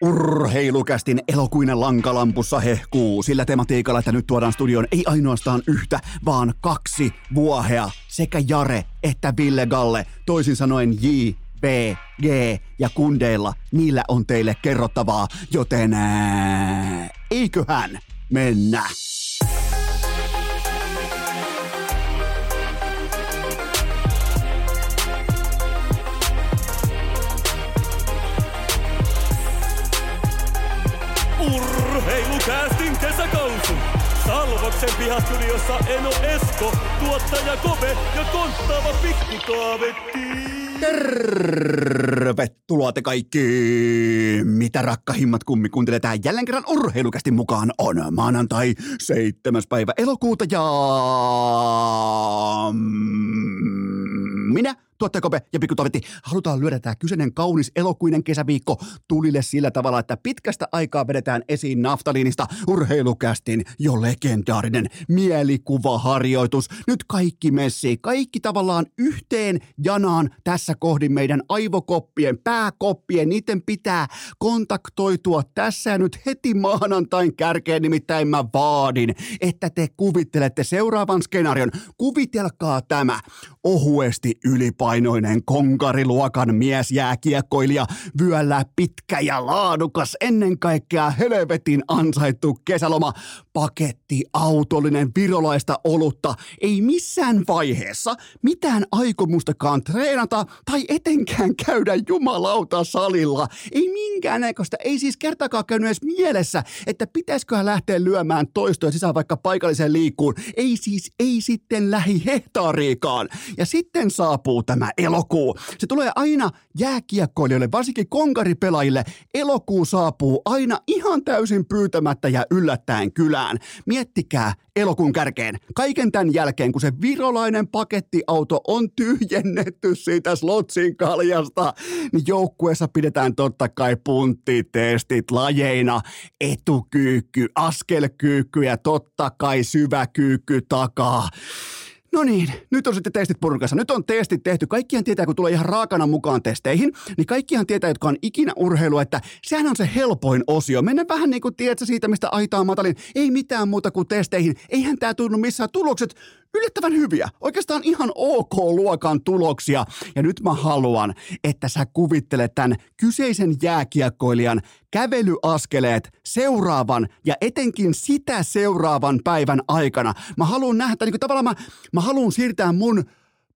Urheilukästin elokuinen lankalampussa hehkuu sillä tematiikalla, että nyt tuodaan studioon ei ainoastaan yhtä, vaan kaksi vuohea, sekä Jare että Ville Galle, toisin sanoen J, B, G ja kundeilla, niillä on teille kerrottavaa, joten ää, eiköhän mennä. Salvoksen pihastudiossa Eno Esko, tuottaja Kove ja konttaava pikkutaavetti. Tervetuloa te kaikki! Mitä rakkahimmat kummi kuuntelee jälleen kerran urheilukästi mukaan on maanantai 7. päivä elokuuta ja... Minä Tuottaja Kope ja Pikku Tovetti, halutaan lyödä tämä kyseinen kaunis elokuinen kesäviikko tulille sillä tavalla, että pitkästä aikaa vedetään esiin naftaliinista urheilukästin jo legendaarinen mielikuvaharjoitus. Nyt kaikki messi, kaikki tavallaan yhteen janaan tässä kohdin meidän aivokoppien, pääkoppien, niiden pitää kontaktoitua tässä ja nyt heti maanantain kärkeen, nimittäin mä vaadin, että te kuvittelette seuraavan skenaarion. Kuvitelkaa tämä ohuesti ylipa painoinen konkariluokan miesjääkiekkoilija, vyöllä pitkä ja laadukas, ennen kaikkea helvetin ansaittu kesäloma, paketti autollinen virolaista olutta, ei missään vaiheessa mitään aikomustakaan treenata tai etenkään käydä jumalauta salilla. Ei minkäännäköistä, ei siis kertakaan käynyt edes mielessä, että pitäisiköhän lähteä lyömään toistoja sisään vaikka paikalliseen liikkuun. Ei siis, ei sitten lähi hehtaariikaan. Ja sitten saapuu tämä tämä elokuu. Se tulee aina jääkiekkoilijoille, varsinkin konkaripelaajille. Elokuu saapuu aina ihan täysin pyytämättä ja yllättäen kylään. Miettikää elokuun kärkeen. Kaiken tämän jälkeen, kun se virolainen pakettiauto on tyhjennetty siitä slotsin kaljasta, niin joukkueessa pidetään totta kai punttitestit lajeina. Etukyykky, askelkyykky ja totta kai syväkyykky takaa. No niin, nyt on sitten testit purkassa. Nyt on testit tehty. Kaikkihan tietää, kun tulee ihan raakana mukaan testeihin, niin kaikkihan tietää, jotka on ikinä urheilu, että sehän on se helpoin osio. Mennä vähän niin kuin tiedätkö siitä, mistä aitaa matalin. Ei mitään muuta kuin testeihin. Eihän tämä tunnu missään tulokset yllättävän hyviä. Oikeastaan ihan ok-luokan tuloksia. Ja nyt mä haluan, että sä kuvittelet tämän kyseisen jääkiekkoilijan kävelyaskeleet seuraavan ja etenkin sitä seuraavan päivän aikana. Mä haluan nähdä, niin kuin tavallaan mä, mä haluan siirtää mun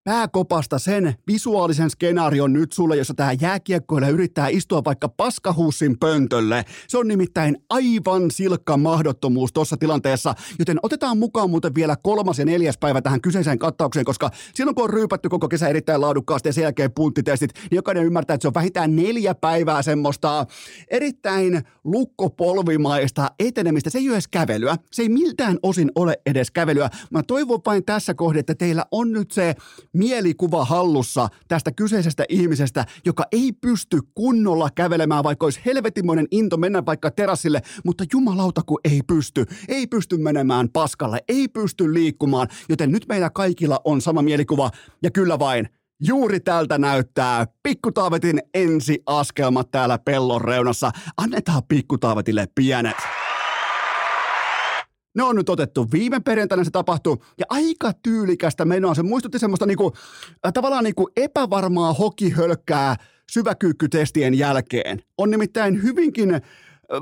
pääkopasta sen visuaalisen skenaarion nyt sulle, jossa tämä jääkiekkoilla yrittää istua vaikka paskahuussin pöntölle. Se on nimittäin aivan silkka mahdottomuus tuossa tilanteessa, joten otetaan mukaan muuten vielä kolmas ja neljäs päivä tähän kyseiseen kattaukseen, koska silloin kun on ryypätty koko kesä erittäin laadukkaasti ja sen jälkeen punttitestit, niin jokainen ymmärtää, että se on vähintään neljä päivää semmoista erittäin lukkopolvimaista etenemistä. Se ei ole edes kävelyä. Se ei miltään osin ole edes kävelyä. Mä toivon vain tässä kohdassa, että teillä on nyt se mielikuva hallussa tästä kyseisestä ihmisestä, joka ei pysty kunnolla kävelemään, vaikka olisi helvetimoinen into mennä vaikka terassille, mutta jumalauta kun ei pysty. Ei pysty menemään paskalle, ei pysty liikkumaan, joten nyt meillä kaikilla on sama mielikuva ja kyllä vain Juuri tältä näyttää Pikkutaavetin ensiaskelmat täällä pellon reunassa. Annetaan Pikkutaavetille pienet. Ne on nyt otettu viime perjantaina se tapahtui ja aika tyylikästä menoa. Se muistutti semmoista niinku, äh, tavallaan niinku epävarmaa hokihölkkää syväkyykkytestien jälkeen. On nimittäin hyvinkin äh,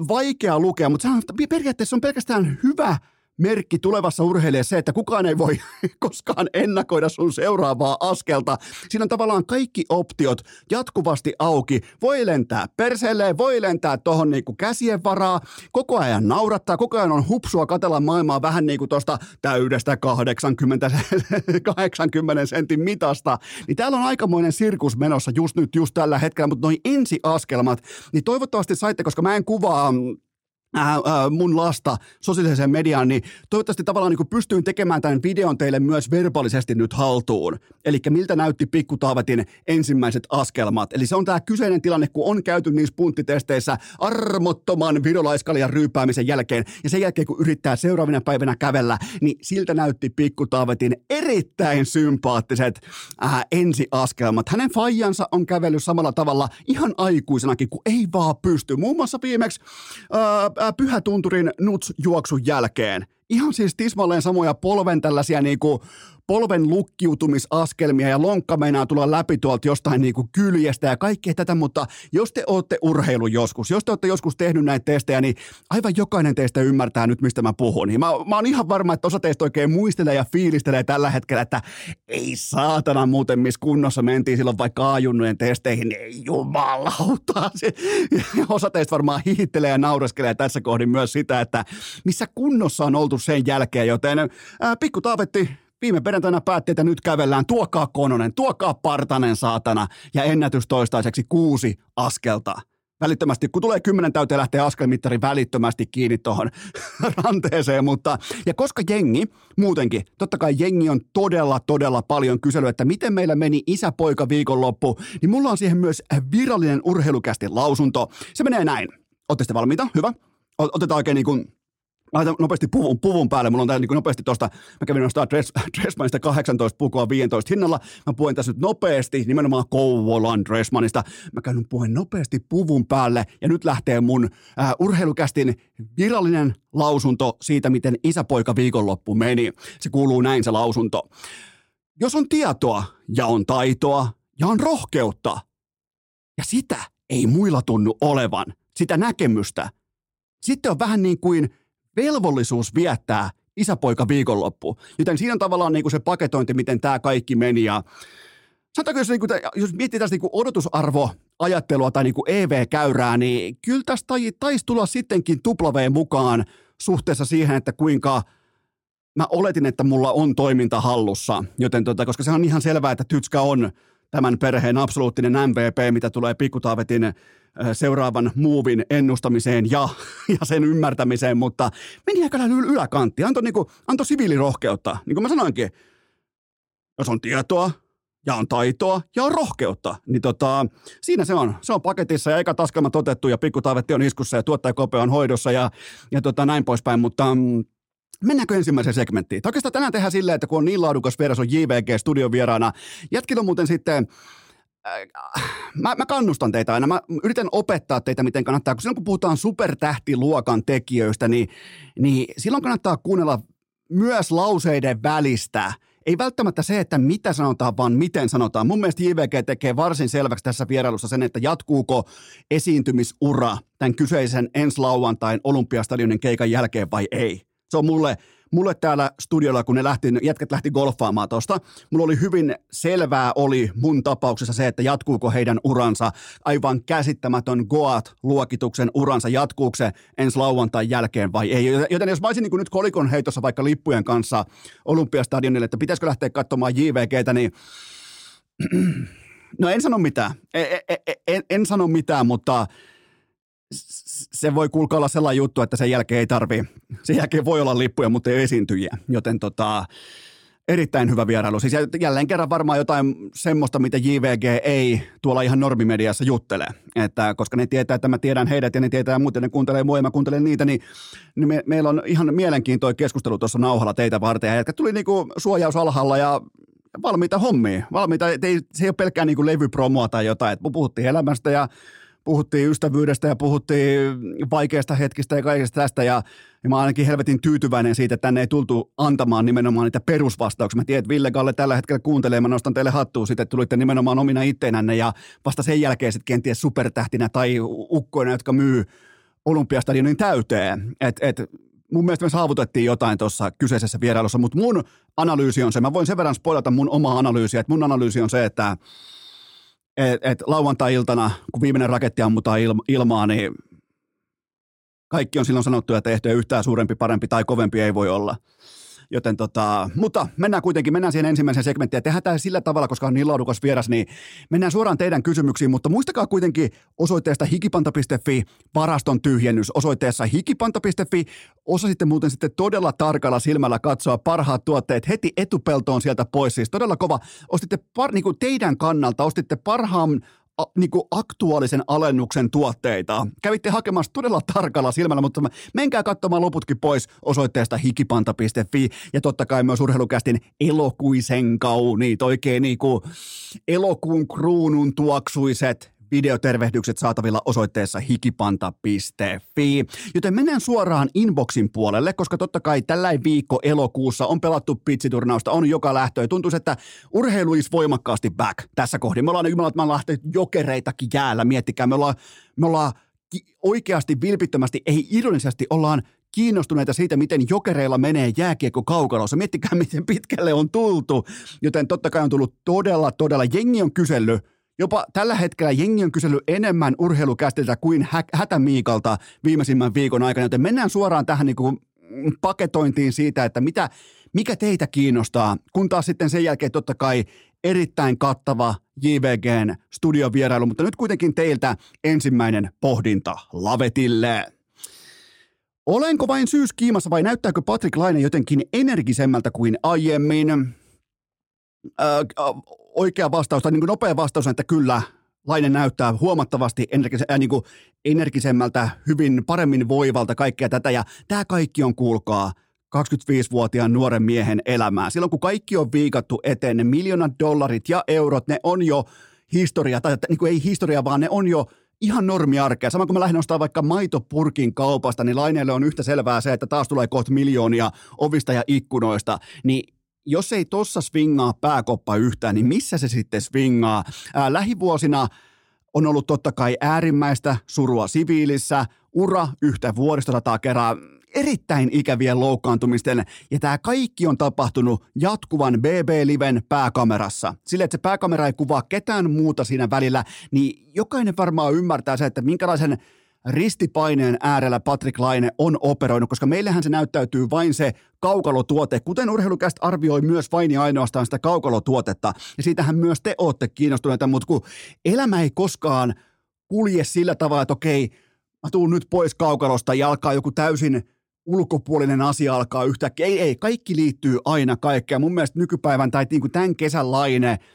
vaikea lukea, mutta se on, periaatteessa on pelkästään hyvä – merkki tulevassa urheilijassa se, että kukaan ei voi koskaan ennakoida sun seuraavaa askelta. Siinä on tavallaan kaikki optiot jatkuvasti auki. Voi lentää perseelleen, voi lentää tohon niinku käsien varaa, koko ajan naurattaa, koko ajan on hupsua katella maailmaa vähän niin kuin tuosta täydestä 80, 80 sentin mitasta. Niin täällä on aikamoinen sirkus menossa just nyt, just tällä hetkellä, mutta noin ensiaskelmat, niin toivottavasti saitte, koska mä en kuvaa ää, ää, mun lasta sosiaaliseen mediaan, niin toivottavasti tavallaan niin pystyin tekemään tämän videon teille myös verbaalisesti nyt haltuun. Eli miltä näytti Pikku Taavetin ensimmäiset askelmat. Eli se on tämä kyseinen tilanne, kun on käyty niissä punttitesteissä armottoman virolaiskalian ryypäämisen jälkeen, ja sen jälkeen kun yrittää seuraavina päivänä kävellä, niin siltä näytti Pikku Taavetin erittäin sympaattiset ää, ensiaskelmat. Hänen faijansa on kävellyt samalla tavalla ihan aikuisenakin, kun ei vaan pysty. Muun muassa viimeksi ää, Pyhätunturin nuts-juoksun jälkeen. Ihan siis tismalleen samoja polven tällaisia niinku polven lukkiutumisaskelmia ja lonkka meinaa tulla läpi tuolta jostain niin kuin kyljestä ja kaikkea tätä, mutta jos te olette urheilu joskus, jos te olette joskus tehnyt näitä testejä, niin aivan jokainen teistä ymmärtää nyt, mistä mä puhun. Niin mä, mä oon ihan varma, että osa teistä oikein muistelee ja fiilistelee tällä hetkellä, että ei saatana muuten, missä kunnossa mentiin silloin vaikka ajunnujen testeihin, niin ei jumalauta. Ja osa teistä varmaan hihittelee ja naureskelee tässä kohdin myös sitä, että missä kunnossa on oltu sen jälkeen, joten ää, pikku Taavetti, Viime perjantaina päätti, että nyt kävellään, tuokaa Kononen, tuokaa Partanen saatana ja ennätys toistaiseksi kuusi askelta. Välittömästi, kun tulee kymmenen täyteen, lähtee askelmittari välittömästi kiinni tuohon ranteeseen, mutta ja koska jengi, muutenkin, totta kai jengi on todella, todella paljon kysely, että miten meillä meni isäpoika viikonloppu, niin mulla on siihen myös virallinen urheilukästi lausunto. Se menee näin. Oletteko valmiita? Hyvä. Otetaan oikein niin kuin laitan nopeasti puvun, puvun päälle. Mulla on täällä niin nopeasti tuosta, mä kävin nostaa dress, Dressmanista 18 pukua 15 hinnalla. Mä puen tässä nyt nopeasti, nimenomaan Kouvolan Dressmanista. Mä käyn puen nopeasti puvun päälle ja nyt lähtee mun äh, urheilukästin virallinen lausunto siitä, miten isäpoika viikonloppu meni. Se kuuluu näin se lausunto. Jos on tietoa ja on taitoa ja on rohkeutta ja sitä ei muilla tunnu olevan, sitä näkemystä, sitten on vähän niin kuin – velvollisuus viettää isäpoika viikonloppu. Joten siinä on tavallaan niin kuin se paketointi, miten tämä kaikki meni. Ja sanotaanko, jos, niin kuin, jos miettii tästä niin odotusarvo ajattelua tai niin kuin EV-käyrää, niin kyllä tästä taisi tulla sittenkin tuplaveen mukaan suhteessa siihen, että kuinka mä oletin, että mulla on toiminta hallussa. Joten tota, koska se on ihan selvää, että Tytskä on tämän perheen absoluuttinen MVP, mitä tulee Pikkutaavetin seuraavan muuvin ennustamiseen ja, ja sen ymmärtämiseen, mutta meni aika lailla yläkantti. Antoi, niin kuin, antoi siviilirohkeutta. Niin kuin mä sanoinkin, jos on tietoa ja on taitoa ja on rohkeutta, niin tota, siinä se on. Se on paketissa ja eka taskelma otettu ja pikkutaavetti on iskussa ja tuottajakope on hoidossa ja, ja tota, näin poispäin, mutta mm, Mennäänkö ensimmäiseen segmenttiin? Oikeastaan tänään tehdään silleen, että kun on niin laadukas vieras, on JVG studion vieraana. Jätkillä on muuten sitten Äh, mä, mä kannustan teitä aina. Mä yritän opettaa teitä, miten kannattaa. Kun silloin kun puhutaan supertähtiluokan tekijöistä, niin, niin silloin kannattaa kuunnella myös lauseiden välistä. Ei välttämättä se, että mitä sanotaan, vaan miten sanotaan. Mun mielestä JVG tekee varsin selväksi tässä vierailussa sen, että jatkuuko esiintymisura tämän kyseisen ensi lauantain olympiastadionin keikan jälkeen vai ei. Se on mulle mulle täällä studiolla, kun ne lähti, jätkät lähti golfaamaan tosta, mulla oli hyvin selvää oli mun tapauksessa se, että jatkuuko heidän uransa, aivan käsittämätön Goat-luokituksen uransa, jatkuuko se ensi lauantain jälkeen vai ei. Joten jos mä olisin niin nyt kolikon heitossa vaikka lippujen kanssa Olympiastadionille, että pitäisikö lähteä katsomaan JVGtä, niin no en sano mitään. En, en, en, en sano mitään, mutta se voi kuulkaa olla sellainen juttu, että sen jälkeen ei tarvi, sen jälkeen voi olla lippuja, mutta ei esiintyjiä, joten tota, erittäin hyvä vierailu. Siis jälleen kerran varmaan jotain semmoista, mitä JVG ei tuolla ihan normimediassa juttele. Että koska ne tietää, että mä tiedän heidät ja ne tietää muuten, ne kuuntelee mua ja mä kuuntelen niitä, niin, niin me, meillä on ihan mielenkiintoinen keskustelu tuossa nauhalla teitä varten. Ja tuli niinku suojaus alhaalla ja valmiita hommia. Valmiita, ei, se ei ole pelkkää niinku levypromoa tai jotain. Et puhuttiin elämästä ja puhuttiin ystävyydestä ja puhuttiin vaikeista hetkistä ja kaikesta tästä ja, ja mä oon ainakin helvetin tyytyväinen siitä, että tänne ei tultu antamaan nimenomaan niitä perusvastauksia. Mä tiedän, että Ville Galle tällä hetkellä kuuntelee, mä nostan teille hattua siitä, että tulitte nimenomaan omina itteinänne ja vasta sen jälkeen sitten kenties supertähtinä tai ukkoina, jotka myy Olympiastadionin täyteen. Et, et, mun mielestä me saavutettiin jotain tuossa kyseisessä vierailussa, mutta mun analyysi on se, mä voin sen verran spoilata mun omaa analyysiä, että mun analyysi on se, että että et lauantai-iltana, kun viimeinen raketti ammutaan ilma, ilmaa, niin kaikki on silloin sanottu ja tehty, ja yhtään suurempi, parempi tai kovempi ei voi olla. Joten tota, mutta mennään kuitenkin, mennään siihen ensimmäiseen segmenttiin tehdään tämä sillä tavalla, koska on niin laadukas vieras, niin mennään suoraan teidän kysymyksiin, mutta muistakaa kuitenkin osoitteesta hikipanta.fi varaston tyhjennys osoitteessa hikipanta.fi. Osasitte muuten sitten todella tarkalla silmällä katsoa parhaat tuotteet heti etupeltoon sieltä pois. Siis todella kova. Ostitte par, niin kuin teidän kannalta, ostitte parhaan a, niin kuin aktuaalisen alennuksen tuotteita. Kävitte hakemassa todella tarkalla silmällä, mutta menkää katsomaan loputkin pois osoitteesta hikipanta.fi ja totta kai myös urheilukästin elokuisen kauniit, oikein niin kuin elokuun kruunun tuoksuiset videotervehdykset saatavilla osoitteessa hikipanta.fi. Joten mennään suoraan inboxin puolelle, koska totta kai tällä viikko elokuussa on pelattu pitsiturnausta, on joka lähtö. Ja tuntuu, että urheilu is voimakkaasti back tässä kohdin. Me ollaan jumala, että me ollaan jokereitakin jäällä, miettikää. Me ollaan, me ollaan oikeasti vilpittömästi, ei ironisesti, ollaan kiinnostuneita siitä, miten jokereilla menee jääkiekko kaukalossa. Miettikää, miten pitkälle on tultu. Joten totta kai on tullut todella, todella, jengi on kysellyt, Jopa tällä hetkellä jengi on kysellyt enemmän urheilukästiltä kuin hä- Hätämiikalta viimeisimmän viikon aikana, joten mennään suoraan tähän niin kuin paketointiin siitä, että mitä, mikä teitä kiinnostaa, kun taas sitten sen jälkeen totta kai erittäin kattava JVGn studiovierailu, mutta nyt kuitenkin teiltä ensimmäinen pohdinta Lavetille. Olenko vain syyskiimassa vai näyttääkö Patrick Laine jotenkin energisemmältä kuin aiemmin? Öö, oikea vastaus tai niin kuin nopea vastaus on, että kyllä, Laine näyttää huomattavasti energise, äh, niin kuin energisemmältä, hyvin paremmin voivalta kaikkea tätä. Ja tämä kaikki on, kuulkaa, 25-vuotiaan nuoren miehen elämää. Silloin kun kaikki on viikattu eteen, ne miljoonat dollarit ja eurot, ne on jo historia, tai niin kuin ei historia, vaan ne on jo ihan normiarkea. Sama kun mä lähden ostamaan vaikka maitopurkin kaupasta, niin laineelle on yhtä selvää se, että taas tulee kohta miljoonia ovista ja ikkunoista. Niin jos ei tossa swingaa pääkoppa yhtään, niin missä se sitten swingaa? Ää, lähivuosina on ollut totta kai äärimmäistä surua siviilissä, ura yhtä vuoristorataa kerää erittäin ikävien loukkaantumisten, ja tämä kaikki on tapahtunut jatkuvan BB-liven pääkamerassa. Sille, että se pääkamera ei kuvaa ketään muuta siinä välillä, niin jokainen varmaan ymmärtää se, että minkälaisen ristipaineen äärellä Patrick Laine on operoinut, koska meillähän se näyttäytyy vain se kaukalotuote, kuten urheilukästä arvioi myös vain ja ainoastaan sitä kaukalotuotetta. Ja siitähän myös te olette kiinnostuneita, mutta kun elämä ei koskaan kulje sillä tavalla, että okei, mä tuun nyt pois kaukalosta ja alkaa joku täysin ulkopuolinen asia alkaa yhtäkkiä. Ei, ei, kaikki liittyy aina kaikkea. Mun mielestä nykypäivän tai niin kuin tämän kesän laine –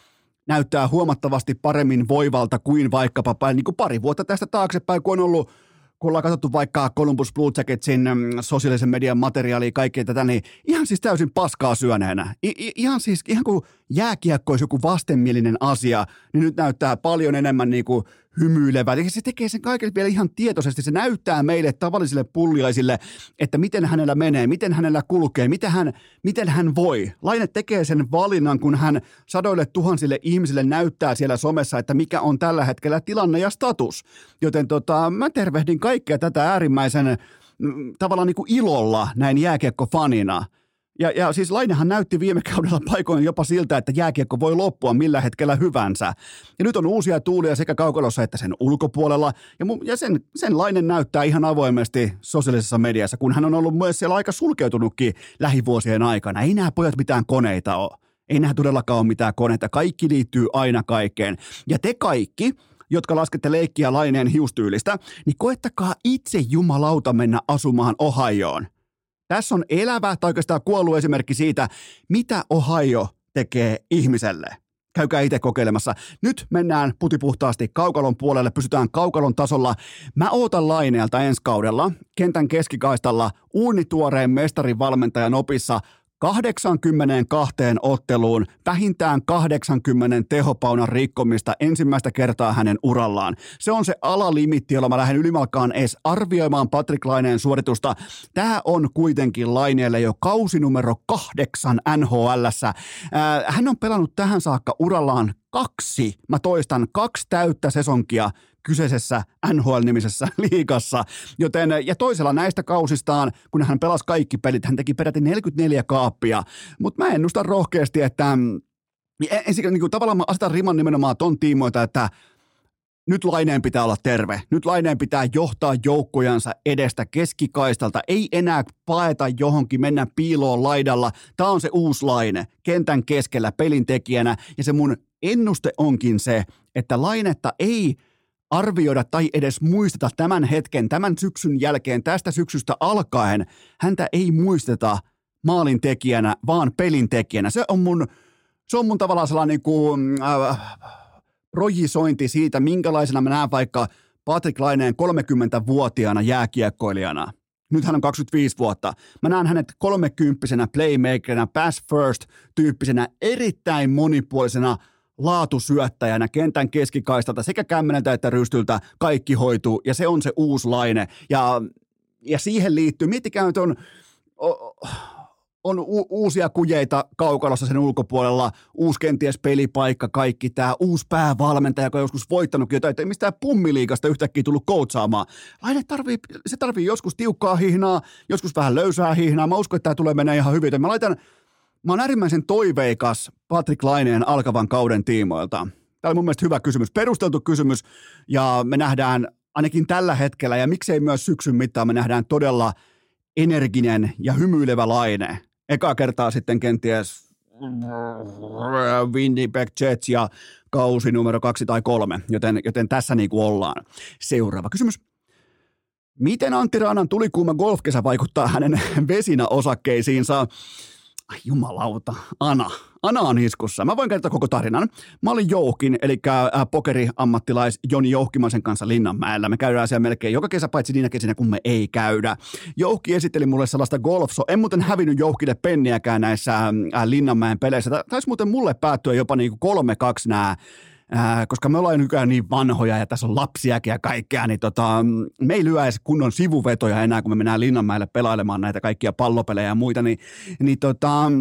näyttää huomattavasti paremmin voivalta kuin vaikkapa niin kuin pari vuotta tästä taaksepäin, kun on ollut kun ollaan katsottu vaikka Columbus Blue Jacketsin mm, sosiaalisen median materiaalia kaikkea tätä, niin ihan siis täysin paskaa syöneenä. I- ihan siis, ihan kuin jääkiekko olisi joku vastenmielinen asia, niin nyt näyttää paljon enemmän niin kuin hymyilevä. Ja se tekee sen kaiken vielä ihan tietoisesti. Se näyttää meille tavallisille pulliaisille, että miten hänellä menee, miten hänellä kulkee, miten hän, miten hän voi. Laine tekee sen valinnan, kun hän sadoille tuhansille ihmisille näyttää siellä somessa, että mikä on tällä hetkellä tilanne ja status. Joten tota, mä tervehdin kaikkea tätä äärimmäisen mm, tavallaan niin kuin ilolla näin jääkiekko-fanina. Ja, ja siis Lainehan näytti viime kaudella paikoin jopa siltä, että jääkiekko voi loppua millä hetkellä hyvänsä. Ja nyt on uusia tuulia sekä kaukalossa että sen ulkopuolella. Ja, mu, ja sen, sen Laine näyttää ihan avoimesti sosiaalisessa mediassa, kun hän on ollut myös siellä aika sulkeutunutkin lähivuosien aikana. Ei nämä pojat mitään koneita ole. Ei nämä todellakaan ole mitään koneita. Kaikki liittyy aina kaikkeen. Ja te kaikki, jotka laskette leikkiä laineen hiustyylistä, niin koettakaa itse jumalauta mennä asumaan Ohioon. Tässä on elävä tai oikeastaan kuollut esimerkki siitä, mitä Ohio tekee ihmiselle. Käykää itse kokeilemassa. Nyt mennään putipuhtaasti kaukalon puolelle, pysytään kaukalon tasolla. Mä ootan Laineelta ensi kaudella kentän keskikaistalla uunituoreen mestarin valmentajan opissa 82 otteluun vähintään 80 tehopaunan rikkomista ensimmäistä kertaa hänen urallaan. Se on se alalimitti, jolla mä lähden ylimalkaan edes arvioimaan Patrick Laineen suoritusta. Tämä on kuitenkin Laineelle jo kausi numero kahdeksan nhl Hän on pelannut tähän saakka urallaan kaksi, mä toistan, kaksi täyttä sesonkia kyseisessä NHL-nimisessä liigassa. Joten, ja toisella näistä kausistaan, kun hän pelasi kaikki pelit, hän teki peräti 44 kaappia. Mutta mä ennustan rohkeasti, että ensin niin kuin tavallaan mä asetan riman nimenomaan ton tiimoita, että nyt Laineen pitää olla terve. Nyt Laineen pitää johtaa joukkojansa edestä keskikaistalta. Ei enää paeta johonkin, mennä piiloon laidalla. Tämä on se uusi Laine kentän keskellä pelintekijänä. Ja se mun ennuste onkin se, että Lainetta ei arvioida tai edes muisteta tämän hetken, tämän syksyn jälkeen, tästä syksystä alkaen. Häntä ei muisteta maalin tekijänä, vaan pelin tekijänä. Se on mun, se on mun tavallaan sellainen niin kuin, äh, projisointi siitä, minkälaisena mä näen vaikka Patrick Laineen 30-vuotiaana jääkiekkoilijana. Nyt hän on 25 vuotta. Mä näen hänet kolmekymppisenä playmakerina, pass first tyyppisenä, erittäin monipuolisena laatusyöttäjänä kentän keskikaistalta sekä kämmeneltä että rystyltä kaikki hoituu ja se on se uusi laine. Ja, ja siihen liittyy, nyt on, on u- uusia kujeita kaukalossa sen ulkopuolella, uusi kenties pelipaikka, kaikki tämä uusi päävalmentaja, joka on joskus voittanutkin jotain, että mistä pummiliikasta yhtäkkiä tullut koutsaamaan. Laine tarvii, se tarvii joskus tiukkaa hihnaa, joskus vähän löysää hihnaa. Mä uskon, että tämä tulee mennä ihan hyvin. Mä laitan, mä oon äärimmäisen toiveikas Patrick Laineen alkavan kauden tiimoilta. Tämä oli mun mielestä hyvä kysymys, perusteltu kysymys, ja me nähdään ainakin tällä hetkellä, ja miksei myös syksyn mittaan, me nähdään todella energinen ja hymyilevä Laine eka kertaa sitten kenties Winnipeg Jets ja kausi numero kaksi tai kolme, joten, joten tässä niin kuin ollaan. Seuraava kysymys. Miten Antti Raanan tulikuuma golfkesä vaikuttaa hänen vesinä osakkeisiinsa? Jumalauta, Ana. Ana on iskussa. Mä voin kertoa koko tarinan. Mä olin Jouhkin, eli äh, pokeriammattilais Joni Jouhkimaisen kanssa Linnanmäellä. Me käydään siellä melkein joka kesä, paitsi niinä kesinä, kun me ei käydä. Jouhki esitteli mulle sellaista golfso. En muuten hävinnyt Jouhkille penniäkään näissä äh, Linnanmäen peleissä. Taisi muuten mulle päättyä jopa kolme kaksi nämä Ää, koska me ollaan nykyään niin vanhoja ja tässä on lapsiakin ja kaikkea, niin tota, me ei lyö edes kunnon sivuvetoja enää, kun me mennään Linnanmäelle pelailemaan näitä kaikkia pallopelejä ja muita, niin, niin tota,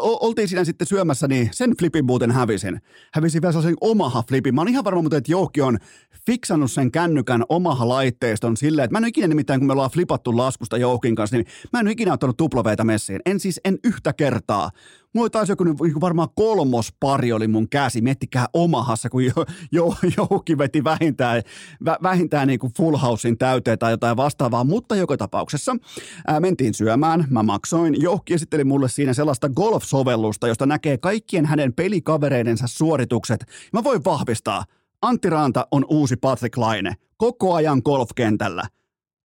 oltiin siinä sitten syömässä, niin sen flipin muuten hävisin. Hävisin vielä sellaisen omaha flipin. Mä oon ihan varma muuten, että Jouhki on fiksannut sen kännykän omaha laitteiston silleen, että mä en ole ikinä nimittäin, kun me ollaan flipattu laskusta Jouhkin kanssa, niin mä en ole ikinä ottanut tuplaveita messiin. En siis, en yhtä kertaa. Mulla taisi joku niin varmaan kolmos pari oli mun käsi. Miettikää omahassa, kun jo, jo, veti vähintään, vä, vähintään niin kuin full housein täyteen tai jotain vastaavaa. Mutta joka tapauksessa ää, mentiin syömään. Mä maksoin. Jouki esitteli mulle siinä sellaista golf-sovellusta, josta näkee kaikkien hänen pelikavereidensa suoritukset. Mä voin vahvistaa. Antti Ranta on uusi Patrick Laine. Koko ajan golfkentällä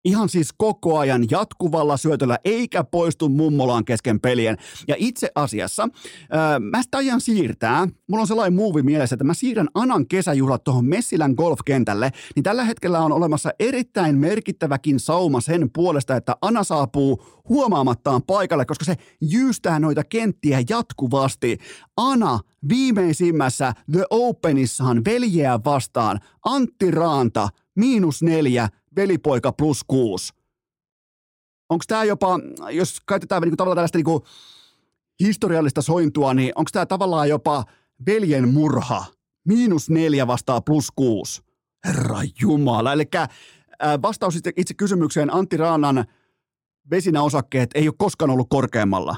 ihan siis koko ajan jatkuvalla syötöllä, eikä poistu mummolaan kesken pelien. Ja itse asiassa ää, mä sitä ajan siirtää, mulla on sellainen muuvi mielessä, että mä siirrän Anan kesäjuhlat tuohon Messilän golfkentälle, niin tällä hetkellä on olemassa erittäin merkittäväkin sauma sen puolesta, että Ana saapuu huomaamattaan paikalle, koska se jyystää noita kenttiä jatkuvasti. Ana viimeisimmässä The Openissahan veljeä vastaan Antti Raanta miinus neljä velipoika plus kuusi. Onko tämä jopa, jos käytetään niinku tavallaan tällaista niinku historiallista sointua, niin onko tämä tavallaan jopa veljen murha? Miinus neljä vastaa plus kuusi. Herra Jumala. Eli vastaus itse kysymykseen Antti Raanan vesinäosakkeet ei ole koskaan ollut korkeammalla.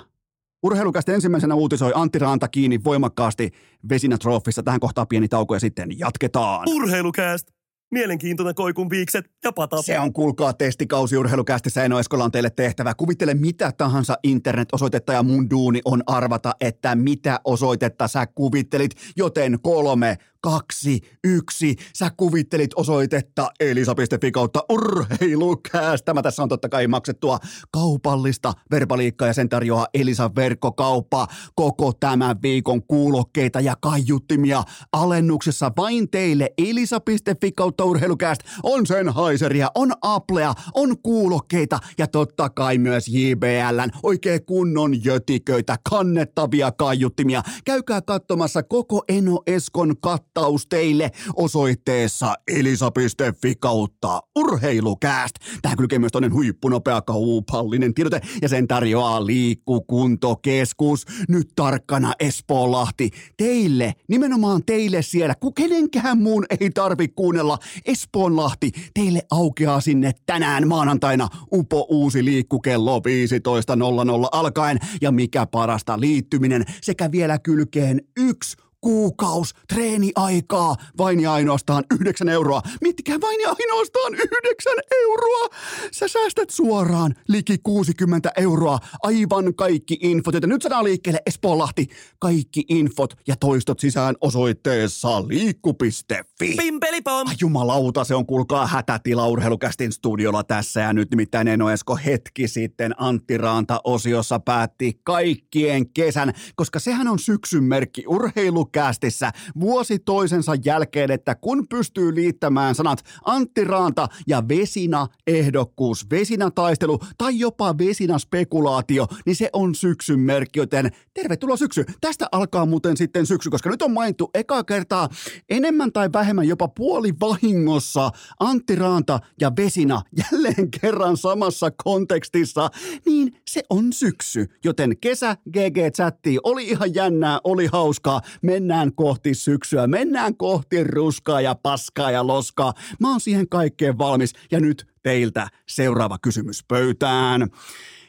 Urheilukästä ensimmäisenä uutisoi Antti Raanta kiinni voimakkaasti vesinätrofissa. Tähän kohtaa pieni tauko ja sitten jatketaan. Urheilukäst! Mielenkiintoinen koikun viikset ja pata. Se on kuulkaa testikausi urheilukästissä. Eno Eskola on teille tehtävä. Kuvittele mitä tahansa internet-osoitetta ja mun duuni on arvata, että mitä osoitetta sä kuvittelit. Joten kolme, kaksi, yksi. Sä kuvittelit osoitetta elisa.fi kautta urheilukääs. Tämä tässä on totta kai maksettua kaupallista verbaliikkaa ja sen tarjoaa Elisan verkkokauppa. Koko tämän viikon kuulokkeita ja kaiuttimia alennuksessa vain teille elisa.fi kautta urheilukääst. On Sennheiseria, on Applea, on kuulokkeita ja totta kai myös JBLn oikein kunnon jötiköitä, kannettavia kaiuttimia. Käykää katsomassa koko Eno Eskon kat kattaus teille osoitteessa elisa.fi kautta urheilukääst. Tähän kylkee myös toinen huippunopea kaupallinen tiedote ja sen tarjoaa liikkukuntokeskus. Nyt tarkkana Espoonlahti. Teille, nimenomaan teille siellä, kun kenenkään muun ei tarvi kuunnella Espoonlahti. Teille aukeaa sinne tänään maanantaina upo uusi liikku kello 15.00 alkaen ja mikä parasta liittyminen sekä vielä kylkeen yksi kuukaus treeniaikaa, vain ja ainoastaan 9 euroa. Miettikää vain ja ainoastaan 9 euroa. Sä säästät suoraan liki 60 euroa. Aivan kaikki infot, joten nyt saadaan liikkeelle Espoonlahti. Kaikki infot ja toistot sisään osoitteessa liikku.fi. Pimpelipom! Ai jumalauta, se on kuulkaa hätätila urheilukästin studiolla tässä ja nyt nimittäin Eno Esko hetki sitten Antti Raanta-osiossa päätti kaikkien kesän, koska sehän on syksyn merkki urheilukästissä vuosi toisensa jälkeen, että kun pystyy liittämään sanat Antti Raanta ja Vesina ehdokkuus, Vesina taistelu tai jopa Vesina spekulaatio, niin se on syksyn merkki, joten tervetuloa syksy. Tästä alkaa muuten sitten syksy, koska nyt on mainittu eka kertaa enemmän tai vähemmän jopa puoli vahingossa Antti Raanta ja Vesina jälleen kerran samassa kontekstissa, niin se on syksy. Joten kesä GG-chatti oli ihan jännää, oli hauskaa. Mennään kohti syksyä, mennään kohti ruskaa ja paskaa ja loskaa. Mä oon siihen kaikkeen valmis ja nyt teiltä seuraava kysymys pöytään.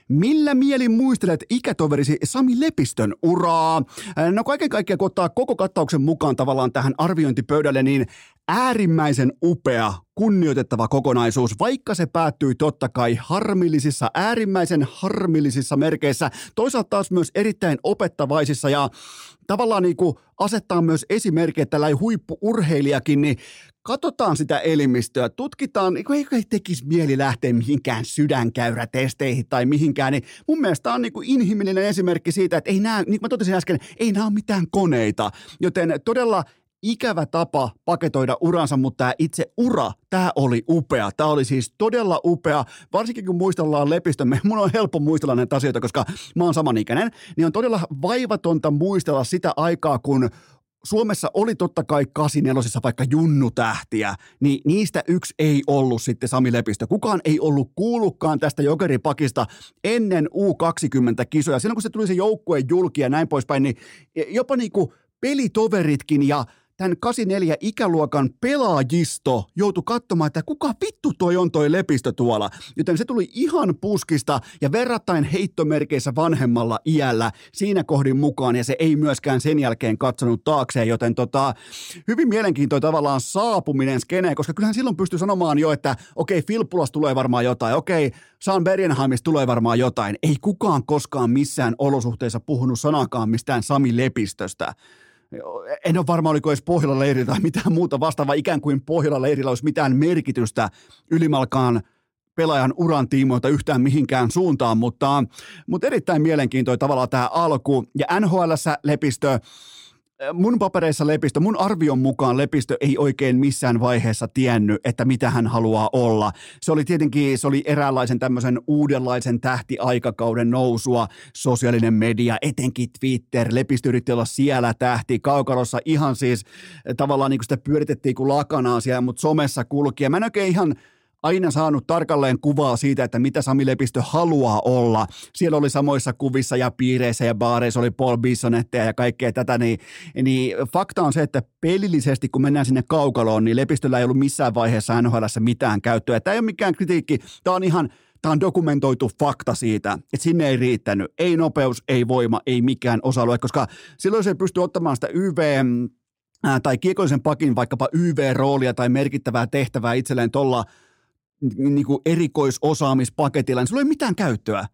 Millä mielin muistelet ikätoverisi Sami Lepistön uraa? No kaiken kaikkiaan, kun ottaa koko kattauksen mukaan tavallaan tähän arviointipöydälle, niin äärimmäisen upea, kunnioitettava kokonaisuus, vaikka se päättyi totta kai harmillisissa, äärimmäisen harmillisissa merkeissä, toisaalta taas myös erittäin opettavaisissa ja tavallaan niin kuin asettaa myös esimerkki, että tällainen huippuurheilijakin, niin katsotaan sitä elimistöä, tutkitaan, niin ei, tekisi mieli lähteä mihinkään sydänkäyrätesteihin tai mihinkään, niin mun mielestä on niin kuin inhimillinen esimerkki siitä, että ei nämä, niin kuin mä totesin äsken, ei nämä ole mitään koneita, joten todella ikävä tapa paketoida uransa, mutta tämä itse ura, tämä oli upea. Tämä oli siis todella upea, varsinkin kun muistellaan lepistömme. Mun on helppo muistella näitä asioita, koska mä oon samanikäinen, niin on todella vaivatonta muistella sitä aikaa, kun Suomessa oli totta kai 84 vaikka junnutähtiä, niin niistä yksi ei ollut sitten Sami Lepistö. Kukaan ei ollut kuullutkaan tästä jokeripakista ennen U20-kisoja. Silloin kun se tuli se joukkueen julki ja näin poispäin, niin jopa niinku pelitoveritkin ja tämän 84 ikäluokan pelaajisto joutui katsomaan, että kuka vittu toi on toi lepistö tuolla. Joten se tuli ihan puskista ja verrattain heittomerkeissä vanhemmalla iällä siinä kohdin mukaan ja se ei myöskään sen jälkeen katsonut taakseen, joten tota, hyvin mielenkiintoinen tavallaan saapuminen skeneen, koska kyllähän silloin pystyy sanomaan jo, että okei, okay, Filppulas tulee varmaan jotain, okei, okay, Saan Bergenheimista tulee varmaan jotain. Ei kukaan koskaan missään olosuhteissa puhunut sanakaan mistään Sami Lepistöstä en ole varma, oliko edes Pohjolan leirillä tai mitään muuta vastaavaa, ikään kuin Pohjolan leirillä olisi mitään merkitystä ylimalkaan pelaajan uran tiimoilta yhtään mihinkään suuntaan, mutta, mutta erittäin mielenkiintoinen tavallaan tämä alku. Ja NHL Lepistö, mun papereissa Lepistö, mun arvion mukaan Lepistö ei oikein missään vaiheessa tiennyt, että mitä hän haluaa olla. Se oli tietenkin, se oli eräänlaisen tämmöisen uudenlaisen tähtiaikakauden nousua, sosiaalinen media, etenkin Twitter, Lepistö yritti olla siellä tähti, kaukalossa ihan siis tavallaan niin kuin sitä pyöritettiin kuin lakanaa siellä, mutta somessa kulki. Ja mä en oikein ihan aina saanut tarkalleen kuvaa siitä, että mitä Sami Lepistö haluaa olla. Siellä oli samoissa kuvissa ja piireissä ja baareissa oli Paul Bissonetteja ja kaikkea tätä, niin, niin fakta on se, että pelillisesti kun mennään sinne kaukaloon, niin Lepistöllä ei ollut missään vaiheessa NHL mitään käyttöä. Tämä ei ole mikään kritiikki, tämä on ihan Tämä on dokumentoitu fakta siitä, että sinne ei riittänyt. Ei nopeus, ei voima, ei mikään osa-alue, koska silloin se ei pysty ottamaan sitä YV tai kiekollisen pakin vaikkapa YV-roolia tai merkittävää tehtävää itselleen tuolla niin kuin erikoisosaamispaketilla, niin sulla ei mitään käyttöä.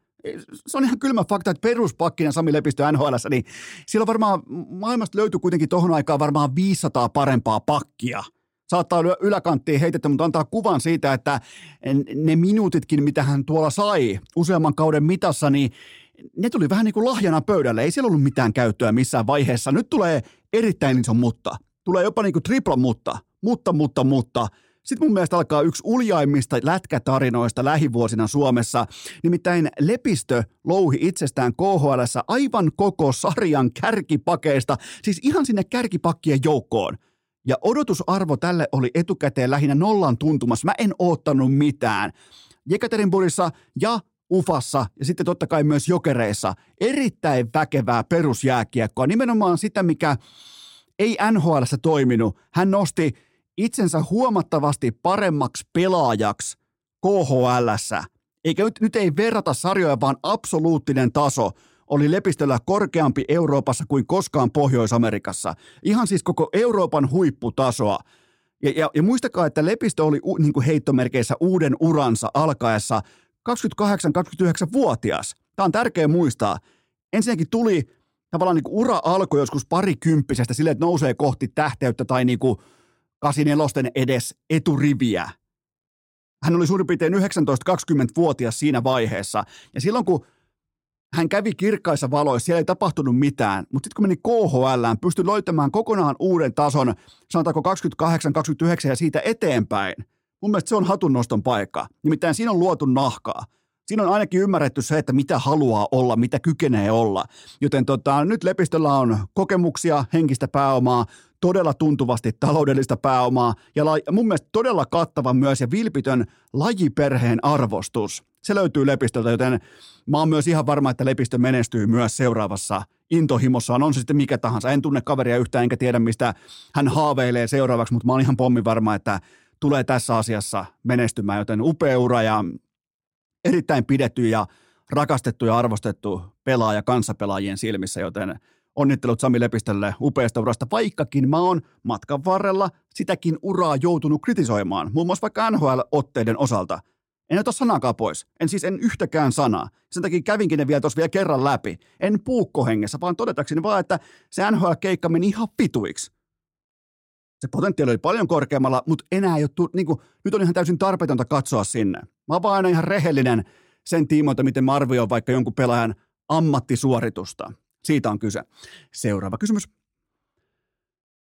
Se on ihan kylmä fakta, että peruspakkina Sami Lepistö NHL, niin silloin varmaan maailmasta löytyy kuitenkin tohon aikaan varmaan 500 parempaa pakkia. Saattaa olla yläkanttiin heitetty, mutta antaa kuvan siitä, että ne minuutitkin, mitä hän tuolla sai useamman kauden mitassa, niin ne tuli vähän niin kuin lahjana pöydälle. Ei siellä ollut mitään käyttöä missään vaiheessa. Nyt tulee erittäin iso mutta. Tulee jopa niin kuin tripla mutta. Mutta, mutta, mutta sitten mun mielestä alkaa yksi uljaimmista lätkätarinoista lähivuosina Suomessa. Nimittäin Lepistö louhi itsestään KHL aivan koko sarjan kärkipakeista, siis ihan sinne kärkipakkien joukkoon. Ja odotusarvo tälle oli etukäteen lähinnä nollan tuntumassa. Mä en oottanut mitään. Jekaterinburgissa ja Ufassa ja sitten totta kai myös Jokereissa erittäin väkevää perusjääkiekkoa. Nimenomaan sitä, mikä ei NHL toiminut. Hän nosti itsensä huomattavasti paremmaksi pelaajaksi KHL. Eikä nyt, nyt ei verrata sarjoja, vaan absoluuttinen taso oli Lepistöllä korkeampi Euroopassa kuin koskaan Pohjois-Amerikassa. Ihan siis koko Euroopan huipputasoa. Ja, ja, ja muistakaa, että Lepistö oli u, niin kuin heittomerkeissä uuden uransa alkaessa 28-29-vuotias. Tämä on tärkeä muistaa. Ensinnäkin tuli tavallaan niin kuin ura alkoi joskus parikymppisestä silleen, että nousee kohti tähteyttä tai niin kuin 84 edes eturiviä. Hän oli suurin piirtein 19-20-vuotias siinä vaiheessa. Ja silloin kun hän kävi kirkkaissa valoissa, siellä ei tapahtunut mitään, mutta sitten kun meni KHL, pystyi löytämään kokonaan uuden tason, sanotaanko 28-29 ja siitä eteenpäin. Mun mielestä se on hatunnoston paikka. Nimittäin siinä on luotu nahkaa. Siinä on ainakin ymmärretty se, että mitä haluaa olla, mitä kykenee olla. Joten tota, nyt Lepistöllä on kokemuksia, henkistä pääomaa, todella tuntuvasti taloudellista pääomaa ja la, mun mielestä todella kattava myös ja vilpitön lajiperheen arvostus. Se löytyy Lepistöltä, joten mä oon myös ihan varma, että Lepistö menestyy myös seuraavassa intohimossaan. On se sitten mikä tahansa. En tunne kaveria yhtään enkä tiedä, mistä hän haaveilee seuraavaksi, mutta mä oon ihan pommi varma, että tulee tässä asiassa menestymään, joten upea ura ja erittäin pidetty ja rakastettu ja arvostettu pelaaja kanssapelaajien silmissä, joten onnittelut Sami Lepistölle upeasta urasta, vaikkakin mä oon matkan varrella sitäkin uraa joutunut kritisoimaan, muun muassa vaikka NHL-otteiden osalta. En ota sanakaan pois. En siis en yhtäkään sanaa. Sen takia kävinkin ne vielä tuossa vielä kerran läpi. En puukkohengessä, vaan todetakseni vaan, että se NHL-keikka meni ihan pituiksi. Se potentiaali oli paljon korkeammalla, mutta enää ei ole, niin kuin, nyt on ihan täysin tarpeetonta katsoa sinne. Mä oon vaan aina ihan rehellinen sen tiimoilta, miten mä arvioin vaikka jonkun pelaajan ammattisuoritusta. Siitä on kyse. Seuraava kysymys.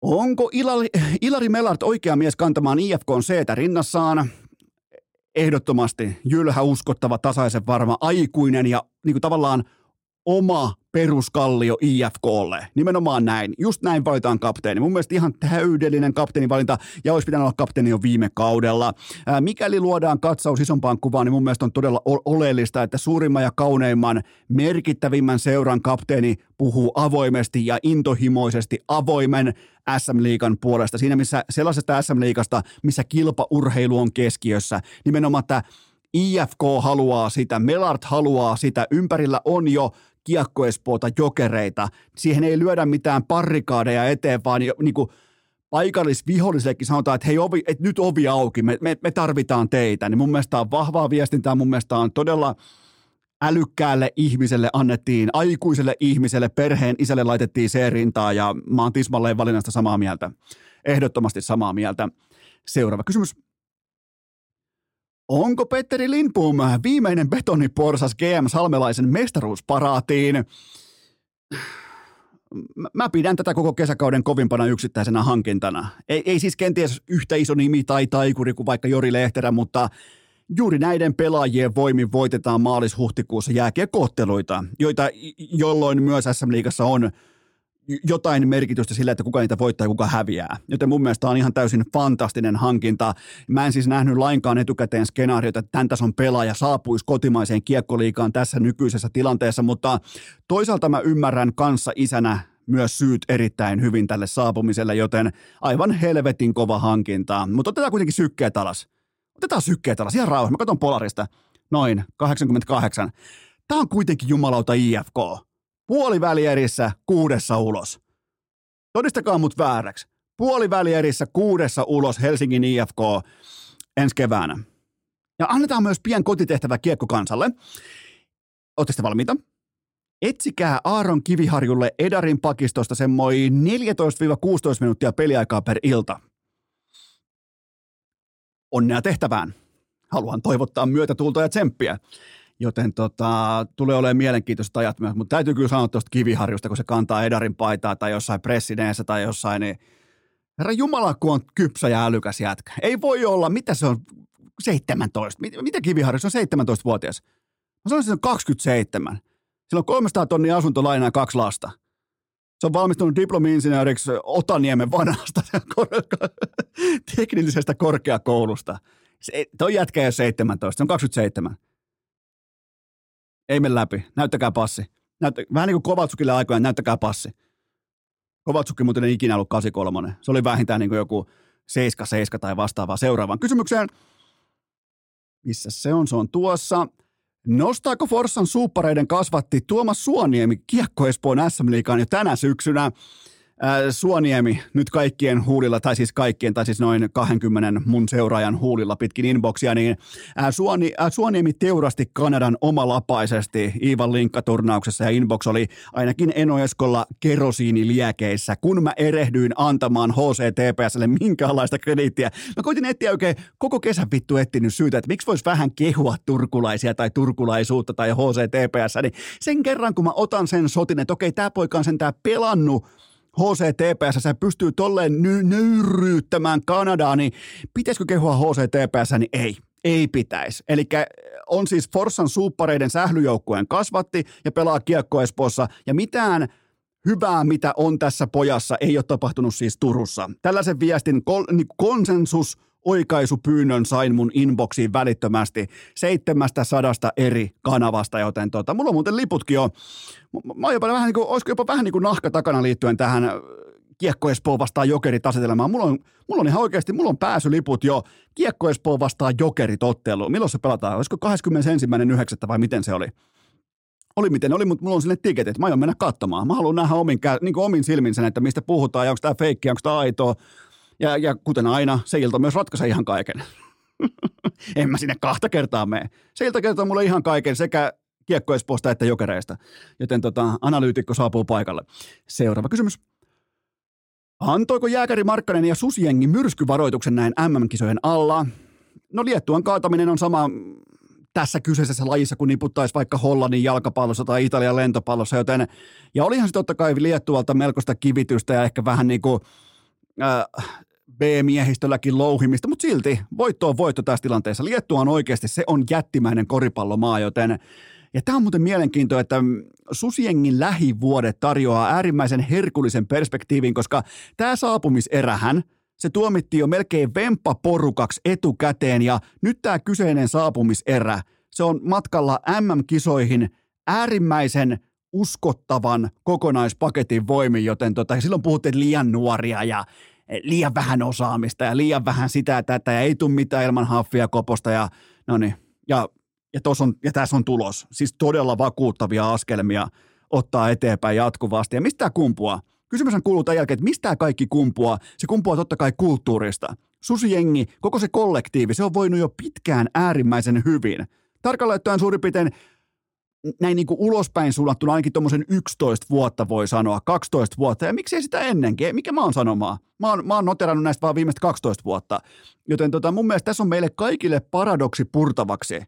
Onko Ilari, Ilari Mellart oikea mies kantamaan IFK C rinnassaan? Ehdottomasti jylhä, uskottava, tasaisen varma, aikuinen ja niin kuin tavallaan oma peruskallio IFKlle. Nimenomaan näin. Just näin valitaan kapteeni. Mun mielestä ihan täydellinen kapteenivalinta ja olisi pitänyt olla kapteeni jo viime kaudella. Ää, mikäli luodaan katsaus isompaan kuvaan, niin mun mielestä on todella oleellista, että suurimman ja kauneimman, merkittävimmän seuran kapteeni puhuu avoimesti ja intohimoisesti avoimen SM-liikan puolesta. Siinä missä sellaisesta SM-liikasta, missä kilpaurheilu on keskiössä. Nimenomaan, että IFK haluaa sitä, Melart haluaa sitä, ympärillä on jo kiekkoespoota jokereita. Siihen ei lyödä mitään parrikaadeja eteen, vaan niin kuin paikallisvihollisellekin sanotaan, että hei, ovi, että nyt ovi auki, me, me, me tarvitaan teitä. Niin mun mielestä on vahvaa viestintää, mun mielestä on todella älykkäälle ihmiselle annettiin, aikuiselle ihmiselle, perheen isälle laitettiin se rintaa ja mä oon tismalleen valinnasta samaa mieltä. Ehdottomasti samaa mieltä. Seuraava kysymys. Onko Petteri Lindbom viimeinen betoniporsas GM Salmelaisen mestaruusparaatiin? Mä pidän tätä koko kesäkauden kovimpana yksittäisenä hankintana. Ei, ei siis kenties yhtä iso nimi tai taikuri kuin vaikka Jori Lehterä, mutta juuri näiden pelaajien voimin voitetaan maalis-huhtikuussa jääkiekkootteluita, joita jolloin myös SM-liigassa on jotain merkitystä sillä, että kuka niitä voittaa ja kuka häviää. Joten mun mielestä on ihan täysin fantastinen hankinta. Mä en siis nähnyt lainkaan etukäteen skenaariota, että tämän tason pelaaja saapuisi kotimaiseen kiekkoliikaan tässä nykyisessä tilanteessa, mutta toisaalta mä ymmärrän kanssa isänä myös syyt erittäin hyvin tälle saapumiselle, joten aivan helvetin kova hankinta. Mutta otetaan kuitenkin sykkeet alas. Otetaan sykkeet alas, ihan rauha. Mä katson Polarista. Noin, 88. Tämä on kuitenkin jumalauta IFK puolivälierissä kuudessa ulos. Todistakaa mut vääräksi. Puolivälierissä kuudessa ulos Helsingin IFK ensi keväänä. Ja annetaan myös pien kotitehtävä kiekkokansalle. Oletteko valmiita? Etsikää Aaron Kiviharjulle Edarin pakistosta semmoi 14-16 minuuttia peliaikaa per ilta. Onnea tehtävään. Haluan toivottaa myötätuulta ja tsemppiä. Joten tota, tulee olemaan mielenkiintoiset ajat myös, mutta täytyy kyllä sanoa tuosta kiviharjusta, kun se kantaa Edarin paitaa tai jossain pressineessä tai jossain, niin herra Jumala, kun on kypsä ja älykäs jätkä. Ei voi olla, mitä se on, 17. Mitä kiviharju, se on 17-vuotias. Mä sanoisin, että se on 27. Sillä on 300 tonnia asuntolainaa ja kaksi lasta. Se on valmistunut diplomi-insinööriksi Otaniemen vanhasta teknillisestä korkeakoulusta. Se, toi jätkä ei ole 17, se on 27. Ei mene läpi. Näyttäkää passi. Näyttä, vähän niin kuin Kovatsukille aikoina, näyttäkää passi. Kovatsukki muuten ei ikinä ollut 83. Se oli vähintään niin kuin joku 7-7 tai vastaavaa seuraavaan kysymykseen. Missä se on? Se on tuossa. Nostaako Forssan suuppareiden kasvatti Tuomas Suoniemi Kiekko Espoon SM-liigaan jo tänä syksynä? Suoniemi nyt kaikkien huulilla, tai siis kaikkien, tai siis noin 20 mun seuraajan huulilla pitkin inboxia, niin Suoni, Suoniemi teurasti Kanadan omalapaisesti Iivan linkkaturnauksessa, ja inbox oli ainakin Enoeskolla kerosiiniliekeissä, kun mä erehdyin antamaan HCTPSlle minkäänlaista krediittiä. Mä koitin etsiä oikein koko kesän vittu etsinyt syytä, että miksi vois vähän kehua turkulaisia tai turkulaisuutta tai HCTPS, niin sen kerran kun mä otan sen sotin, että okei, tää poika on sentään pelannut HCTPS se pystyy tolleen ny- nöyryyttämään Kanadaa, niin pitäisikö kehua HCTPS, niin ei. Ei pitäisi. Eli on siis Forssan suuppareiden sählyjoukkueen kasvatti ja pelaa kiekko Espoossa ja mitään hyvää, mitä on tässä pojassa, ei ole tapahtunut siis Turussa. Tällaisen viestin kol- niin konsensus oikaisupyynnön sain mun inboxiin välittömästi seitsemästä sadasta eri kanavasta, joten tota, mulla on muuten liputkin jo. Mä oon jopa vähän niin kuin, olisiko jopa vähän niin kuin nahka takana liittyen tähän äh, Kiekko Espoo vastaan Jokerit asetelmaan. Mulla on, mulla on ihan oikeasti, mulla on pääsyliput jo Kiekko Espoo vastaan Jokerit otteluun. Milloin se pelataan? Olisiko 21.9. vai miten se oli? oli miten oli, mutta mulla on sinne tiketit. Mä aion mennä katsomaan. Mä haluan nähdä omin, niin omin silmin sen, että mistä puhutaan ja onko tämä feikki, onko tämä aitoa. Ja, ja kuten aina, se ilta myös ratkaisee ihan kaiken. en mä sinne kahta kertaa mene. Se ilta kertoo mulle ihan kaiken sekä Kiekko että Jokereista. Joten tota, analyytikko saapuu paikalle. Seuraava kysymys. Antoiko Jääkäri Markkanen ja Susjengi myrskyvaroituksen näin MM-kisojen alla? No Liettuan kaataminen on sama tässä kyseisessä lajissa, kun niputtaisi vaikka Hollannin jalkapallossa tai Italian lentopallossa, joten, ja olihan se totta kai Liettualta melkoista kivitystä ja ehkä vähän niin kuin, äh, B-miehistölläkin louhimista, mutta silti voitto on voitto tässä tilanteessa. Liettua on oikeasti, se on jättimäinen koripallomaa, joten ja tämä on muuten mielenkiintoa, että Susiengin lähivuodet tarjoaa äärimmäisen herkullisen perspektiivin, koska tämä saapumiserähän, se tuomittiin jo melkein porukaksi etukäteen ja nyt tämä kyseinen saapumiserä, se on matkalla MM-kisoihin äärimmäisen uskottavan kokonaispaketin voimin, joten tota, silloin puhuttiin liian nuoria ja liian vähän osaamista ja liian vähän sitä ja tätä ja ei tule mitään ilman haffia koposta ja no niin, ja, ja, on, ja tässä on tulos. Siis todella vakuuttavia askelmia ottaa eteenpäin jatkuvasti. Ja mistä tämä kumpuaa? Kysymys on kuuluu tämän jälkeen, että mistä kaikki kumpuaa? Se kumpuaa totta kai kulttuurista. Susijengi, koko se kollektiivi, se on voinut jo pitkään äärimmäisen hyvin. Tarkalleen suurin piirtein näin niin kuin ulospäin suunnattuna ainakin tuommoisen 11 vuotta voi sanoa, 12 vuotta, ja miksei sitä ennenkin, mikä mä oon sanomaan? Mä oon, mä oon noterannut näistä vaan viimeiset 12 vuotta, joten tota, mun mielestä tässä on meille kaikille paradoksi purtavaksi.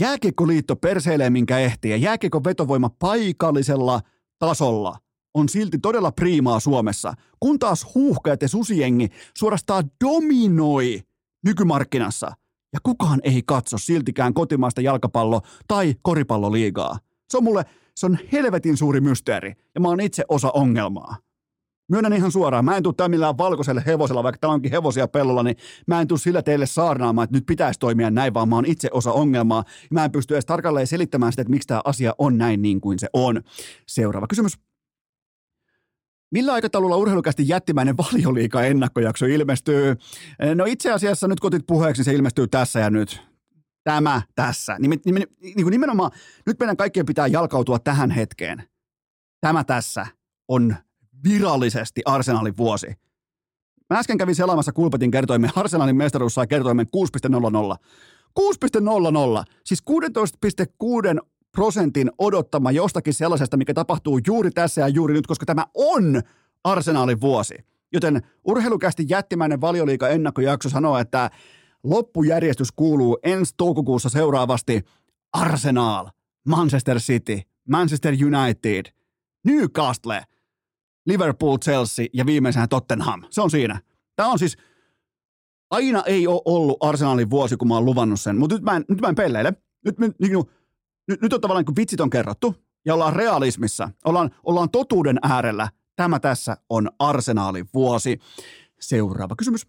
Jääkiekkoliitto perseilee minkä ehtii, ja jääkiekon vetovoima paikallisella tasolla on silti todella priimaa Suomessa, kun taas huuhkajat ja susiengi suorastaan dominoi nykymarkkinassa – ja kukaan ei katso siltikään kotimaista jalkapallo- tai koripalloliigaa. Se on mulle, se on helvetin suuri mysteeri, ja mä oon itse osa ongelmaa. Myönnän ihan suoraan, mä en tule tämän millään valkoiselle hevosella, vaikka täällä onkin hevosia pellolla, niin mä en tule sillä teille saarnaamaan, että nyt pitäisi toimia näin, vaan mä oon itse osa ongelmaa. Mä en pysty edes tarkalleen selittämään sitä, että miksi tämä asia on näin niin kuin se on. Seuraava kysymys. Millä aikataululla urheilukästi jättimäinen valioliika ennakkojakso ilmestyy? No itse asiassa nyt kotit puheeksi, se ilmestyy tässä ja nyt. Tämä tässä. Nimen, nimen, niin kuin nimenomaan, nyt meidän kaikkien pitää jalkautua tähän hetkeen. Tämä tässä on virallisesti Arsenalin vuosi. Mä äsken kävin selaamassa Kulpetin kertoimen, Arsenalin mestaruus sai kertoimen 6.00. 6.00, siis 16.6 prosentin odottama jostakin sellaisesta, mikä tapahtuu juuri tässä ja juuri nyt, koska tämä on arsenaalin vuosi. Joten urheilukästi jättimäinen valioliika ennakkojakso sanoo, että loppujärjestys kuuluu ensi toukokuussa seuraavasti Arsenal, Manchester City, Manchester United, Newcastle, Liverpool, Chelsea ja viimeisenä Tottenham. Se on siinä. Tämä on siis, aina ei ole ollut Arsenalin vuosi, kun mä oon luvannut sen, mutta nyt mä en, nyt mä en pelleile. Nyt, nyt, nyt nyt, nyt on tavallaan, kun vitsit on kerrottu ja ollaan realismissa, ollaan, ollaan totuuden äärellä. Tämä tässä on arsenaalin vuosi. Seuraava kysymys.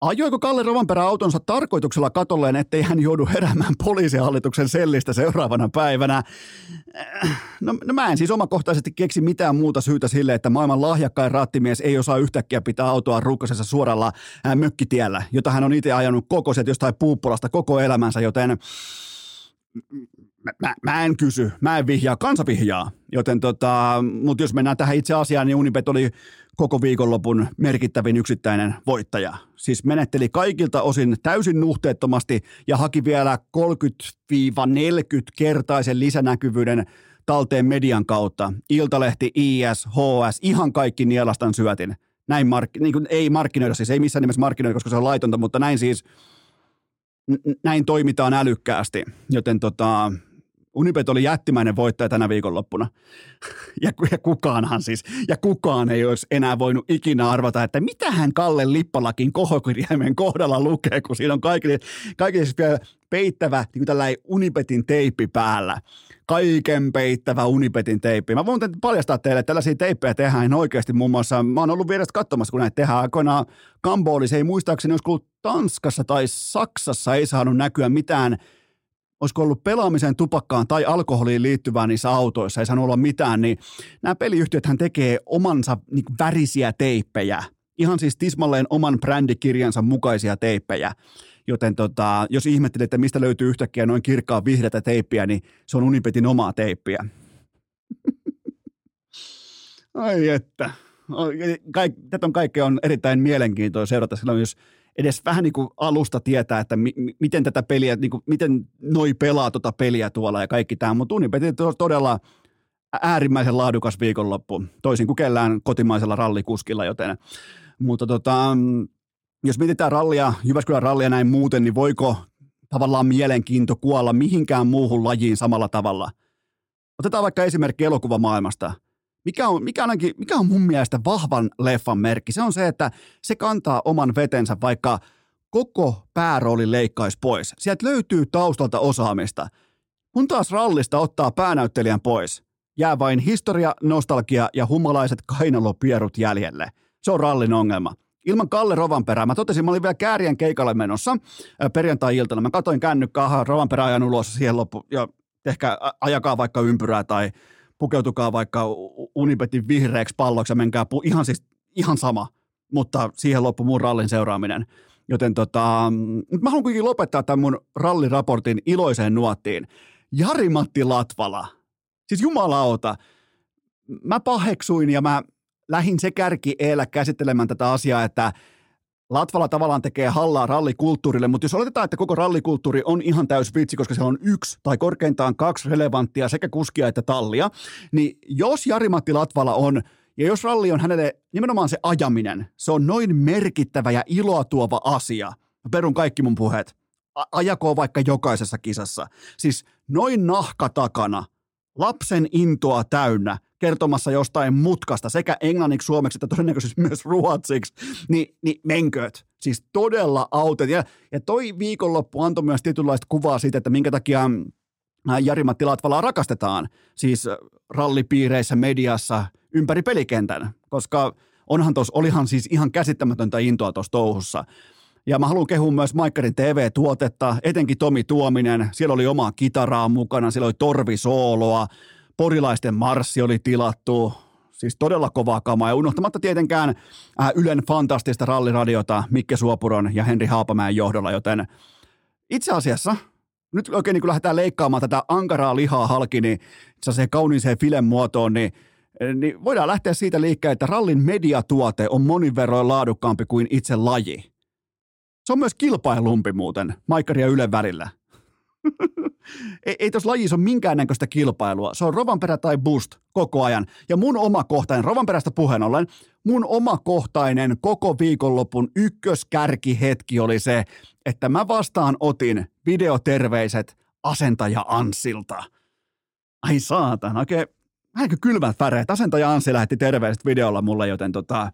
Ajoiko Kalle Rovanperä autonsa tarkoituksella katolleen, ettei hän joudu heräämään poliisihallituksen sellistä seuraavana päivänä? No, no mä en siis omakohtaisesti keksi mitään muuta syytä sille, että maailman lahjakkain rattimies ei osaa yhtäkkiä pitää autoa rukkasessa suoralla mökkitiellä, jota hän on itse ajanut koko se jostain puuppolasta koko elämänsä, joten mä, mä, en kysy, mä en vihjaa, kansa vihjaa. Joten tota, mutta jos mennään tähän itse asiaan, niin Unibet oli koko viikonlopun merkittävin yksittäinen voittaja. Siis menetteli kaikilta osin täysin nuhteettomasti ja haki vielä 30-40 kertaisen lisänäkyvyyden talteen median kautta. Iltalehti, IS, HS, ihan kaikki nielastan syötin. Näin mark- niin kuin ei markkinoida, siis ei missään nimessä markkinoida, koska se on laitonta, mutta näin siis, näin toimitaan älykkäästi. Joten tota, Unibet oli jättimäinen voittaja tänä viikonloppuna. Ja, ja kukaanhan siis, ja kukaan ei olisi enää voinut ikinä arvata, että mitähän Kalle Lippalakin kohokirjaimen kohdalla lukee, kun siinä on kaikille, kaikille siis vielä peittävä niin kuin tällainen Unibetin teippi päällä. Kaiken peittävä Unibetin teippi. Mä voin paljastaa teille, että tällaisia teippejä tehdään oikeasti muun muassa. Mä oon ollut vierestä katsomassa, kun näitä tehdään aikoinaan. Se ei muistaakseni, jos Tanskassa tai Saksassa ei saanut näkyä mitään – olisiko ollut pelaamiseen, tupakkaan tai alkoholiin liittyvää niissä autoissa, ei saanut olla mitään, niin nämä peliyhtiöt tekee omansa niin värisiä teippejä, ihan siis tismalleen oman brändikirjansa mukaisia teippejä. Joten tota, jos ihmettelet, että mistä löytyy yhtäkkiä noin kirkkaan vihreätä teippiä, niin se on Unipetin omaa teippiä. Ai että. Kaik, tätä on kaikkea on erittäin mielenkiintoista seurata silloin, jos edes vähän niin kuin alusta tietää, että mi, miten tätä peliä, niin kuin, miten noi pelaa tuota peliä tuolla ja kaikki tämä, mutta on todella äärimmäisen laadukas viikonloppu, toisin kuin kellään kotimaisella rallikuskilla, joten, mutta tota, jos mietitään rallia, Jyväskylän rallia näin muuten, niin voiko tavallaan mielenkiinto kuolla mihinkään muuhun lajiin samalla tavalla? Otetaan vaikka esimerkki elokuvamaailmasta – mikä on, mikä, ainakin, mikä on mun mielestä vahvan leffan merkki? Se on se, että se kantaa oman vetensä, vaikka koko päärooli leikkaisi pois. Sieltä löytyy taustalta osaamista. Kun taas rallista ottaa päänäyttelijän pois, jää vain historia, nostalgia ja humalaiset kainalopierut jäljelle. Se on rallin ongelma. Ilman Kalle Rovanperää. Mä totesin, mä olin vielä Käärien keikalle menossa perjantai-iltana. Mä katsoin kännykkää, aha, Rovanperä ajan ulos siihen loppu, ja ehkä ajakaa vaikka ympyrää tai pukeutukaa vaikka Unibetin vihreäksi palloksi ja menkää pu- ihan siis ihan sama, mutta siihen loppu mun rallin seuraaminen. Joten tota, mä haluan kuitenkin lopettaa tämän mun ralliraportin iloiseen nuottiin. Jari-Matti Latvala, siis jumalauta, mä paheksuin ja mä lähin se kärki eellä käsittelemään tätä asiaa, että Latvala tavallaan tekee hallaa rallikulttuurille, mutta jos oletetaan, että koko rallikulttuuri on ihan täys vitsi, koska se on yksi tai korkeintaan kaksi relevanttia sekä kuskia että tallia, niin jos Jari-Matti Latvala on ja jos ralli on hänelle nimenomaan se ajaminen, se on noin merkittävä ja iloa tuova asia. Perun kaikki mun puheet. A- ajakoon vaikka jokaisessa kisassa. Siis noin nahka takana, lapsen intoa täynnä, kertomassa jostain mutkasta sekä englanniksi, suomeksi että todennäköisesti myös ruotsiksi, niin, niin menkööt. Siis todella autet. Ja, ja toi viikonloppu antoi myös tietynlaista kuvaa siitä, että minkä takia Jari-Matti Latvalaa rakastetaan, siis rallipiireissä, mediassa, ympäri pelikentän, koska onhan tos, olihan siis ihan käsittämätöntä intoa tuossa touhussa. Ja mä haluan kehua myös Maikkarin TV-tuotetta, etenkin Tomi Tuominen. Siellä oli omaa kitaraa mukana, siellä oli torvisooloa, porilaisten marssi oli tilattu, siis todella kovaa kamaa. Ja unohtamatta tietenkään äh, Ylen fantastista ralliradiota Mikke Suopuron ja Henri Haapamäen johdolla, joten itse asiassa nyt oikein niin kun lähdetään leikkaamaan tätä ankaraa lihaa halki, niin se kauniiseen filen muotoon, niin niin voidaan lähteä siitä liikkeelle, että rallin mediatuote on monin verroin laadukkaampi kuin itse laji. Se on myös kilpailumpi muuten, Maikkari ja Ylen välillä. Ei, ei tuossa lajissa ole minkäännäköistä kilpailua. Se on Rovanperä tai Boost koko ajan. Ja mun omakohtainen, Rovanperästä puheen ollen, mun omakohtainen koko viikonlopun hetki oli se, että mä vastaan otin videoterveiset asentaja Ansilta. Ai saatan, oikein vähän kuin kylmät väreet. Asentaja Anssi lähetti terveiset videolla mulle, joten tota,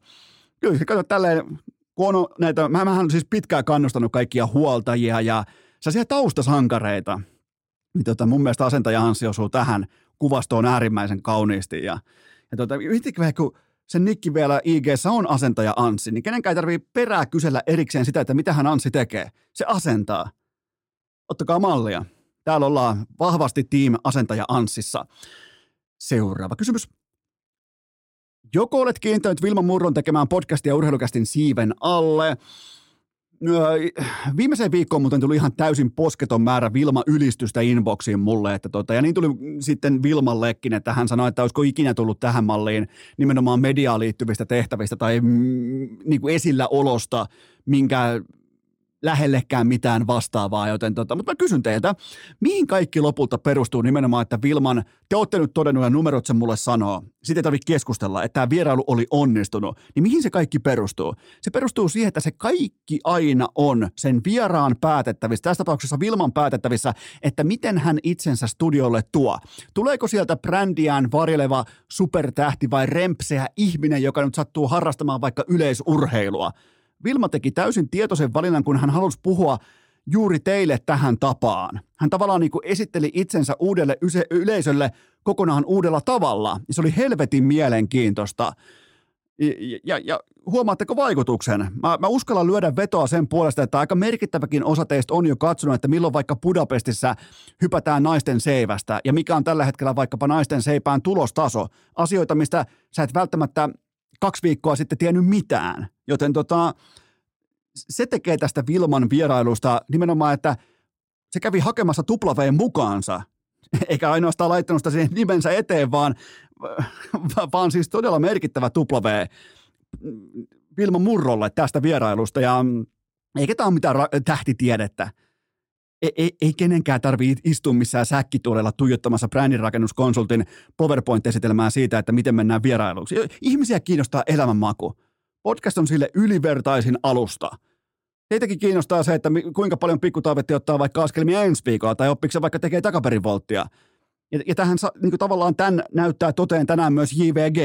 kyllä kato tälleen, kun on näitä, mä, mähän siis pitkään kannustanut kaikkia huoltajia ja sellaisia taustasankareita, niin tota, mun mielestä asentaja Anssi osuu tähän kuvastoon äärimmäisen kauniisti. Ja, ja tota, kun sen nikki vielä ig on asentaja Anssi, niin kenenkään ei tarvitse perää kysellä erikseen sitä, että mitä hän Anssi tekee. Se asentaa. Ottakaa mallia. Täällä ollaan vahvasti tiim asentaja Anssissa. Seuraava kysymys. Joko olet kiinnittänyt Vilma Murron tekemään podcastia urheilukästin siiven alle? Viimeiseen viikkoon muuten tuli ihan täysin posketon määrä Vilma-ylistystä inboxiin mulle, että tota, ja niin tuli sitten Vilmallekin, että hän sanoi, että olisiko ikinä tullut tähän malliin nimenomaan mediaan liittyvistä tehtävistä tai mm, niin kuin esillä olosta, minkä lähellekään mitään vastaavaa, joten tota, mutta mä kysyn teiltä, mihin kaikki lopulta perustuu nimenomaan, että Vilman, te olette nyt todennut ja numerot sen mulle sanoo, sitten ei tarvitse keskustella, että tämä vierailu oli onnistunut, niin mihin se kaikki perustuu? Se perustuu siihen, että se kaikki aina on sen vieraan päätettävissä, tässä tapauksessa Vilman päätettävissä, että miten hän itsensä studiolle tuo. Tuleeko sieltä brändiään varjeleva supertähti vai rempseä ihminen, joka nyt sattuu harrastamaan vaikka yleisurheilua? Vilma teki täysin tietoisen valinnan, kun hän halusi puhua juuri teille tähän tapaan. Hän tavallaan niin kuin esitteli itsensä uudelle yleisölle kokonaan uudella tavalla. Se oli helvetin mielenkiintoista. Ja, ja, ja huomaatteko vaikutuksen? Mä, mä uskallan lyödä vetoa sen puolesta, että aika merkittäväkin osa teistä on jo katsonut, että milloin vaikka Budapestissa hypätään naisten seivästä ja mikä on tällä hetkellä vaikkapa naisten seipään tulostaso. Asioita, mistä sä et välttämättä kaksi viikkoa sitten tiennyt mitään. Joten tota, se tekee tästä Vilman vierailusta nimenomaan, että se kävi hakemassa tuplaveen mukaansa, eikä ainoastaan laittanut sitä siihen nimensä eteen, vaan, vaan siis todella merkittävä tuplavee Vilma Murrolle tästä vierailusta. Ja eikä tämä ole mitään ra- tähtitiedettä. Ei, ei, ei kenenkään tarvitse istua missään säkkituolella tuijottamassa brändinrakennuskonsultin PowerPoint-esitelmää siitä, että miten mennään vierailuksi. Ihmisiä kiinnostaa elämänmaku. Podcast on sille ylivertaisin alusta. Teitäkin kiinnostaa se, että kuinka paljon pikkutaavetti ottaa vaikka askelmia ensi viikolla, tai oppiko se vaikka tekee takaperinvolttia. Ja, ja tähän niin tavallaan tämän näyttää toteen tänään myös JVG.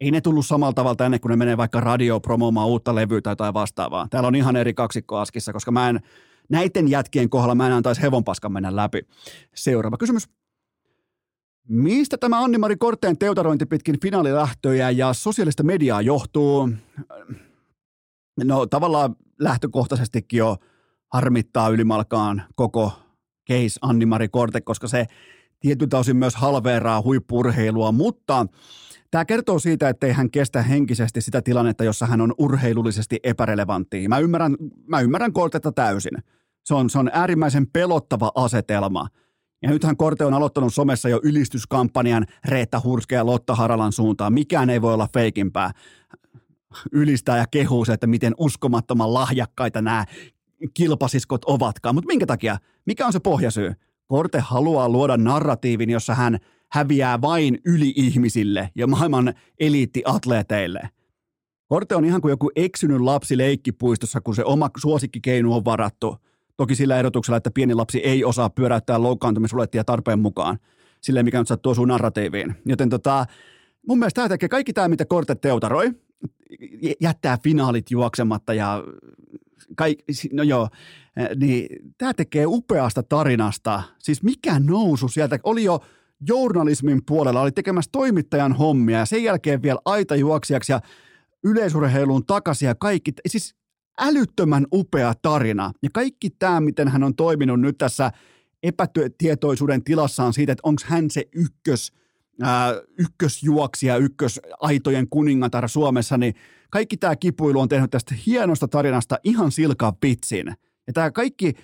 Ei ne tullut samalla tavalla tänne, kun ne menee vaikka radio promoomaan uutta levyä tai jotain vastaavaa. Täällä on ihan eri kaksikko askissa, koska mä en, näiden jätkien kohdalla mä en antaisi hevonpaskan mennä läpi. Seuraava kysymys. Mistä tämä Anni-Mari Korteen teutarointi pitkin finaalilähtöjä ja sosiaalista mediaa johtuu? No tavallaan lähtökohtaisestikin jo harmittaa ylimalkaan koko case Anni-Mari Korte, koska se tietyltä osin myös halveeraa huippurheilua, mutta tämä kertoo siitä, että ei hän kestä henkisesti sitä tilannetta, jossa hän on urheilullisesti epärelevantti. Mä ymmärrän, mä ymmärrän Kortetta täysin. Se on, se on äärimmäisen pelottava asetelma – ja nythän Korte on aloittanut somessa jo ylistyskampanjan Reetta Hurske ja Lotta Haralan suuntaan. Mikään ei voi olla feikimpää. Ylistää ja kehuu se, että miten uskomattoman lahjakkaita nämä kilpasiskot ovatkaan. Mutta minkä takia? Mikä on se pohjasyy? Korte haluaa luoda narratiivin, jossa hän häviää vain yli-ihmisille ja maailman eliittiatleeteille. Korte on ihan kuin joku eksynyt lapsi leikkipuistossa, kun se oma suosikkikeinu on varattu – Toki sillä erotuksella, että pieni lapsi ei osaa pyöräyttää loukkaantumisrulettia tarpeen mukaan, silleen mikä nyt sattuu sun narratiiviin. Joten tota, mun mielestä tämä tekee kaikki tämä, mitä Korte teutaroi, jättää finaalit juoksematta ja kaik, no joo, niin tämä tekee upeasta tarinasta. Siis mikä nousu sieltä, oli jo journalismin puolella, oli tekemässä toimittajan hommia ja sen jälkeen vielä aitajuoksijaksi ja yleisurheiluun takaisin ja kaikki. Siis älyttömän upea tarina. Ja kaikki tämä, miten hän on toiminut nyt tässä epätietoisuuden tilassaan siitä, että onko hän se ykkös, ää, ykkösjuoksija, ykkösaitojen kuningatar Suomessa, niin kaikki tämä kipuilu on tehnyt tästä hienosta tarinasta ihan silkaa pitsin. Ja tämä kaikki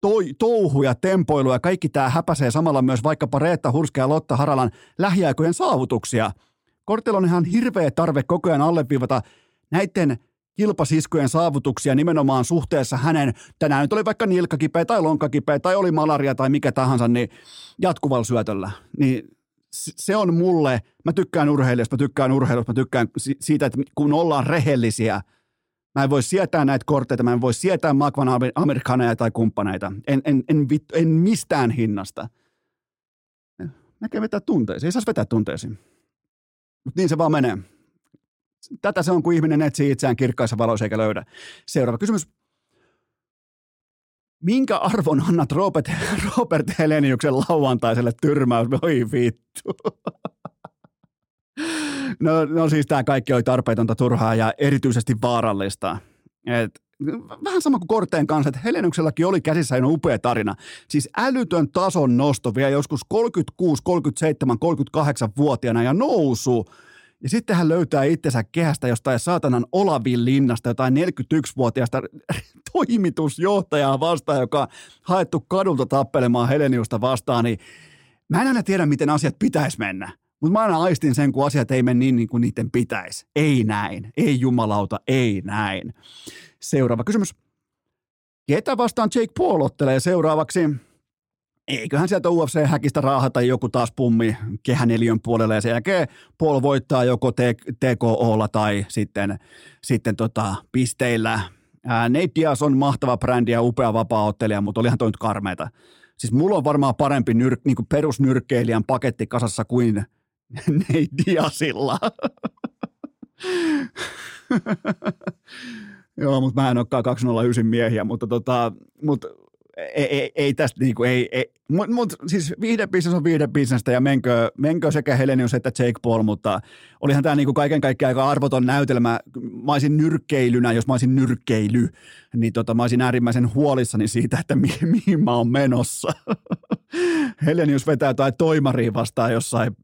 toi, touhu ja tempoilu ja kaikki tämä häpäisee samalla myös vaikkapa Reetta Hurske ja Lotta Haralan lähiaikojen saavutuksia. Kortilla on ihan hirveä tarve koko ajan alleviivata näiden – kilpasiskujen saavutuksia nimenomaan suhteessa hänen, tänään nyt oli vaikka nilkkakipeä tai lonkakipeä tai oli malaria tai mikä tahansa, niin jatkuvalla syötöllä. Niin se on mulle, mä tykkään urheilijasta, mä tykkään urheilusta, mä tykkään siitä, että kun ollaan rehellisiä, mä en voi sietää näitä kortteita, mä en voi sietää makvan amerikaneja tai kumppaneita, en, en, en, en mistään hinnasta. Näkee vetää tunteisiin, ei saisi vetää tunteisiin. Mutta niin se vaan menee. Tätä se on, kun ihminen etsii itseään kirkkaissa valoissa eikä löydä. Seuraava kysymys. Minkä arvon annat Robert, Robert Heleniuksen lauantaiselle tyrmäys? Oi vittu. No, no siis tämä kaikki oli tarpeetonta, turhaa ja erityisesti vaarallista. Et, vähän sama kuin Korteen kanssa, että Helenuksellakin oli käsissä jo upea tarina. Siis älytön tason nosto vielä joskus 36, 37, 38-vuotiaana ja nousu. Ja sitten hän löytää itsensä kehästä jostain saatanan Olavin linnasta jotain 41-vuotiaasta toimitusjohtajaa vastaan, joka on haettu kadulta tappelemaan Heleniusta vastaan, niin mä en aina tiedä, miten asiat pitäisi mennä. Mutta mä aina aistin sen, kun asiat ei mene niin, niin kuin niiden pitäisi. Ei näin. Ei jumalauta, ei näin. Seuraava kysymys. Ketä vastaan Jake Paul ottelee seuraavaksi? Eiköhän sieltä UFC-häkistä raahata joku taas pummi kehäneliön puolelle ja sen jälkeen Paul voittaa joko TKOlla tai sitten, sitten tota pisteillä. Ää, Nate Diaz on mahtava brändi ja upea vapaa-ottelija, mutta olihan toi nyt karmeita. Siis mulla on varmaan parempi nyr, niin perusnyrkkeilijän paketti kasassa kuin Nate Diazilla. Joo, mutta mä en olekaan 209 miehiä, mutta, tota, mutta ei, ei, ei tästä niinku, ei, ei. Mut, mut siis viihdebisnes on viihdebisnestä ja menkö, menkö sekä Helenius että Jake Paul, mutta olihan tämä niinku kaiken kaikkiaan aika arvoton näytelmä. Mä olisin nyrkkeilynä, jos mä olisin nyrkkeily, niin tota, mä olisin äärimmäisen huolissani siitä, että mi- mihin mä oon menossa. Helenius vetää jotain toimaria vastaan jossain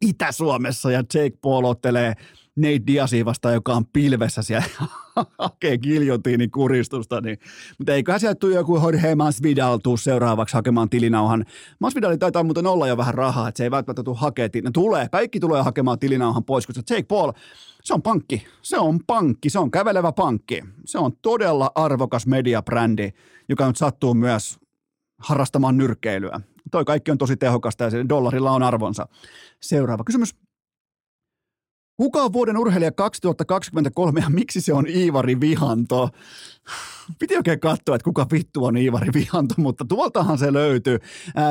Itä-Suomessa ja Jake Paul ottelee Nate Diazia vastaan, joka on pilvessä siellä hakee giljotiinin kuristusta, niin, mutta eiköhän sieltä tule joku Jorge Masvidal tuu seuraavaksi hakemaan tilinauhan. Masvidal taitaa muuten olla jo vähän rahaa, että se ei välttämättä tule hakemaan, ne tulee, kaikki tulee hakemaan tilinauhan pois, koska Jake Paul, se on pankki, se on pankki, se on kävelevä pankki, se on todella arvokas mediabrändi, joka nyt sattuu myös harrastamaan nyrkkeilyä. Toi kaikki on tosi tehokasta ja se dollarilla on arvonsa. Seuraava kysymys. Kuka on vuoden urheilija 2023 ja miksi se on Iivari Vihanto? Piti oikein katsoa, että kuka vittu on Iivari Vihanto, mutta tuoltahan se löytyy.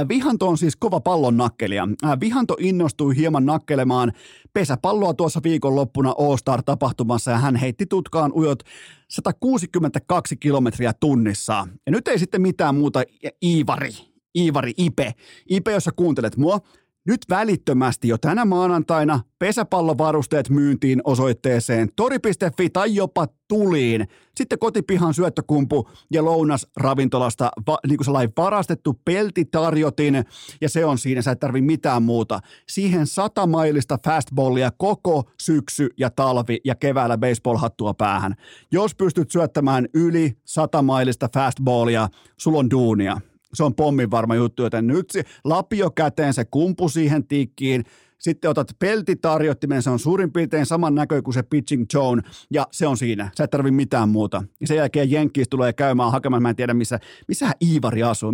Vihanto on siis kova pallon nakkelija. Vihanto innostui hieman nakkelemaan pesäpalloa tuossa viikonloppuna All-Star-tapahtumassa ja hän heitti tutkaan ujot 162 kilometriä tunnissa. Ja nyt ei sitten mitään muuta Iivari, Iivari Ipe. Ipe, jos sä kuuntelet mua, nyt välittömästi jo tänä maanantaina pesäpallovarusteet myyntiin osoitteeseen tori.fi tai jopa tuliin. Sitten kotipihan syöttökumpu ja lounas ravintolasta va, niin kuin sellainen varastettu peltitarjotin ja se on siinä, sä et tarvi mitään muuta. Siihen satamailista fastballia koko syksy ja talvi ja keväällä baseball-hattua päähän. Jos pystyt syöttämään yli satamailista fastballia, sulla on duunia se on pommin varma juttu, joten nyt se lapio käteen, se kumpu siihen tikkiin, sitten otat peltitarjottimen, se on suurin piirtein saman näköinen kuin se pitching zone, ja se on siinä. Sä et tarvi mitään muuta. Ja sen jälkeen Jenkkiis tulee käymään hakemaan, mä en tiedä missä, missä Iivari asuu.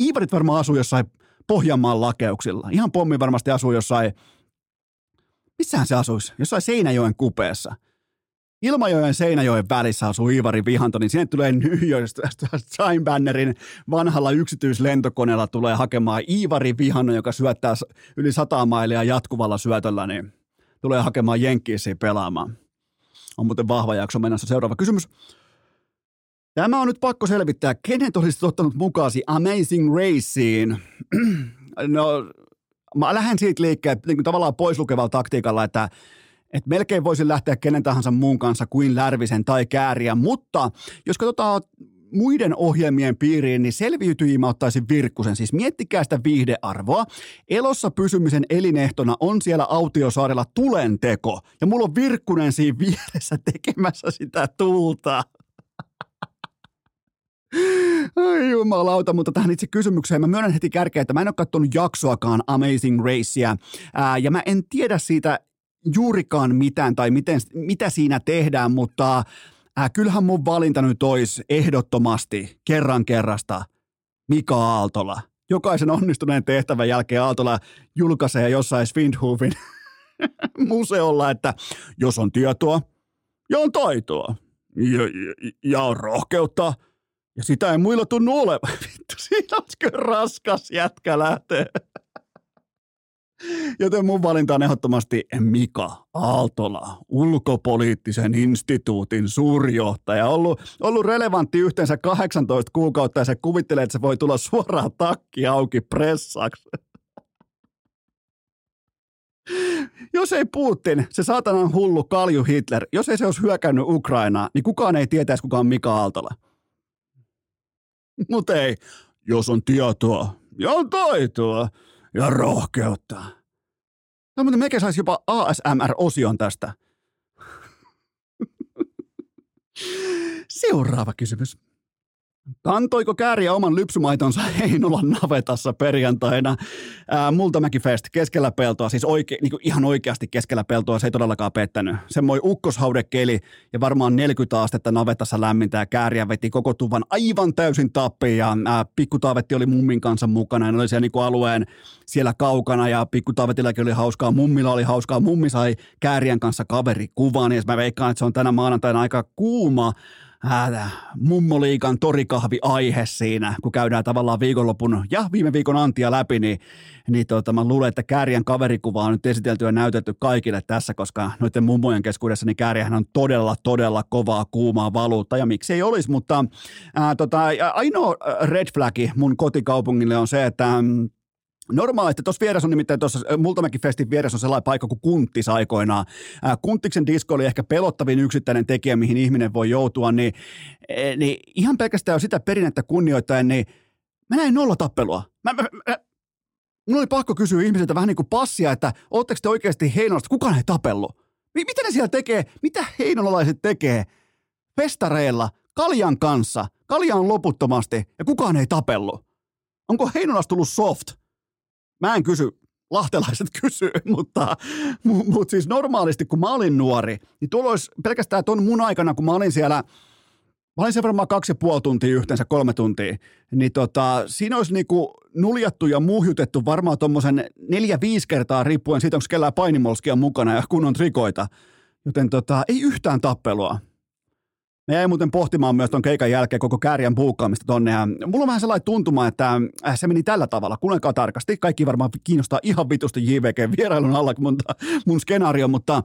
Iivarit varmaan asuu jossain Pohjanmaan lakeuksilla. Ihan pommi varmasti asuu jossain, missähän se asuisi? Jossain Seinäjoen kupeessa – Ilmajoen Seinäjoen välissä asuu Iivari Vihanto, niin sinne tulee Yorkista Bannerin vanhalla yksityislentokoneella tulee hakemaan Iivari Vihanno, joka syöttää yli sata mailia jatkuvalla syötöllä, niin tulee hakemaan Jenkkiisiin pelaamaan. On muuten vahva jakso mennessä. Seuraava kysymys. Tämä on nyt pakko selvittää. Kenet olisit ottanut mukaasi Amazing Raceen? no, mä lähden siitä liikkeelle niin tavallaan poislukevalla taktiikalla, että että melkein voisin lähteä kenen tahansa muun kanssa kuin Lärvisen tai Kääriä, mutta jos katsotaan muiden ohjelmien piiriin, niin selviytyjiä mä ottaisin Virkkusen. Siis miettikää sitä viihdearvoa. Elossa pysymisen elinehtona on siellä autiosaarella tulenteko. Ja mulla on Virkkunen siinä vieressä tekemässä sitä tulta. Ai jumalauta, mutta tähän itse kysymykseen mä myönnän heti kärkeä, että mä en ole katsonut jaksoakaan Amazing Racea. Ää, ja mä en tiedä siitä juurikaan mitään tai miten, mitä siinä tehdään, mutta äh, kyllähän mun valinta nyt olisi ehdottomasti kerran kerrasta Mika Aaltola. Jokaisen onnistuneen tehtävän jälkeen Aaltola julkaisee jossain Svindhufin museolla, että jos on tietoa ja on taitoa ja, ja, ja on rohkeutta ja sitä ei muilla tunnu olevan. Vittu, siinä olisiko raskas jätkä lähtee. Joten mun valinta on ehdottomasti Mika Aaltola, ulkopoliittisen instituutin suurjohtaja. Ollut, ollut relevantti yhteensä 18 kuukautta ja se kuvittelee, että se voi tulla suoraan takki auki pressaksi. jos ei Putin, se saatanan hullu kalju Hitler, jos ei se olisi hyökännyt Ukrainaa, niin kukaan ei tietäisi, kuka on Mika Aaltola. Mutta ei, jos on tietoa ja on taitoa ja rohkeutta. No, mutta mekin saisi jopa ASMR-osion tästä. Seuraava kysymys. Kantoiko kääriä oman lypsymaitonsa Heinolan navetassa perjantaina? Ää, Multamäki Fest keskellä peltoa, siis oike, niin kuin ihan oikeasti keskellä peltoa, se ei todellakaan pettänyt. Semmoinen ukkoshaudekkeli ja varmaan 40 astetta navetassa lämmintä ja kääriä veti koko tuvan aivan täysin tappiin ja ää, pikkutaavetti oli mummin kanssa mukana ja ne oli siellä niin kuin alueen siellä kaukana ja pikkutaavetillakin oli hauskaa, mummilla oli hauskaa, mummi sai käärien kanssa kaverikuvan ja mä veikkaan, että se on tänä maanantaina aika kuuma äh, mummoliikan torikahvi-aihe siinä, kun käydään tavallaan viikonlopun ja viime viikon antia läpi, niin, niin tota, mä luulen, että Kääriän kaverikuva on nyt esitelty ja näytetty kaikille tässä, koska noiden mummojen keskuudessa niin Kääriähän on todella, todella kovaa, kuumaa valuutta, ja miksi ei olisi, mutta ää, tota, ainoa red flagi mun kotikaupungille on se, että mm, Normaalisti tuossa vieressä on nimittäin tuossa Multamäki Festin vieressä on sellainen paikka kuin Kunttis aikoinaan. Kunttiksen disko oli ehkä pelottavin yksittäinen tekijä, mihin ihminen voi joutua, niin, e, niin ihan pelkästään jo sitä perinnettä kunnioittaen, niin mä näin nolla tappelua. Mä, mä, mä, Mulla oli pakko kysyä ihmisiltä vähän niin kuin passia, että ootteko te oikeasti Heinolasta, kukaan ei tapellut? Mitä ne siellä tekee? Mitä heinolalaiset tekee? Festareilla, kaljan kanssa, kalja on loputtomasti ja kukaan ei tapellut. Onko Heinolasta tullut soft? Mä en kysy, lahtelaiset kysyy, mutta, mutta siis normaalisti kun mä olin nuori, niin tuolla olisi pelkästään ton mun aikana, kun mä olin siellä Mä olin siellä varmaan kaksi ja puoli tuntia yhteensä, kolme tuntia. Niin tota, siinä olisi niinku nuljattu ja muhjutettu varmaan tuommoisen neljä-viisi kertaa riippuen siitä, onko kellään painimolskia mukana ja kunnon trikoita. Joten tota, ei yhtään tappelua. Me jäi muuten pohtimaan myös tuon keikan jälkeen koko kääriän puukkaamista tonne. Ja mulla on vähän sellainen tuntuma, että äh, se meni tällä tavalla. Kuunnelkaa tarkasti. Kaikki varmaan kiinnostaa ihan vitusti JVG-vierailun alla mun, mun skenaario, mutta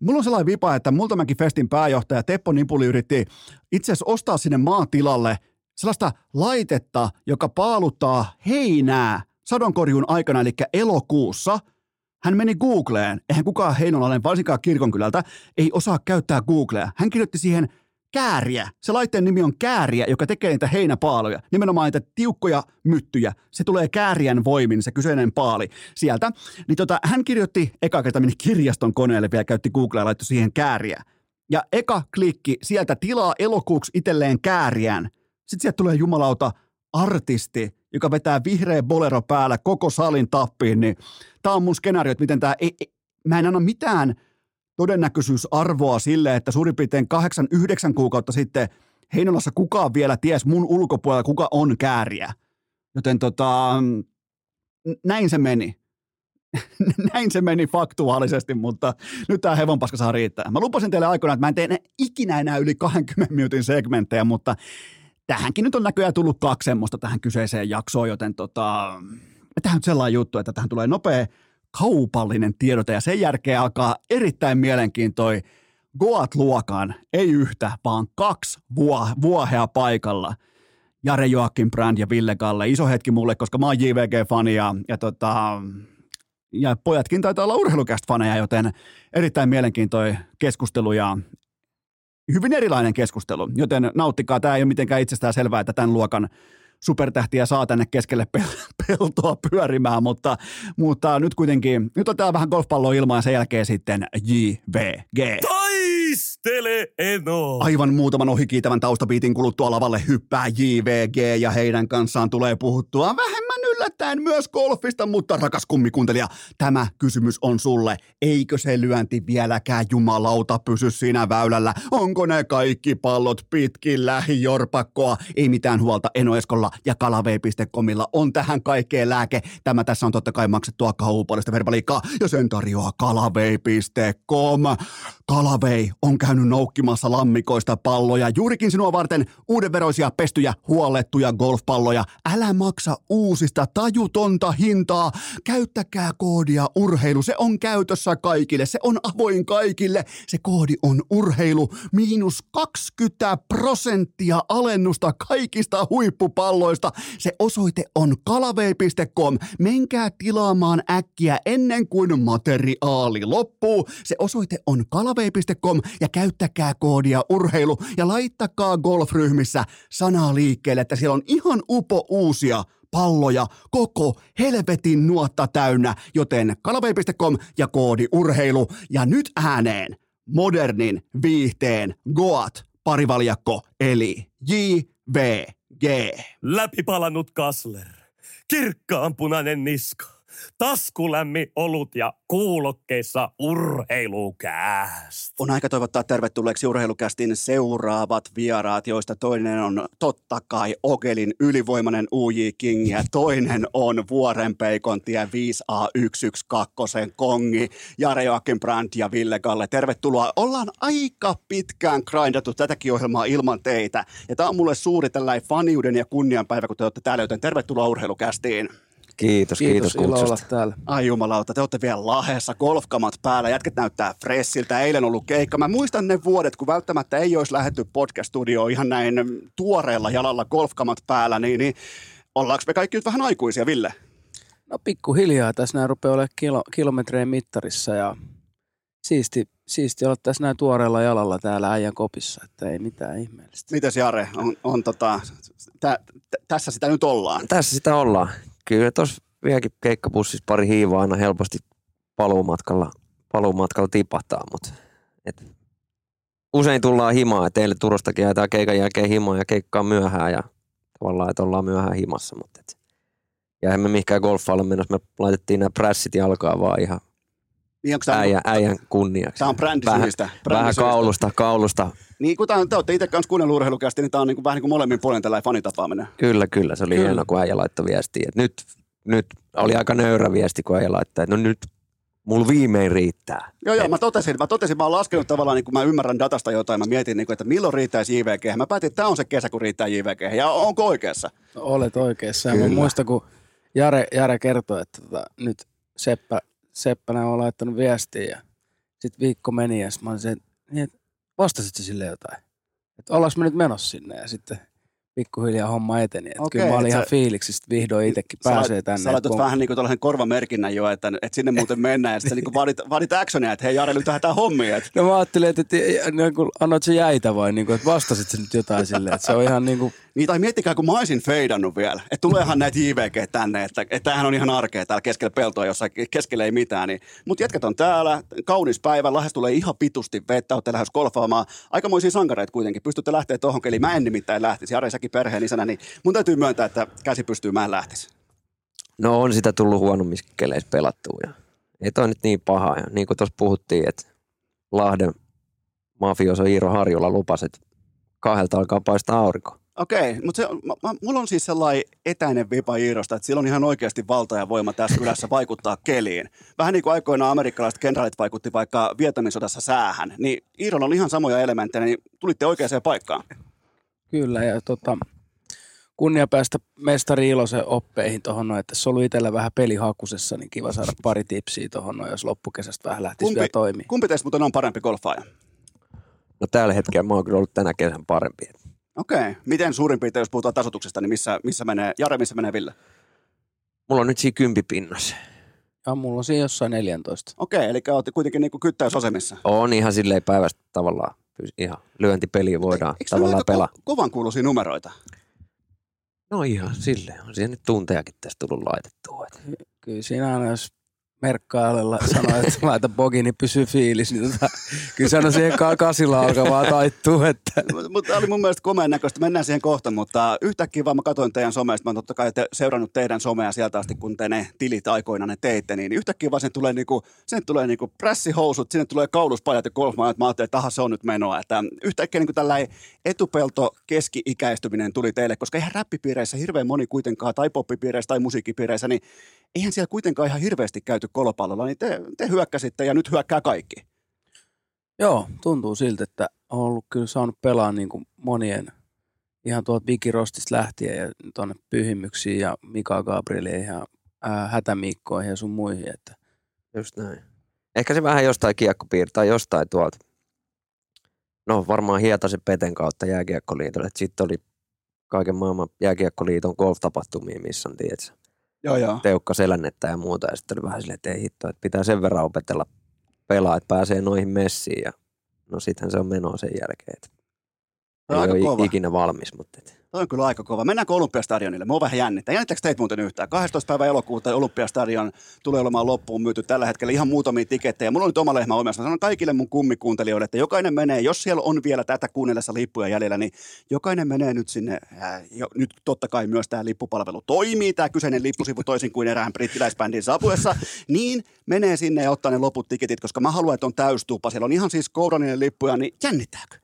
mulla on sellainen vipa, että Multamäki Festin pääjohtaja Teppo Nipuli yritti itse asiassa ostaa sinne maatilalle sellaista laitetta, joka paaluttaa heinää sadonkorjuun aikana, eli elokuussa – hän meni Googleen, eihän kukaan heinolainen, varsinkaan kirkonkylältä, ei osaa käyttää Googlea. Hän kirjoitti siihen kääriä. Se laitteen nimi on kääriä, joka tekee niitä heinäpaaloja. Nimenomaan niitä tiukkoja myttyjä. Se tulee kääriän voimin, se kyseinen paali sieltä. Niin tota, hän kirjoitti, eka kerta meni kirjaston koneelle vielä, käytti Googlea ja laittoi siihen kääriä. Ja eka klikki, sieltä tilaa elokuuksi itselleen kääriän. Sitten sieltä tulee jumalauta artisti, joka vetää vihreä bolero päällä koko salin tappiin, niin tämä on mun skenaario, että miten tämä, ei, ei, mä en anna mitään – todennäköisyysarvoa sille, että suurin piirtein 8-9 kuukautta sitten Heinolassa kukaan vielä ties mun ulkopuolella, kuka on kääriä. Joten tota, näin se meni. näin se meni faktuaalisesti, mutta nyt tämä hevonpaska saa riittää. Mä lupasin teille aikoinaan, että mä en tee ikinä enää yli 20 minuutin segmenttejä, mutta tähänkin nyt on näköjään tullut kaksi semmoista tähän kyseiseen jaksoon, joten tota, tähän nyt sellainen juttu, että tähän tulee nopea kaupallinen tiedote ja sen jälkeen alkaa erittäin mielenkiintoinen Goat-luokan, ei yhtä, vaan kaksi vuo, vuohea paikalla. Jare Joakim Brand ja Ville Galle. Iso hetki mulle, koska mä oon JVG-fani ja, ja, tota, ja pojatkin taitaa olla urheilukästä faneja, joten erittäin mielenkiintoinen keskustelu ja hyvin erilainen keskustelu, joten nauttikaa. Tämä ei ole mitenkään itsestään selvää, että tämän luokan supertähtiä saa tänne keskelle peltoa pyörimään, mutta, mutta nyt kuitenkin, nyt otetaan vähän golfpalloa ilmaa ja sen jälkeen sitten JVG. Taistele Eno! Aivan muutaman ohikiitävän taustapiitin kuluttua lavalle hyppää JVG ja heidän kanssaan tulee puhuttua vähemmän yllättäen myös golfista, mutta rakas kummikuntelija, tämä kysymys on sulle. Eikö se lyönti vieläkään jumalauta pysy siinä väylällä? Onko ne kaikki pallot pitkin lähijorpakkoa? Ei mitään huolta Enoeskolla ja kalavei.comilla on tähän kaikkeen lääke. Tämä tässä on totta kai maksettua kaupallista verbaliikkaa ja sen tarjoaa kalavei.com. Kalavei on käynyt noukkimassa lammikoista palloja juurikin sinua varten uudenveroisia pestyjä huollettuja golfpalloja. Älä maksa uusista tajutonta hintaa. Käyttäkää koodia urheilu. Se on käytössä kaikille. Se on avoin kaikille. Se koodi on urheilu. Miinus 20 prosenttia alennusta kaikista huippupalloista. Se osoite on kalavei.com. Menkää tilaamaan äkkiä ennen kuin materiaali loppuu. Se osoite on kalavei.com ja käyttäkää koodia urheilu ja laittakaa golfryhmissä sanaa liikkeelle, että siellä on ihan upo uusia palloja koko helvetin nuotta täynnä, joten kalavei.com ja koodi urheilu ja nyt ääneen modernin viihteen Goat parivaljakko eli JVG. Läpipalannut kasler. Kirkkaanpunainen niska. Taskulämmi olut ja kuulokkeissa urheilukääst. On aika toivottaa tervetulleeksi urheilukästin seuraavat vieraat, joista toinen on totta kai Ogelin ylivoimainen UJ King ja toinen on Vuorenpeikon tie 5A112 kongi Jare Joakim Brandt ja Ville Galle. Tervetuloa. Ollaan aika pitkään grindattu tätäkin ohjelmaa ilman teitä ja tämä on mulle suuri tällainen faniuden ja kunnianpäivä, kun te olette täällä, joten tervetuloa urheilukästiin. Kiitos, kiitos, kiitos ilo olla kutsusta. täällä. Ai jumalauta, te olette vielä lahessa, golfkamat päällä, jätket näyttää fressiltä, eilen ollut keikka. Mä muistan ne vuodet, kun välttämättä ei olisi lähetty podcast-studioon ihan näin tuoreella jalalla golfkamat päällä, niin, niin ollaanko me kaikki nyt vähän aikuisia, Ville? No pikkuhiljaa tässä näin rupeaa olemaan kilo, kilometrien mittarissa ja siisti, siisti olla tässä näin tuoreella jalalla täällä äijän kopissa, että ei mitään ihmeellistä. Mites Jare, on, on tota, tä, tä, tässä sitä nyt ollaan. Tässä sitä ollaan. Kyllä tuossa vieläkin keikkabussissa pari hiivaa aina helposti paluumatkalla, paluumatkalla tipahtaa, mutta et usein tullaan himaan, että teille Turustakin ajetaan keikan jälkeen himaan ja keikkaa myöhään ja tavallaan, että ollaan myöhään himassa, mutta et, ja emme mihinkään golfaalle menossa, me laitettiin nämä prässit jalkaa vaan ihan Niin onko tämä, äijän, äijän kunniaksi. tämä on vähän, brändisyistä. vähän brändisyistä. kaulusta, kaulusta. Niin kun tämä, te olette itse kanssa kuunnellut urheilukästi, niin tämä on niin kuin, vähän niin kuin molemmin puolin tällainen fanitapaaminen. Kyllä, kyllä. Se oli Kyllä. hienoa, kun äijä laittoi viestiä. Et nyt, nyt oli aika nöyrä viesti, kun äijä laittoi, no nyt mulla viimein riittää. Joo, joo, mä totesin, mä totesin, mä oon laskenut tavallaan, niin kun mä ymmärrän datasta jotain, mä mietin, niin kuin, että milloin riittäisi JVG. Mä päätin, että tämä on se kesä, kun riittää JVG. Ja onko oikeassa? No, olet oikeassa. Kyllä. mä muistan, kun Jare, Jare kertoi, että tota, nyt Seppä, Seppänä on laittanut viestiä ja sitten viikko meni ja mä olin se, niin, että vastasitko sille jotain? Että ollaanko me nyt menossa sinne ja sitten pikkuhiljaa homma eteni. Että Okei, kyllä mä olin ihan sä- fiiliksistä vihdoin itsekin Sä pääsee lait- tänne. Sä laitat kun- vähän niin kuin tällaisen korvamerkinnän jo, että, että sinne muuten mennään. Ja sitten niin vaadit, vaadit actionia, että hei Jare, nyt lähdetään hommiin. Että No mä ajattelin, että, että niin kuin, annoit se jäitä vai niin kuin, että vastasit sä nyt jotain silleen, että se on ihan niin kuin, Niin, tai miettikää, kun mä olisin feidannut vielä, että tuleehan näitä JVG tänne, että, että tämähän on ihan arkea täällä keskellä peltoa, jossa keskellä ei mitään. Niin. Mutta jätkät on täällä, kaunis päivä, lähes tulee ihan pitusti vettä, olette lähes golfaamaan. Aikamoisia sankareita kuitenkin, pystytte lähteä tuohon keliin. Mä en nimittäin lähtisi, Jare säkin perheen isänä, niin mun täytyy myöntää, että käsi pystyy, mä en lähtisi. No on sitä tullut huonommissa keleissä pelattua. Ja ei toi nyt niin paha. Ja niin kuin tuossa puhuttiin, että Lahden mafioso Iiro Harjola lupasi, että kahdelta alkaa paistaa aurinko. Okei, mutta se, mä, mä, mulla on siis sellainen etäinen vipa Iirosta, että sillä on ihan oikeasti valta ja voima tässä kylässä vaikuttaa keliin. Vähän niin kuin aikoinaan amerikkalaiset kenraalit vaikutti vaikka Vietnamin sodassa säähän, niin Iirolla on ihan samoja elementtejä, niin tulitte oikeaan paikkaan. Kyllä, ja tota, kunnia päästä mestari Ilosen oppeihin tuohon noin, että se on ollut itsellä vähän pelihakusessa, niin kiva saada pari tipsiä tuohon noin, jos loppukesästä vähän lähtisi Kumpi- vielä toimimaan. Kumpi teistä muuten on parempi golfaaja? No tällä hetkellä mä oon kyllä ollut tänä kesän parempi. Okei, miten suurin piirtein, jos puhutaan tasotuksesta, niin missä, missä menee, Jare, missä menee Ville? Mulla on nyt siinä kympipinnassa. Ja mulla on siinä jossain 14. Okei, eli olette kuitenkin niin kuin kyttäysasemissa. On ihan silleen päivästä tavallaan ihan lyöntipeliä voidaan Eikö tavallaan pelaa. ko- kovan kuuluisia numeroita? No ihan silleen. On siihen nyt tuntejakin tästä tullut laitettua. Et. Kyllä siinä aina, jos merkkailella sanoo, että laita bogi, niin pysyy fiilis, niin tota, kyllä aina siihen ka- kasilla alkaa vaan taittuu, että Mutta oli mun mielestä komeen näköistä. Mennään siihen kohta, mutta yhtäkkiä vaan mä katsoin teidän somesta. Mä oon totta kai te, seurannut teidän somea sieltä asti, kun te ne tilit aikoinaan ne teitte. Niin yhtäkkiä vaan sen tulee, niinku, sen tulee niinku prässihousut, sinne tulee kauluspajat ja golfmaajat. Mä ajattelin, että aha, se on nyt menoa. Että yhtäkkiä niinku tällainen etupelto keski-ikäistyminen tuli teille, koska eihän räppipiireissä hirveän moni kuitenkaan, tai poppipiireissä tai musiikkipiireissä, niin eihän siellä kuitenkaan ihan hirveästi käyty kolopallolla. Niin te, te hyökkäsitte ja nyt hyökkää kaikki. joo, tuntuu siltä, että on ollut kyllä saanut pelaa niin kuin monien ihan tuolta Bigirostista lähtien ja tuonne Pyhimyksiin ja Mika Gabrieliin ja ää, Hätämiikkoihin ja sun muihin. Että Just näin. Ehkä se vähän jostain kiekkopiirtaa, jostain tuolta. No varmaan Hietasen Peten kautta jääkiekkoliitolle. Sitten oli kaiken maailman jääkiekkoliiton golf-tapahtumia, missä on, tiedätkö, Joo, joo. Teukka selännettä ja muuta. Ja sitten oli vähän silleen, että ei hitto, että pitää sen verran opetella pelaa, että pääsee noihin messiin. Ja no sittenhän se on menoa sen jälkeen. Että On aika ei ole kova. ikinä valmis, mutta et. Toi on kyllä aika kova. Mennäänkö Olympiastadionille? Mua vähän jännittää. Jännittääkö teitä muuten yhtään? 12. päivä elokuuta Olympiastadion tulee olemaan loppuun myyty tällä hetkellä ihan muutamia tikettejä. Mulla on nyt oma lehmä omassa. Mä sanon kaikille mun kummikuuntelijoille, että jokainen menee, jos siellä on vielä tätä kuunnellessa lippuja jäljellä, niin jokainen menee nyt sinne. Äh, jo, nyt totta kai myös tämä lippupalvelu toimii, tämä kyseinen lippusivu toisin kuin erään brittiläisbändin saapuessa, niin menee sinne ja ottaa ne loput tiketit, koska mä haluan, että on täystupa. Siellä on ihan siis kourallinen lippuja, niin jännittääkö?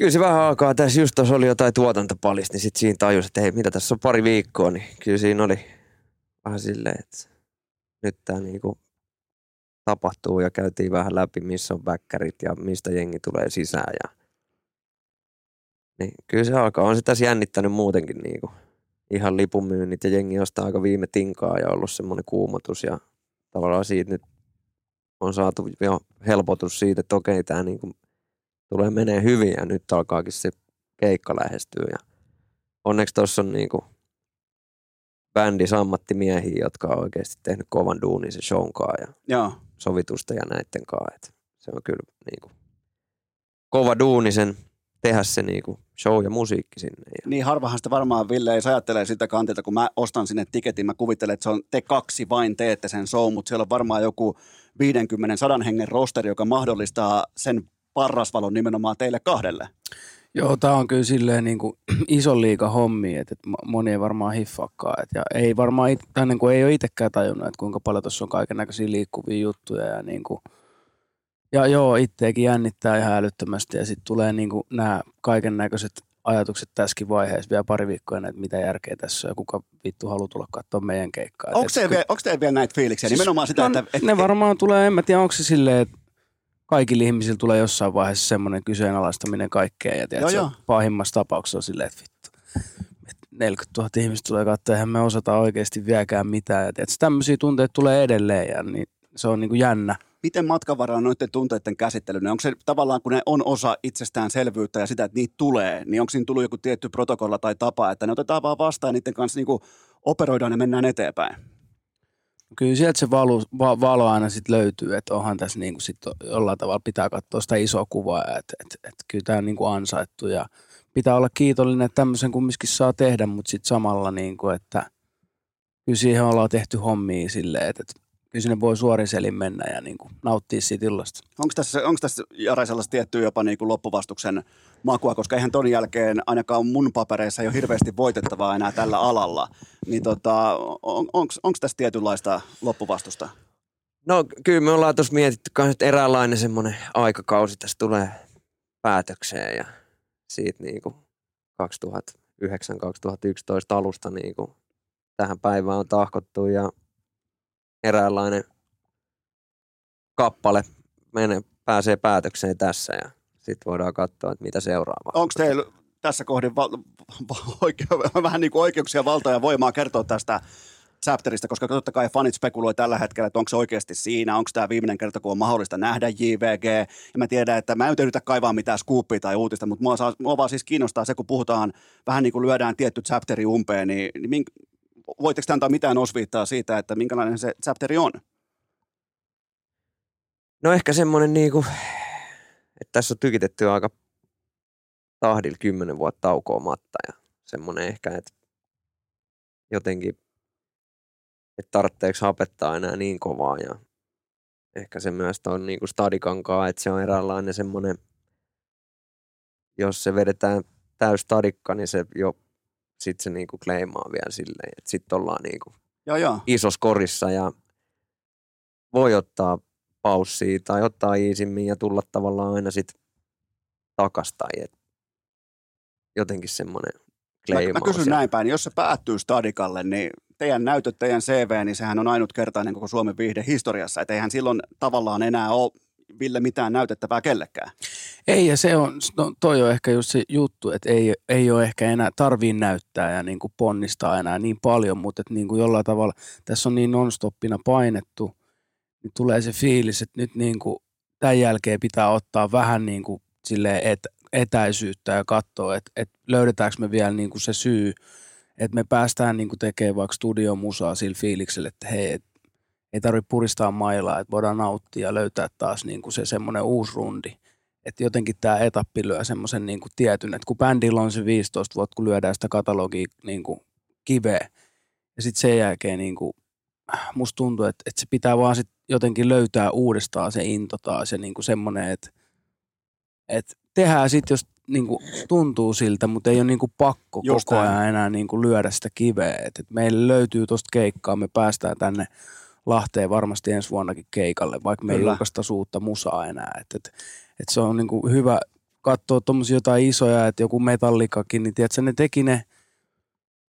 Kyllä se vähän alkaa tässä, just tuossa oli jotain tuotantopalista, niin sitten siinä tajus, että hei, mitä tässä on pari viikkoa, niin kyllä siinä oli vähän silleen, että nyt tämä niinku tapahtuu ja käytiin vähän läpi, missä on backerit ja mistä jengi tulee sisään. Ja... Niin, kyllä se alkaa. On se tässä jännittänyt muutenkin niinku. ihan lipunmyynnit ja jengi ostaa aika viime tinkaa ja ollut semmoinen kuumotus ja tavallaan siitä nyt on saatu jo helpotus siitä, että okei, tämä niinku tulee menee hyvin ja nyt alkaakin se keikka lähestyä. Ja onneksi tuossa on niinku bändis ammattimiehiä, jotka on oikeasti tehnyt kovan duunin se shown ja Joo. sovitusta ja näitten kaa. Et se on kyllä niinku kova duuni sen tehdä se niinku show ja musiikki sinne. Ja Niin harvahan sitä varmaan Ville ei ajattelee siltä kantilta, kun mä ostan sinne tiketin, mä kuvittelen, että se on te kaksi vain teette sen show, mutta siellä on varmaan joku 50-100 hengen rosteri, joka mahdollistaa sen parrasvalon nimenomaan teille kahdelle. Joo, tämä on kyllä silleen niin kuin ison liiga hommi, että, että moni ei varmaan hiffaakaan. Että, ja ei varmaan, it, tai niin kuin ei ole itsekään tajunnut, että kuinka paljon tuossa on kaiken näköisiä liikkuvia juttuja. Ja, niin kuin, ja joo, itteekin jännittää ihan älyttömästi ja sitten tulee niin kuin nämä kaiken näköiset ajatukset tässäkin vaiheessa vielä pari viikkoa ennen, että mitä järkeä tässä on ja kuka vittu haluaa tulla katsoa meidän keikkaa. Ky- onko teillä vielä näitä fiiliksiä? Siis Nimenomaan sitä, no, että... että ne varmaan tulee, en mä tiedä, onko se silleen, että kaikilla ihmisillä tulee jossain vaiheessa semmoinen kyseenalaistaminen kaikkea. Ja tiedätkö, Joo, joo. pahimmassa tapauksessa on silleen, että vittu, että 40 000 ihmistä tulee katsoa, eihän me osata oikeasti vieläkään mitään. Ja tiedätkö, tämmöisiä tunteita tulee edelleen ja niin se on niin kuin jännä. miten matkavara on noiden tunteiden käsittely? Onko se tavallaan, kun ne on osa itsestäänselvyyttä ja sitä, että niitä tulee, niin onko siinä tullut joku tietty protokolla tai tapa, että ne otetaan vaan vastaan ja niiden kanssa niinku operoidaan ja mennään eteenpäin? Kyllä sieltä se valo, va, valo aina sitten löytyy, että onhan tässä niin kuin sit jollain tavalla pitää katsoa sitä isoa kuvaa, että et, et, kyllä tämä on niin kuin ansaittu ja pitää olla kiitollinen, että tämmöisen kumminkin saa tehdä, mutta sitten samalla niin kuin, että kyllä siihen ollaan tehty hommia silleen, että, että kyllä sinne voi suorin selin mennä ja niin kuin nauttia siitä illasta. Onko tässä, onko tässä Jare sellaista tiettyä jopa niinku loppuvastuksen makua, koska eihän ton jälkeen ainakaan mun papereissa ei ole hirveästi voitettavaa enää tällä alalla. Niin tota, on, onko tässä tietynlaista loppuvastusta? No kyllä me ollaan tuossa mietitty kanssa, että eräänlainen semmoinen aikakausi tässä tulee päätökseen ja siitä niinku 2009-2011 alusta niinku tähän päivään on tahkottu ja eräänlainen kappale menee, pääsee päätökseen tässä ja sitten voidaan katsoa, että mitä seuraavaa. Onko teillä tässä kohdin val, val, oike- vähän niin kuin oikeuksia, valtaa ja voimaa kertoa tästä chapterista, koska totta kai fanit spekuloi tällä hetkellä, että onko se oikeasti siinä, onko tämä viimeinen kerta, kun on mahdollista nähdä JVG. Ja mä tiedän, että mä en yritä kaivaa mitään scoopia tai uutista, mutta mua, saa, mua vaan siis kiinnostaa se, kun puhutaan, vähän niin kuin lyödään tietty chapteri umpeen, niin, niin voitteko te antaa mitään osviittaa siitä, että minkälainen se chapteri on? No ehkä semmoinen niinku, että tässä on tykitetty aika tahdilla kymmenen vuotta taukoa matta ja semmoinen ehkä, että jotenkin, että tarvitseeko hapettaa enää niin kovaa ja ehkä se myös on niinku stadikankaa, että se on eräänlainen semmoinen, jos se vedetään täys stadikka, niin se jo sitten se niinku kleimaa vielä silleen, että sitten ollaan niinku Joo, joo. isossa korissa ja voi ottaa paussia tai ottaa iisimmin ja tulla tavallaan aina sitten takas tai et jotenkin semmoinen Mä, kleimaus. mä kysyn näin päin, jos se päättyy Stadikalle, niin teidän näytöt, teidän CV, niin sehän on ainutkertainen koko Suomen viihde historiassa. Että eihän silloin tavallaan enää ole Ville mitään näytettävää kellekään. Ei, ja se on, no, toi on ehkä just se juttu, että ei, ei ole ehkä enää, tarvii näyttää ja niin kuin ponnistaa enää niin paljon, mutta että niin kuin jollain tavalla tässä on niin nonstoppina painettu, niin tulee se fiilis, että nyt niin kuin tämän jälkeen pitää ottaa vähän niin kuin silleen et, etäisyyttä ja katsoa, että, että löydetäänkö me vielä niin kuin se syy, että me päästään niin kuin tekemään vaikka studiomusaa sillä fiiliksellä, että hei, et, ei tarvitse puristaa mailaa, että voidaan nauttia ja löytää taas niin kuin se semmoinen uusi rundi. Että jotenkin tämä etappi lyö semmoisen niin kuin tietyn, että kun bändillä on se 15 vuotta, kun lyödään sitä katalogia niin kuin kiveä, ja sitten sen jälkeen niin kuin, musta tuntuu, että, että se pitää vaan sit jotenkin löytää uudestaan se into taas ja niin kuin semmoinen, että, että tehdään sitten, jos niin kuin tuntuu siltä, mutta ei ole niin kuin pakko Just koko ajan enää niin kuin lyödä sitä kiveä. että että meille löytyy tuosta keikkaa, me päästään tänne Lahteen varmasti ensi vuonnakin keikalle, vaikka me ei julkaista uutta musaa enää. Että että että se on niin kuin hyvä katsoa tuommoisia jotain isoja, että joku metallikakin, niin tiedätkö, ne teki ne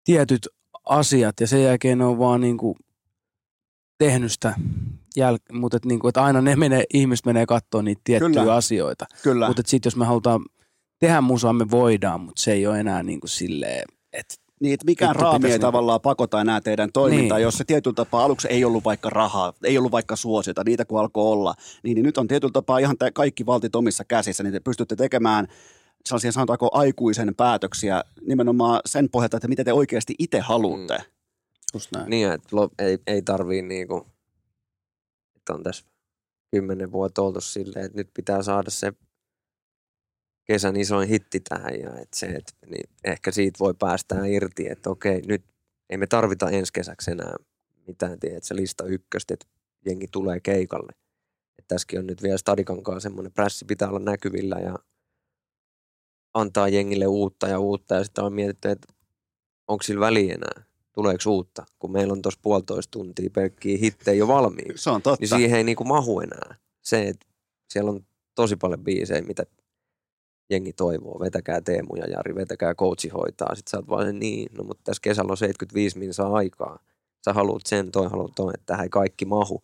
tietyt asiat ja sen jälkeen ne on vaan niin kuin tehnyt sitä jäl- mutta että, niin kuin, että aina ne menee, ihmiset menee katsoa niitä tiettyjä Kyllä. asioita. Kyllä. Mutta sitten jos me halutaan tehdä musaa, me voidaan, mutta se ei ole enää niin kuin silleen, että Niin, että mikään Vittu, raami pitäisi ei niinku- tavallaan pakota enää teidän toimintaa. Niin. Jos se tietyllä tapaa aluksi ei ollut vaikka rahaa, ei ollut vaikka suosiota, niitä kun alkoi olla, niin, niin nyt on tietyllä tapaa ihan tä- kaikki valtit omissa käsissä, niin te pystytte tekemään sellaisia sanotaanko aikuisen päätöksiä nimenomaan sen pohjalta, että mitä te oikeasti itse haluatte. Mm. just näin. Niin, että ei, ei tarvii niinku, että on tässä kymmenen vuotta oltu silleen, että nyt pitää saada se kesän isoin hitti tähän ja että se, että niin ehkä siitä voi päästää irti, että okei, nyt ei me tarvita ensi kesäksi enää mitään, tiedät, se lista ykköstä, että jengi tulee keikalle. Et tässäkin on nyt vielä Stadikankaan semmoinen prässi pitää olla näkyvillä ja antaa jengille uutta ja uutta ja sitten on mietitty, että onko sillä väliä enää, tuleeko uutta, kun meillä on tuossa puolitoista tuntia pelkkiä hittejä jo valmiiksi. Se on totta. Niin siihen ei niinku mahu enää. Se, että siellä on tosi paljon biisejä, mitä jengi toivoo. Vetäkää Teemu ja Jari, vetäkää coachi hoitaa. Sitten sä oot vaan niin, no mutta tässä kesällä on 75 minsaa aikaa. Sä haluat sen, toi haluat toi, että tähän ei kaikki mahu.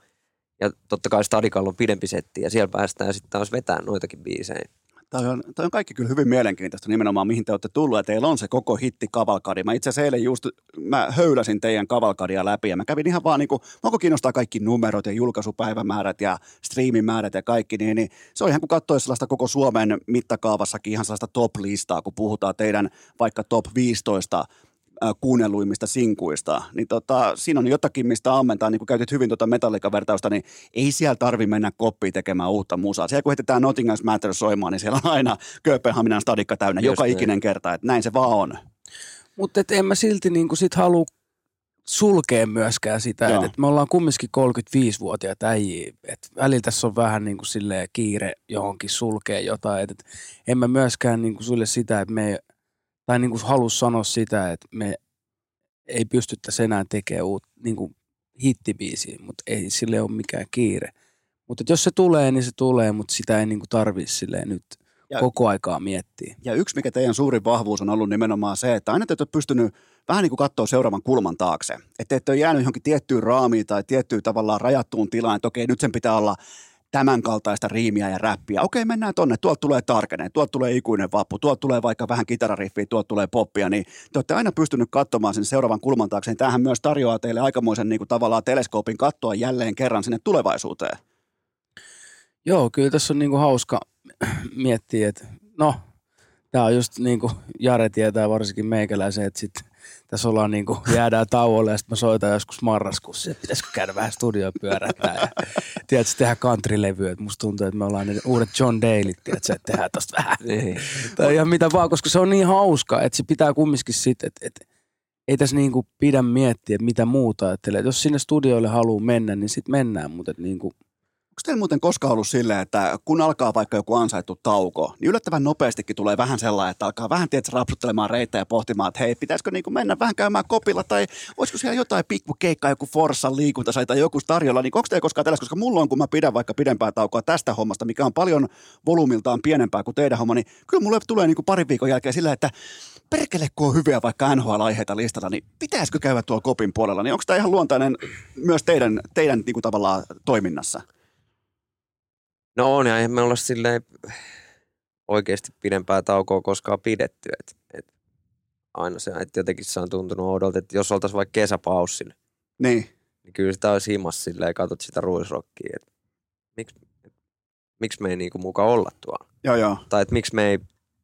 Ja totta kai Stadikalla on pidempi setti ja siellä päästään sitten taas vetämään noitakin biisejä. Toi on, toi on kaikki kyllä hyvin mielenkiintoista nimenomaan, mihin te olette tullut, ja teillä on se koko hitti kavalkadi. Mä itse asiassa eilen just, mä höyläsin teidän kavalkadia läpi, ja mä kävin ihan vaan niinku, mua kiinnostaa kaikki numerot ja julkaisupäivämäärät ja striimimäärät ja kaikki, niin, niin se on ihan kuin katsoisi sellaista koko Suomen mittakaavassakin ihan sellaista top-listaa, kun puhutaan teidän vaikka top 15 äh, kuunnelluimmista sinkuista, niin tota, siinä on jotakin, mistä ammentaa, niin kun käytit hyvin tuota Metallica-vertausta, niin ei siellä tarvi mennä koppiin tekemään uutta musaa. Siellä kun heitetään Nottingham's Matter soimaan, niin siellä on aina Kööpenhaminan stadikka täynnä, Just joka näin. ikinen kerta, että näin se vaan on. Mutta en mä silti niinku sit halua sulkea myöskään sitä, että et me ollaan kumminkin 35-vuotiaita äijiä, että välillä tässä on vähän niinku silleen kiire johonkin sulkea jotain, että et en mä myöskään niinku sulle sitä, että me, tai niinku halua sanoa sitä, että me ei pystyttäisi enää tekemään uut, niinku hittibiisiä, mutta ei sille ole mikään kiire. Mutta jos se tulee, niin se tulee, mutta sitä ei niinku tarvitse silleen nyt Ja- koko aikaa miettiä. Ja yksi, mikä teidän suurin vahvuus on ollut nimenomaan se, että aina te olette pystynyt vähän niin kuin katsoa seuraavan kulman taakse. Että te ette ole jäänyt johonkin tiettyyn raamiin tai tiettyyn tavallaan rajattuun tilaan, että okei, nyt sen pitää olla tämän kaltaista riimiä ja räppiä. Okei, mennään tonne, tuolta tulee tarkenee, tuolta tulee ikuinen vappu, tuolta tulee vaikka vähän kitarariffiä, tuolta tulee poppia, niin te olette aina pystynyt katsomaan sen seuraavan kulman taakse. Niin tämähän myös tarjoaa teille aikamoisen niin kuin tavallaan teleskoopin kattoa jälleen kerran sinne tulevaisuuteen. Joo, kyllä tässä on niinku hauska miettiä, että no, tämä on just niin kuin Jare tietää varsinkin meikäläisen, että sit tässä ollaan niin kuin, jäädään tauolle ja sitten mä soitan joskus marraskuussa, että pitäisikö käydä vähän studioon pyörättää ja tiedätkö, tehdä countrylevyä, että musta tuntuu, että me ollaan ne uudet John Dalyt, tiedätkö, että tehdään tosta vähän Niin. tai ihan mitä vaan, koska se on niin hauska, että se pitää kumminkin sitten, että, että ei tässä niinku pidä miettiä, että mitä muuta ajattelee. Jos sinne studioille haluaa mennä, niin sitten mennään, mutta että niinku, Onko teillä muuten koskaan ollut silleen, että kun alkaa vaikka joku ansaittu tauko, niin yllättävän nopeastikin tulee vähän sellainen, että alkaa vähän tietysti rapsuttelemaan reittejä ja pohtimaan, että hei, pitäisikö niin mennä vähän käymään kopilla tai olisiko siellä jotain pikkukeikkaa, joku Forssan liikunta tai joku tarjolla, niin onko teillä koskaan tällaista, koska mulla on, kun mä pidän vaikka pidempää taukoa tästä hommasta, mikä on paljon volyymiltaan pienempää kuin teidän homma, niin kyllä mulle tulee niin parin viikon jälkeen sillä, että perkele, kun on hyviä vaikka NHL-aiheita listalla, niin pitäisikö käydä tuolla kopin puolella, niin onko tämä ihan luontainen myös teidän, teidän niin tavallaan toiminnassa? No on, ja eihän me olla silleen oikeasti pidempää taukoa koskaan pidetty. Et, et aina se, että jotenkin se on tuntunut oudolta, että jos oltaisiin vaikka kesäpaussilla, Niin. niin kyllä sitä olisi himas silleen, katsot sitä ruisrokkia, että miksi, miksi me ei niinku muka olla tuolla. Joo, joo. Tai että miksi me ei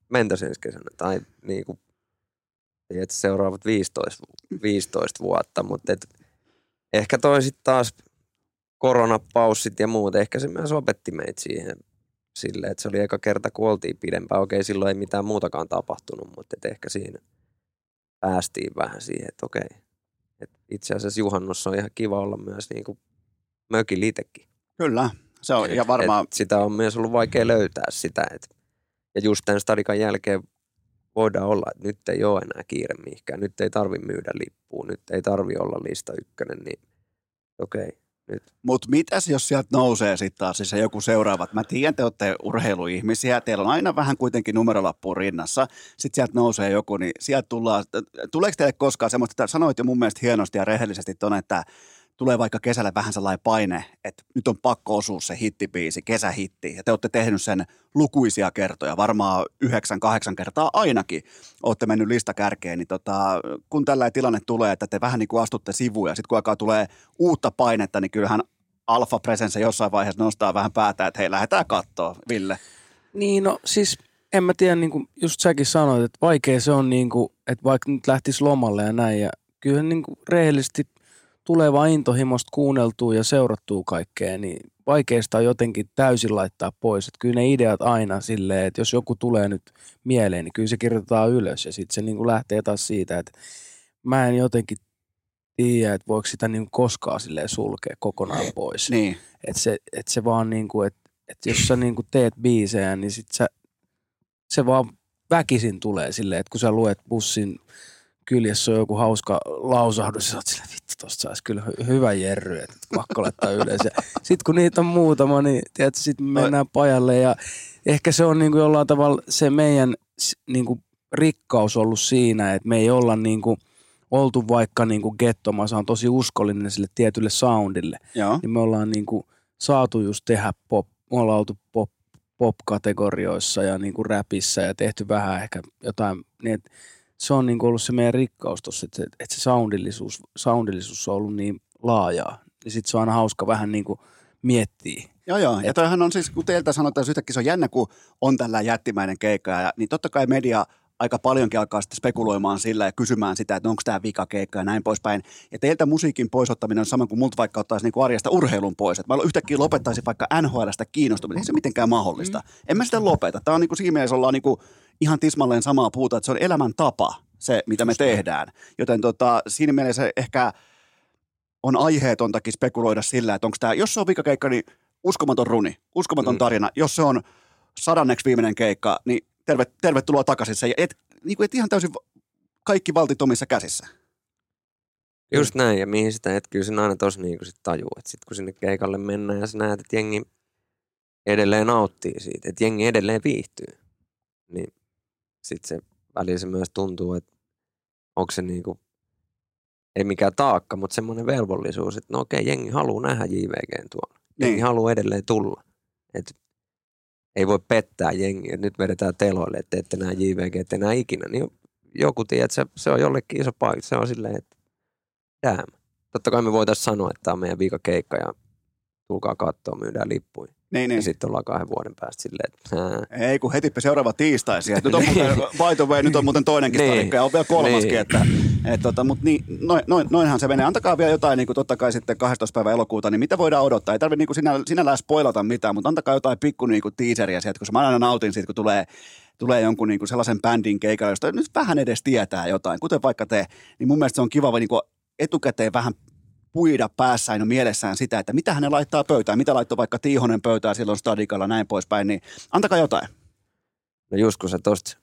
mentäisi ensi kesänä. Tai niinku, että seuraavat 15, 15 vuotta, mutta et ehkä toi sit taas koronapaussit ja muut, ehkä se myös opetti meitä siihen silleen, että se oli eka kerta, kun oltiin pidempään. Okei, silloin ei mitään muutakaan tapahtunut, mutta et ehkä siinä päästiin vähän siihen, että okei, että itse asiassa juhannus on ihan kiva olla myös niinku mökillä itsekin. Kyllä. Se on, ja varmaan, Et sitä on myös ollut vaikea löytää sitä. Et, ja just tämän stadikan jälkeen voidaan olla, että nyt ei ole enää kiire mihinkään. Nyt ei tarvi myydä lippua, nyt ei tarvi olla lista ykkönen, niin okei. Mutta mitäs jos sieltä nousee sitten taas siis se joku seuraavat? Mä tiedän, te olette urheiluihmisiä, teillä on aina vähän kuitenkin numerolappu rinnassa. Sitten sieltä nousee joku, niin sieltä tullaan, tuleeko teille koskaan semmoista, että sanoit jo mun mielestä hienosti ja rehellisesti ton, että tulee vaikka kesällä vähän sellainen paine, että nyt on pakko osua se hittibiisi, kesähitti, ja te olette tehnyt sen lukuisia kertoja, varmaan yhdeksän, kahdeksan kertaa ainakin olette mennyt listakärkeen, niin tota, kun tällainen tilanne tulee, että te vähän niin kuin astutte sivuun, ja sitten kun alkaa tulee uutta painetta, niin kyllähän Alfa Presence jossain vaiheessa nostaa vähän päätä, että hei, lähdetään kattoon, Ville. Niin no siis en mä tiedä, niin kuin just säkin sanoit, että vaikea se on, niin kuin, että vaikka nyt lähtisi lomalle ja näin, ja kyllähän niin kuin rehellisesti tulee vaan intohimosta kuunneltua ja seurattua kaikkea, niin vaikeista on jotenkin täysin laittaa pois. Että kyllä ne ideat aina silleen, että jos joku tulee nyt mieleen, niin kyllä se kirjoitetaan ylös ja sitten se niin kuin lähtee taas siitä, että mä en jotenkin tiedä, että voiko sitä niin kuin koskaan silleen sulkea kokonaan pois. Niin, Että se, et se vaan niinku, että et jos sä niinku teet biisejä, niin sit sä, se vaan väkisin tulee silleen, että kun sä luet bussin kyljessä on joku hauska lausahdus, ja sä oot silleen, vittu, tosta saisi kyllä hy- hyvä jerry, että pakko laittaa ylös. Sitten kun niitä on muutama, niin tiedätkö, sitten mennään pajalle ja ehkä se on niinku jollain tavalla se meidän s- niinku rikkaus ollut siinä, että me ei olla niinku oltu vaikka niinku gettomassa, on tosi uskollinen sille tietylle soundille joo. niin me ollaan niinku saatu just tehdä pop, me ollaan oltu pop, pop-kategorioissa ja niinku räpissä ja tehty vähän ehkä jotain, niin et se on niinku ollut se meidän rikkaus tossa, että että se soundillisuus, soundillisuus on ollut niin laajaa. Ja sit se on aina hauska vähän niinku miettiä. Joo, joo. Ja Et- toihan on siis, kun teiltä sanotaan, että yhtäkkiä se on jännä, kun on tällä jättimäinen keikka, ja, niin totta kai media aika paljonkin alkaa sitten spekuloimaan sillä ja kysymään sitä, että onko tämä vika keikka ja näin poispäin. Ja teiltä musiikin poisottaminen on sama kuin multa vaikka ottaisi niinku arjesta urheilun pois. Että mä yhtäkkiä lopettaisin vaikka NHLstä kiinnostumista. Ei se mitenkään mahdollista. Mm. En mä sitä lopeta. Tämä on niinku siinä mielessä ollaan niinku ihan tismalleen samaa puuta, että se on elämäntapa se, mitä me tehdään. Joten tota, siinä mielessä ehkä on aiheetontakin spekuloida sillä, että onko tämä, jos se on vikakeikka, niin uskomaton runi, uskomaton Mm. tarina. Jos se on sadanneksi viimeinen keikka, niin terve, tervetuloa takaisin. Se, et, niin kuin, et ihan täysin kaikki valtit omissa käsissä. Just näin, ja mihin sitä, kyllä sen aina tosi niin sit tajuu, että sit kun sinne keikalle mennään ja sä näet, että jengi edelleen nauttii siitä, että jengi edelleen viihtyy, niin sitten se välillä se myös tuntuu, että onko se niinku, ei mikään taakka, mutta semmoinen velvollisuus, että no okei, jengi haluaa nähdä JVGn tuolla. Jengi Niin. haluaa edelleen tulla. Et ei voi pettää jengiä, että nyt vedetään teloille, että ette näe JVG, ette enää ikinä. Niin joku tiedät, että se, se on jollekin iso paikka. Se on silleen, että damn. Totta kai me voitaisiin sanoa, että tämä on meidän viikakeikka ja tulkaa katsoa, myydään lippuja. Niin, Ja niin. sitten ollaan kahden vuoden päästä silleen, että ää, Ei, kun heti seuraava tiistai siellä. Nyt on muuten, by the way, nyt on muuten toinenkin Niin. niin. ja on vielä kolmaskin, Niin. että et, tota, mut niin, noin, noin, noinhan se menee. Antakaa vielä jotain, niin kuin totta kai sitten 12. päivä elokuuta, niin mitä voidaan odottaa? Ei tarvitse niin kuin sinä, sinällään spoilata mitään, mutta antakaa jotain pikku niin kuin teaseria sieltä, koska mä aina nautin siitä, kun tulee tulee jonkun niin kuin sellaisen bändin keikalle, josta nyt vähän edes tietää jotain, kuten vaikka te, niin mun mielestä se on kiva niin kuin etukäteen vähän puida päässään ja mielessään sitä, että mitä hän laittaa pöytään, mitä laittoi vaikka Tiihonen pöytään silloin Stadikalla näin poispäin, niin antakaa jotain. No just kun sä tosta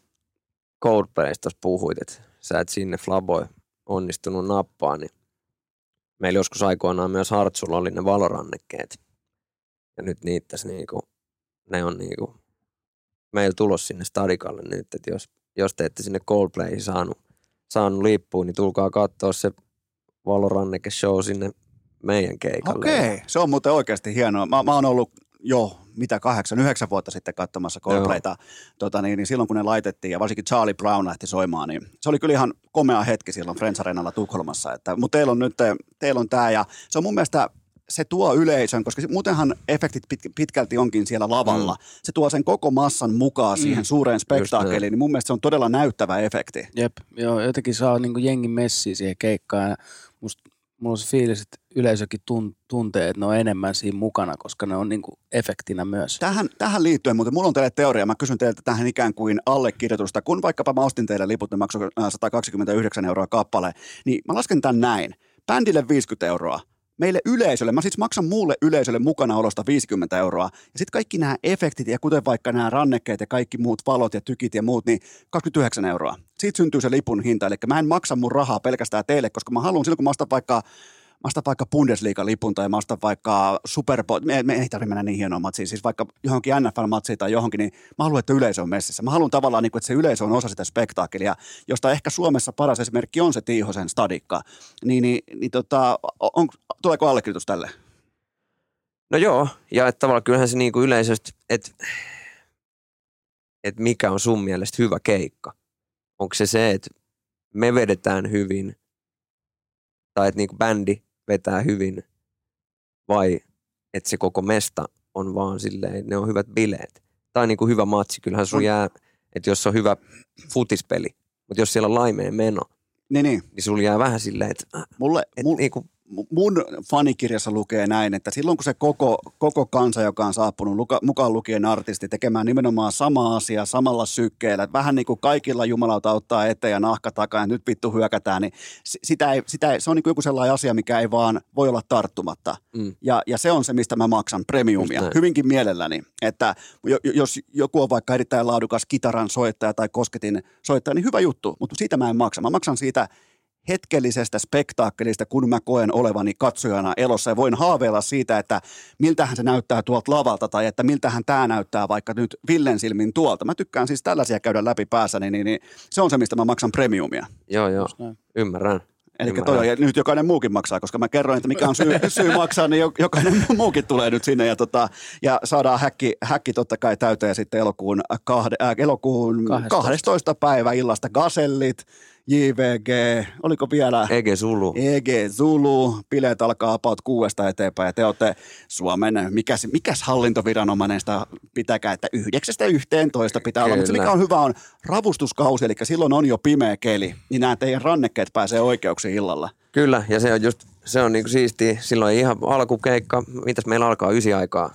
Coldplaysta puhuit, että sä et sinne Flaboi onnistunut nappaa, niin meillä joskus aikoinaan myös Hartsulla oli ne valorannekkeet. Ja nyt niittäs niinku, ne on niinku, meillä tulos sinne Stadikalle nyt, että jos, jos te ette sinne Coldplayihin saanut, saanut lippuun, niin tulkaa katsoa se valoranneke show sinne meidän keikalle. Okei, se on muuten oikeasti hienoa. Mä, mä oon ollut jo mitä kahdeksan, yhdeksän vuotta sitten katsomassa Coldplayta, tota, niin, niin silloin kun ne laitettiin ja varsinkin Charlie Brown lähti soimaan, niin se oli kyllä ihan komea hetki silloin Friends Arenalla Tukholmassa, että, mutta teillä on nyt, teillä on tämä ja se on mun mielestä se tuo yleisön, koska muutenhan efektit pit, pitkälti onkin siellä lavalla. Mm. Se tuo sen koko massan mukaan mm. siihen suureen spektaakkeliin, niin mun mielestä se on todella näyttävä efekti. Jep, joo, jotenkin saa niin jengin messiä siihen keikkaan. Musta mulla on se fiilis, että yleisökin tun, tuntee, että ne on enemmän siinä mukana, koska ne on niin kuin efektinä myös. Tähän, tähän liittyen, mutta mulla on teille teoria. Mä kysyn teiltä tähän ikään kuin allekirjoitusta. Kun vaikkapa mä ostin teille liput, ne maksoi 129 euroa kappale, niin mä lasken tämän näin. Bändille 50 euroa, meille yleisölle, mä siis maksan muulle yleisölle mukanaolosta 50 euroa. Ja sitten kaikki nämä efektit ja kuten vaikka nämä rannekkeet ja kaikki muut valot ja tykit ja muut, niin 29 euroa. Siitä syntyy se lipun hinta, eli mä en maksa mun rahaa pelkästään teille, koska mä haluan silloin, kun mä ostan vaikka mä ostan vaikka Bundesliga-lipun tai mä ostan vaikka Super Bowl, me, me ei tarvitse mennä niin hienoon matsiin, siis vaikka johonkin NFL-matsiin tai johonkin, niin mä haluan, että yleisö on messissä. Mä haluan tavallaan, niin kuin, että se yleisö on osa sitä spektaakelia, josta ehkä Suomessa paras esimerkki on se Tiihosen stadikka. Niin, niin, niin tota, on, tuleeko allekirjoitus tälle? No joo, ja että tavallaan kyllähän se niin kuin yleisesti, että, että mikä on sun mielestä hyvä keikka. Onko se se, että me vedetään hyvin, tai että niin kuin bändi vetää hyvin, vai että se koko mesta on vaan silleen, ne on hyvät bileet. Tai niin kuin hyvä matsi, kyllähän sun jää, että jos on hyvä futispeli, mutta jos siellä on laimeen meno, niin, niin. niin sulla jää vähän silleen, että, Mulle, että mul, niin kuin, mun fanikirjassa lukee näin, että silloin kun se koko, koko kansa, joka on saapunut luka, mukaan lukien artisti tekemään nimenomaan sama asia samalla sykkeellä, että vähän niin kuin kaikilla jumalauta ottaa eteen ja nahka takaa ja nyt vittu hyökätään, niin sitä ei, sitä ei, se on niin kuin joku sellainen asia, mikä ei vaan voi olla tarttumatta. Mm. Ja, ja se on se, mistä mä maksan premiumia hyvinkin mielelläni, että jos joku on vaikka erittäin laadukas kitaran soittaja tai kosketin soittaja, niin hyvä juttu, mutta siitä mä en maksa. Mä maksan siitä hetkellisestä spektaakkelista, kun mä koen olevani katsojana elossa ja voin haaveilla siitä, että miltähän se näyttää tuolta lavalta tai että miltähän tämä näyttää vaikka nyt Villen silmin tuolta. Mä tykkään siis tällaisia käydä läpi päässäni, niin, niin se on se, mistä mä maksan premiumia. Joo, joo, ymmärrän. Eli toi, ja nyt jokainen muukin maksaa, koska mä kerroin, että mikä on syy, syy maksaa, niin jokainen muukin tulee nyt sinne ja, tota, ja saadaan häkki, häkki totta kai täyteen sitten elokuun, kahde, äh, elokuun 12. 12. päivä illasta Gasellit, JVG, oliko vielä? EG Zulu. EG Zulu, bileet alkaa about kuudesta eteenpäin ja te olette Suomen, mikäs, mikäs hallintoviranomainen sitä pitäkää, että yhdeksästä yhteen toista pitää Kyllä. olla, mutta se mikä on hyvä on ravustuskausi, eli silloin on jo pimeä keli, niin nämä teidän rannekkeet pääsee oikeuksiin illalla. Kyllä, ja se on just, se on niinku siisti, silloin ihan alkukeikka, mitäs meillä alkaa ysi aikaa.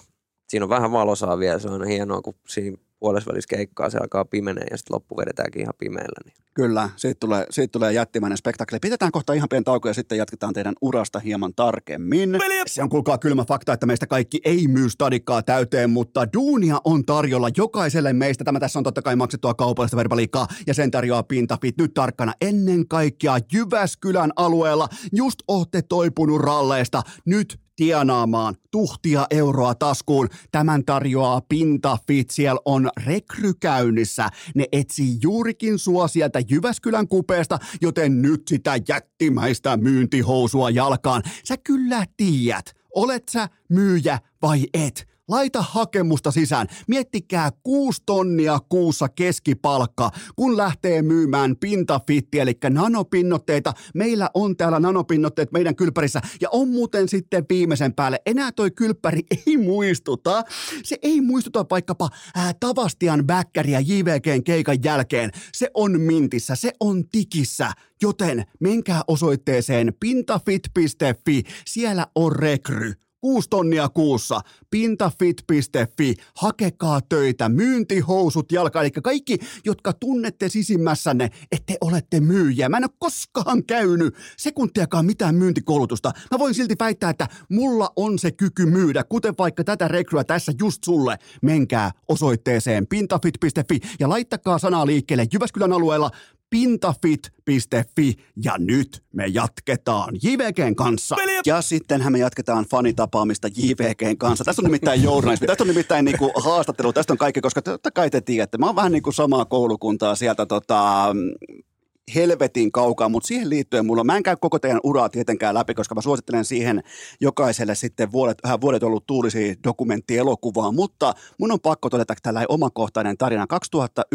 Siinä on vähän valosaa vielä, se on hienoa, kun siinä puolessa keikkaa se alkaa pimenee ja sitten loppu vedetäänkin ihan pimeällä. Niin. Kyllä, siitä tulee, siitä tulee jättimäinen spektakli. Pidetään kohta ihan pieni tauko ja sitten jatketaan teidän urasta hieman tarkemmin. Se on kuulkaa kylmä fakta, että meistä kaikki ei myy stadikkaa täyteen, mutta duunia on tarjolla jokaiselle meistä. Tämä tässä on totta kai maksettua kaupallista verbaliikkaa ja sen tarjoaa Pintafit nyt tarkkana ennen kaikkea Jyväskylän alueella. Just ootte toipunut ralleista. Nyt tienaamaan tuhtia euroa taskuun. Tämän tarjoaa Pintafit. Siellä on rekrykäynnissä. Ne etsii juurikin sua sieltä Jyväskylän kupeesta, joten nyt sitä jättimäistä myyntihousua jalkaan. Sä kyllä tiedät, olet sä myyjä vai et. Laita hakemusta sisään. Miettikää kuusi tonnia kuussa keskipalkka, kun lähtee myymään pintafitti, eli nanopinnotteita. Meillä on täällä nanopinnotteet meidän kylpärissä. Ja on muuten sitten viimeisen päälle. Enää toi kylppäri ei muistuta. Se ei muistuta vaikkapa ää, Tavastian Bäkkäriä JVGn keikan jälkeen. Se on mintissä, se on tikissä. Joten menkää osoitteeseen pintafit.fi. Siellä on rekry. 6 tonnia kuussa. Pintafit.fi. Hakekaa töitä. Myyntihousut jalka. Eli kaikki, jotka tunnette sisimmässänne, että te olette myyjiä. Mä en ole koskaan käynyt sekuntiakaan mitään myyntikoulutusta. Mä voin silti väittää, että mulla on se kyky myydä, kuten vaikka tätä rekryä tässä just sulle. Menkää osoitteeseen pintafit.fi ja laittakaa sanaa liikkeelle Jyväskylän alueella pintafit.fi ja nyt me jatketaan JVGn kanssa. Ja sittenhän me jatketaan fanitapaamista JVGn kanssa. Tässä on nimittäin journalismi, tästä on nimittäin niinku haastattelu, tästä on kaikki, koska totta kai te tiedätte, mä oon vähän niin kuin samaa koulukuntaa sieltä tota, helvetin kaukaa, mutta siihen liittyen mulla, mä en käy koko teidän uraa tietenkään läpi, koska mä suosittelen siihen jokaiselle sitten vuodet, vähän vuodet ollut tuulisia dokumenttielokuvaa, mutta mun on pakko todeta tällainen omakohtainen tarina.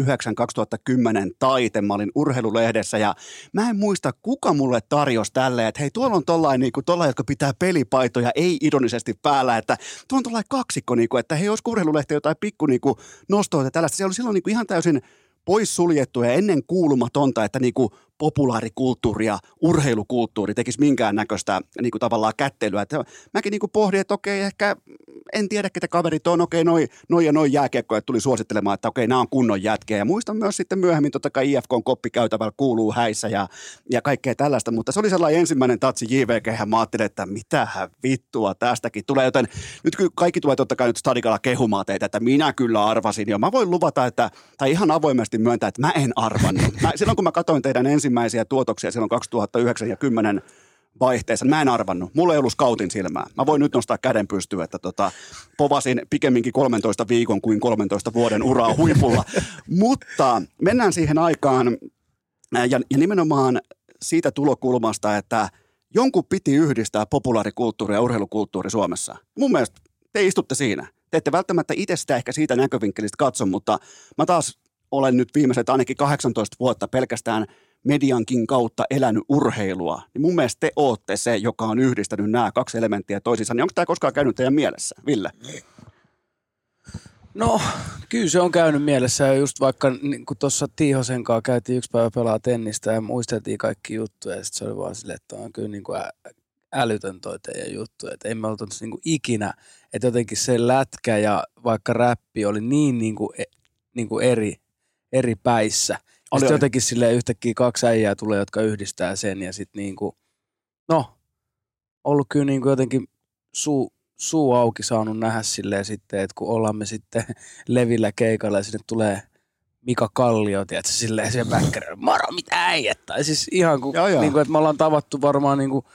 2009-2010 taite, mä olin urheilulehdessä ja mä en muista, kuka mulle tarjosi tälleen, että hei, tuolla on tollain, niin kuin, tollain jotka pitää pelipaitoja, ei ironisesti päällä, että tuolla on tollain kaksikko, niin kuin, että hei, olisi urheilulehti jotain pikku niin kuin, nostoa tällaista. Se oli silloin niin kuin, ihan täysin poissuljettu ja ennen kuulumatonta, että niinku populaarikulttuuri ja urheilukulttuuri tekisi minkäännäköistä niinku tavallaan kättelyä. Että mäkin niinku pohdin, että okei, ehkä en tiedä, ketä kaverit on, okei, noi, noi ja noi jääkiekkoja tuli suosittelemaan, että okei, nämä on kunnon jätkiä. Ja muistan myös sitten myöhemmin, totta kai IFK on koppikäytävällä kuuluu häissä ja, ja kaikkea tällaista, mutta se oli sellainen ensimmäinen tatsi JVG, ja mä ajattelin, että mitähän vittua tästäkin tulee, joten nyt kaikki tulee totta kai nyt stadikalla kehumaan teitä, että minä kyllä arvasin jo. Mä voin luvata, että, tai ihan avoimesti myöntää, että mä en arvannut. Mä, silloin kun mä katsoin teidän ensimmäisiä tuotoksia silloin 2009 ja 10 vaihteessa. Mä en arvannut. Mulla ei ollut scoutin silmää. Mä voin nyt nostaa käden pystyyn, että tota, povasin pikemminkin 13 viikon kuin 13 vuoden uraa huipulla. Mutta mennään siihen aikaan ja, ja nimenomaan siitä tulokulmasta, että jonkun piti yhdistää populaarikulttuuri ja urheilukulttuuri Suomessa. Mun mielestä te istutte siinä. Te ette välttämättä itse sitä ehkä siitä näkövinkkelistä katso, mutta mä taas olen nyt viimeiset ainakin 18 vuotta pelkästään – mediankin kautta elänyt urheilua, niin mun mielestä te ootte se, joka on yhdistänyt nämä kaksi elementtiä toisiinsa. Niin onko tämä koskaan käynyt teidän mielessä, Ville? No, kyllä se on käynyt mielessä. Ja just vaikka niin kun tuossa Tiihosen kanssa käytiin yksi päivä pelaa tennistä ja muisteltiin kaikki juttuja. Ja sitten se oli vaan silleen, että on kyllä niin kuin älytön toi teidän juttu. Että emme oltu niin kuin ikinä, että jotenkin se lätkä ja vaikka räppi oli niin, niin kuin, niin kuin eri, eri päissä – oli, sitten jotenkin sille yhtäkkiä kaksi äijää tulee, jotka yhdistää sen ja sitten niinku, no, ollut kyllä niinku jotenkin suu, suu auki saanut nähdä silleen sitten, että kun ollaan me sitten levillä keikalla ja sinne tulee Mika Kallio, tiedätkö, silleen se backerilla, moro, mitä äijät? Tai siis ihan kuin, joo, joo. Niin kuin, että me ollaan tavattu varmaan niin kuin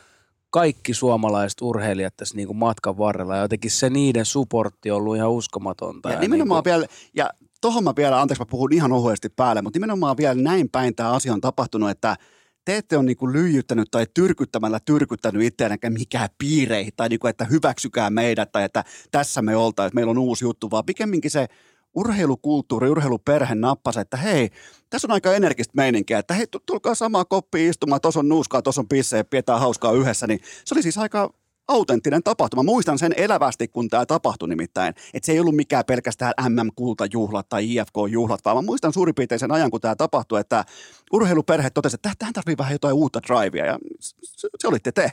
kaikki suomalaiset urheilijat tässä niin kuin matkan varrella ja jotenkin se niiden supportti on ollut ihan uskomatonta. Ja, ja nimenomaan niin kuin... vielä, ja tohon mä vielä, anteeksi mä puhun ihan ohuesti päälle, mutta nimenomaan vielä näin päin tämä asia on tapahtunut, että te ette ole niinku lyijyttänyt tai tyrkyttämällä tyrkyttänyt itseään mikään piireihin tai niinku, että hyväksykää meidät tai että tässä me oltaisiin, meillä on uusi juttu, vaan pikemminkin se urheilukulttuuri, urheiluperhe nappasi, että hei, tässä on aika energistä meininkiä, että hei, tulkaa samaa koppi istumaan, tuossa on nuuskaa, tuossa on pissejä, pidetään hauskaa yhdessä, niin se oli siis aika autenttinen tapahtuma. Muistan sen elävästi, kun tämä tapahtui nimittäin. Että se ei ollut mikään pelkästään MM-kultajuhlat tai IFK-juhlat, vaan mä muistan suurin piirtein sen ajan, kun tämä tapahtui, että urheiluperhe totesi, että tähän tarvii vähän jotain uutta drivea ja se, se olitte te.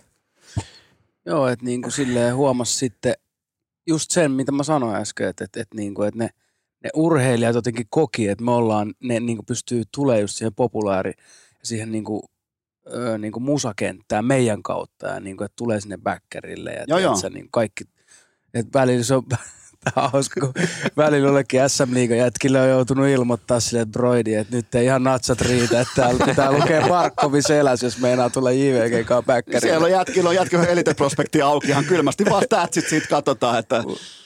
Joo, että niin kuin silleen huomasi sitten just sen, mitä mä sanoin äsken, että, että, että, niin kuin, että ne, ne urheilijat jotenkin koki, että me ollaan, ne niin kuin pystyy tulemaan just siihen populaari siihen niin kuin öö, niin kuin musakenttää meidän kautta ja niin kuin, että tulee sinne backerille ja joo, joo. niin kaikki, että välillä se on Tämä on hauska, kun välillä jollekin SM Liigan jätkille on joutunut ilmoittaa sille broidi, että nyt ei ihan natsat riitä, että täällä pitää lukea Barkovi seläs, jos meinaa tulla JVG backerille. Siellä on jätkillä on jätkillä eliteprospekti auki ihan kylmästi, vaan tätsit siitä katsotaan, että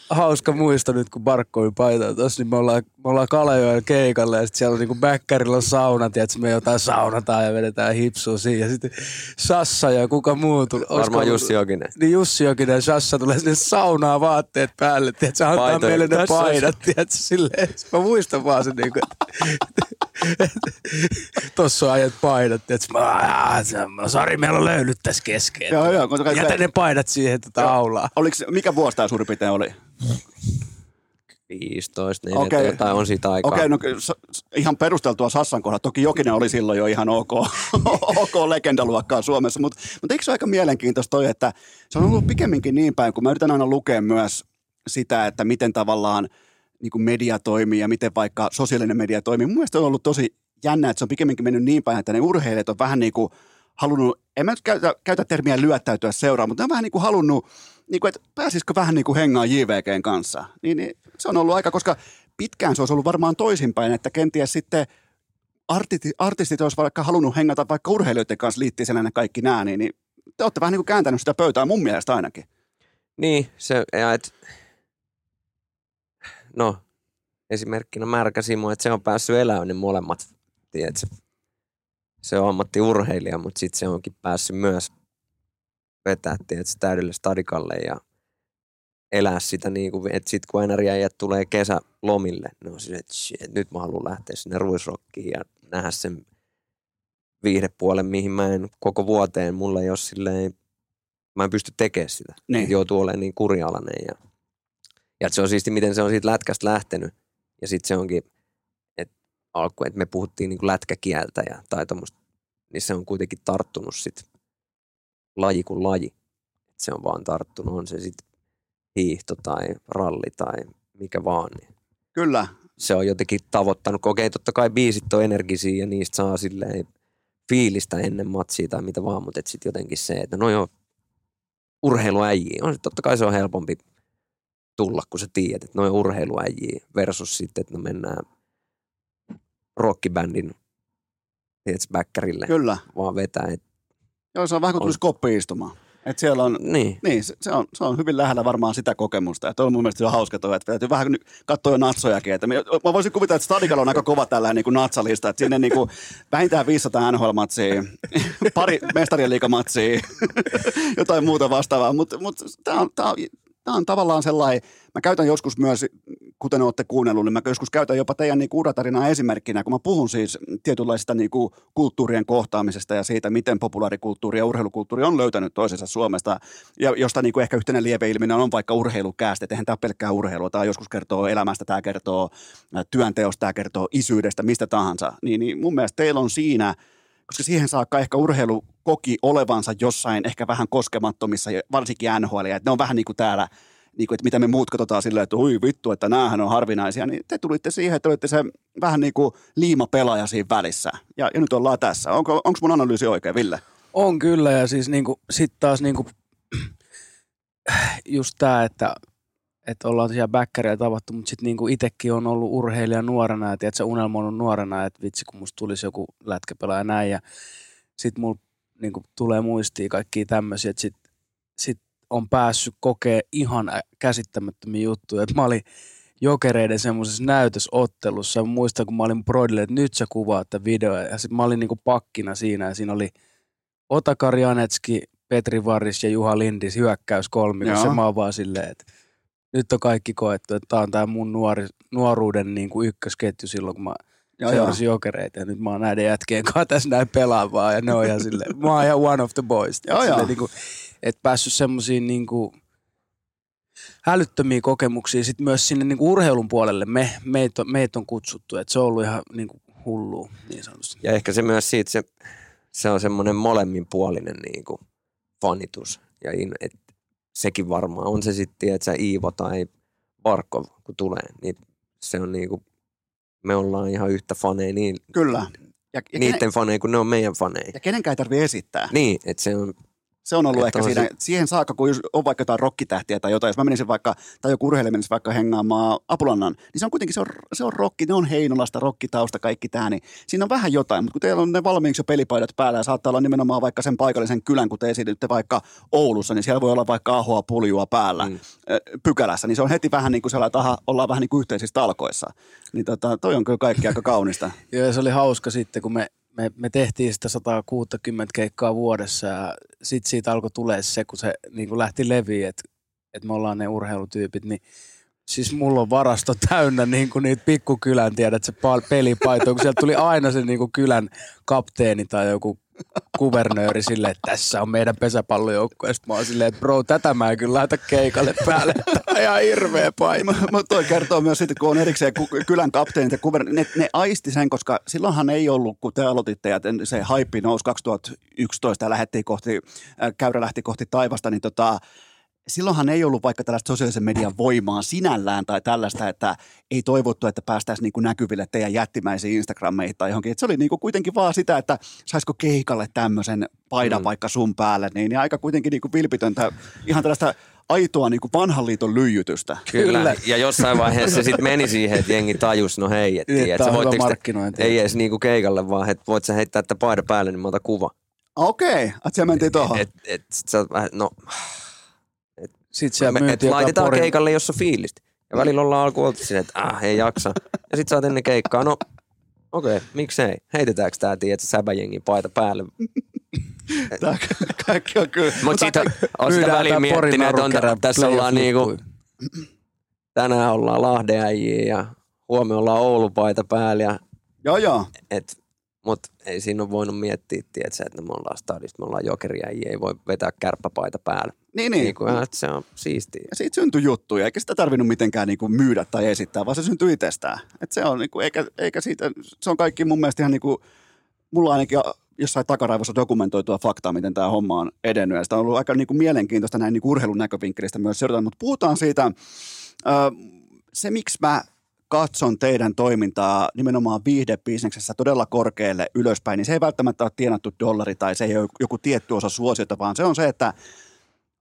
hauska muisto nyt, kun Barkkovi paita tuossa, niin me ollaan, me ollaan Kalajoen keikalle ja sitten siellä on niinku bäkkärillä on saunat, että me jotain saunataan ja vedetään hipsua siinä. Ja sitten Sassa ja kuka muu tuli. Varmaan Jussi Jokinen. Niin Jussi Jokinen ja Sassa tulee sinne saunaa vaatteet päälle, tiedätkö, antaa Paitoja. meille ne paidat, tiedätkö, silleen. Mä muistan vaan sen niinku, Tossa on ajat paidat, että mä, sori, meillä on löylyt tässä kesken. Joo, joo. Jätä ne paidat siihen tota aulaa. Oliko, mikä vuosi tämä suurin piirtein oli? 15, niin okay. jotain on siitä aikaa. Okei, okay, no ihan perusteltua Sassan kohdalla. Toki Jokinen oli silloin jo ihan ok, ok legendaluokkaa Suomessa, mutta, mutta eikö se ole aika mielenkiintoista toi, että se on ollut pikemminkin niin päin, kun mä yritän aina lukea myös sitä, että miten tavallaan niin kuin media toimii ja miten vaikka sosiaalinen media toimii. Mun mielestä on ollut tosi jännä, että se on pikemminkin mennyt niin päin, että ne urheilijat on vähän niin kuin halunnut, en mä nyt käytä, käytä termiä lyöttäytyä seuraa, mutta ne on vähän niin kuin halunnut niin kuin, että pääsisikö vähän niin kuin hengaan JVGn kanssa. Niin, niin, se on ollut aika, koska pitkään se olisi ollut varmaan toisinpäin, että kenties sitten artistit, artistit olisi vaikka halunnut hengata vaikka urheilijoiden kanssa liittisenä ne kaikki nämä, niin, niin te olette vähän niin kuin kääntänyt sitä pöytää mun mielestä ainakin. Niin, se, ja et, no esimerkkinä Märkä Simo, että se on päässyt elämään niin molemmat, tiedätkö, se on ammattiurheilija, mutta sitten se onkin päässyt myös vetää tietysti täydelle stadikalle ja elää sitä niin kuin, että sitten kun aina äijät tulee kesälomille, ne on silleen, että shit, nyt mä haluan lähteä sinne ruisrokkiin ja nähdä sen viihdepuolen, mihin mä en koko vuoteen, mulla ei ole silleen, mä en pysty tekemään sitä. Niin. Joutuu olemaan niin kurialainen ja, ja se on siisti, miten se on siitä lätkästä lähtenyt ja sitten se onkin, että alku, että me puhuttiin niin kuin lätkäkieltä ja, tai tommoista, niin se on kuitenkin tarttunut sit laji kuin laji. Et se on vaan tarttunut, on se sitten hiihto tai ralli tai mikä vaan. Niin Kyllä, se on jotenkin tavoittanut. Okei, totta kai biisit on energisiä ja niistä saa silleen fiilistä ennen matsia tai mitä vaan, mutta sitten jotenkin se, että no joo, urheiluäjiä, on totta kai se on helpompi tulla, kun sä tiedät, että no urheiluäjiä versus sitten, että no mennään rockibändin bäkkärille kyllä. vaan vetää. Et, Joo, se on vähän kuin tulisi koppi istumaan. Et siellä on, niin, niin, se, se, on, se on hyvin lähellä varmaan sitä kokemusta. Ja on mun mielestä se on hauska toi, että täytyy vähän katsoa jo natsojakin. Että mä voisin kuvitella, että Stadikalla on aika kova tällainen niin natsalista, että sinne niin kuin vähintään 500 NHL-matsia, pari mestarien liikamatsia, jotain muuta vastaavaa. Mutta mut, tämä on, tää on, tää on tavallaan sellainen, mä käytän joskus myös, kuten olette kuunnellut, niin mä joskus käytän jopa teidän niin uratarinaa esimerkkinä, kun mä puhun siis tietynlaisista niin kuin kulttuurien kohtaamisesta ja siitä, miten populaarikulttuuri ja urheilukulttuuri on löytänyt toisensa Suomesta, ja josta niin kuin ehkä yhtenä lieveilmiönä on vaikka urheilukäästä, eihän tämä pelkkää urheilua, tämä joskus kertoo elämästä, tämä kertoo työnteosta, tämä kertoo isyydestä, mistä tahansa, niin, niin mun mielestä teillä on siinä koska siihen saakka ehkä urheilu koki olevansa jossain ehkä vähän koskemattomissa, varsinkin NHL, että ne on vähän niin kuin täällä, niin kuin, että mitä me muut katsotaan silleen, että ui vittu, että näähän on harvinaisia, niin te tulitte siihen, että olitte se vähän niin kuin liimapelaaja siinä välissä. Ja, ja nyt ollaan tässä. Onko, onko mun analyysi oikein, Ville? On kyllä ja siis niinku, sit taas niinku, just tää, että, että ollaan tosiaan bäkkäriä tavattu, mutta sitten niinku itekin on ollut urheilija nuorena ja tiedätkö, unelmoinut nuorena, että vitsi kun musta tulisi joku lätkäpelaaja näin ja sitten mulla niinku, tulee muistiin kaikkia tämmöisiä, että sit, sit on päässyt kokee ihan käsittämättömiä juttuja. Et mä olin jokereiden semmoisessa näytösottelussa. Mä muistan, kun mä olin Broidille, että nyt sä kuvaat tätä videoa. Ja sitten mä olin niinku pakkina siinä ja siinä oli Otakar Janetski, Petri Varis ja Juha Lindis hyökkäys kolmikossa. Mä oon vaan silleen, että nyt on kaikki koettu, että tää on tää mun nuori, nuoruuden niinku ykkösketju silloin, kun mä Joo, seurasin jokereita. Ja nyt mä oon näiden jätkien kanssa tässä näin pelaavaa ja ne on ihan silleen, mä oon ihan one of the boys. Joo, Silleen joo. Niinku, että päässyt semmoisiin niinku älyttömiä kokemuksia sit myös sinne niinku urheilun puolelle. Me, meitä, on, meitä on kutsuttu, että se on ollut ihan niinku hullua niin sanotusti. ja ehkä se myös siitä, se, se on semmoinen molemminpuolinen niin kuin fanitus. Ja in, et, sekin varmaan, on se sitten, että sä Iivo tai Barkov, kun tulee, niin se on niin kuin, me ollaan ihan yhtä faneja niin, Kyllä. Ja, ja, niiden kenen, faneja kuin ne on meidän faneja. ja kenenkään ei tarvitse esittää. Niin, että se on, Se on ollut Että ehkä siinä, se- siihen saakka, kun jos on vaikka jotain rokkitähtiä tai jotain, jos mä menisin vaikka, tai joku urheilija menisi vaikka hengaamaan Apulannan, niin se on kuitenkin, se on, se on rokki, ne on Heinolasta, rokkitausta, kaikki tämä, niin siinä on vähän jotain, mutta kun teillä on ne valmiiksi jo pelipaidat päällä ja saattaa olla nimenomaan vaikka sen paikallisen kylän, kun te esitytte vaikka Oulussa, niin siellä voi olla vaikka ahoa puljua päällä Mm. pykälässä, niin se on heti vähän niin kuin sellainen, että aha, ollaan vähän niin kuin yhteisissä talkoissa. Niin tota, toi on kyllä kaikki aika kaunista. Joo, se oli hauska sitten, kun me, me, me tehtiin sitä 160 keikkaa vuodessa ja sitten siitä alkoi tulee se, kun se niin kuin lähti leviin, että, että me ollaan ne urheilutyypit, niin siis mulla on varasto täynnä niin kuin niitä pikkukylän, tiedät, se pal- pelipaito, kun sieltä tuli aina se niin kuin kylän kapteeni tai joku kuvernööri silleen, että tässä on meidän pesäpallojoukkue. Sitten mä oon silleen, että bro, tätä mä en kyllä laita keikalle päälle. Tämä on ihan hirveä paino. Mutta toi kertoo myös siitä, kun on erikseen kylän kapteenit ja kuver... ne, ne aisti sen, koska silloinhan ei ollut, kun te aloititte ja se haippi nousi 2011 ja lähdettiin kohti, äh, käyrä lähti kohti taivasta, niin tota, silloinhan ei ollut vaikka tällaista sosiaalisen median voimaa sinällään tai tällaista, että ei toivottu, että päästäisiin niin kuin näkyville teidän jättimäisiin Instagrammeihin tai johonkin. Et se oli niin kuin kuitenkin vaan sitä, että saisiko keikalle tämmöisen paidan Mm. vaikka sun päälle, niin ja aika kuitenkin niin kuin vilpitöntä, ihan tällaista aitoa niin kuin vanhan liiton lyijytystä. Kyllä. Kyllä. Ja jossain vaiheessa se sitten meni siihen, että jengi tajus, no hei, et, Niin, et, että sä markkinointi. ei edes niinku keikalle, vaan että voit sä heittää että paida päälle, niin mä otan kuva. Okei, että siellä mentiin tuohon. Et, et, sit sä no, Sitten siellä me, et laitetaan Porin- keikalle, jos on fiilistä. Ja välillä ollaan alkuun oltu silleen, että ah, ei jaksa. Ja sit sä oot ennen keikkaa, no, Okei, okay, miksei? Heitetäänkö tää, tiedätkö, säbäjengin paita päälle? Tämä kaikki on kyllä. Mutta siitä on sitä Porin miettinyt, että on, tässä ollaan niinku, tänään ollaan Lahden äijiä ja huomenna ollaan Oulun paita päällä. Ja, Joo, joo. et, mut ei siinä ole voinut miettiä, tiedätkö, että me ollaan stadista, me ollaan jokeria, ei voi vetää kärppäpaita päällä. Niin, Niin, niin. niin kuin, että se on siistiä. Ja siitä syntyi juttuja, eikä sitä tarvinnut mitenkään niinku myydä tai esittää, vaan se syntyi itsestään. Et se on niinku, eikä, eikä siitä, se on kaikki mun mielestä ihan niinku, mulla ainakin jossain takaraivossa dokumentoitua faktaa, miten tämä homma on edennyt. Ja sitä on ollut aika niinku mielenkiintoista näin niinku urheilun näkövinkkelistä myös seurata, mutta puhutaan siitä, ö, se miksi mä katson teidän toimintaa nimenomaan viihdebisneksessä todella korkealle ylöspäin, niin se ei välttämättä ole tienattu dollari tai se ei ole joku tietty osa suosiota, vaan se on se, että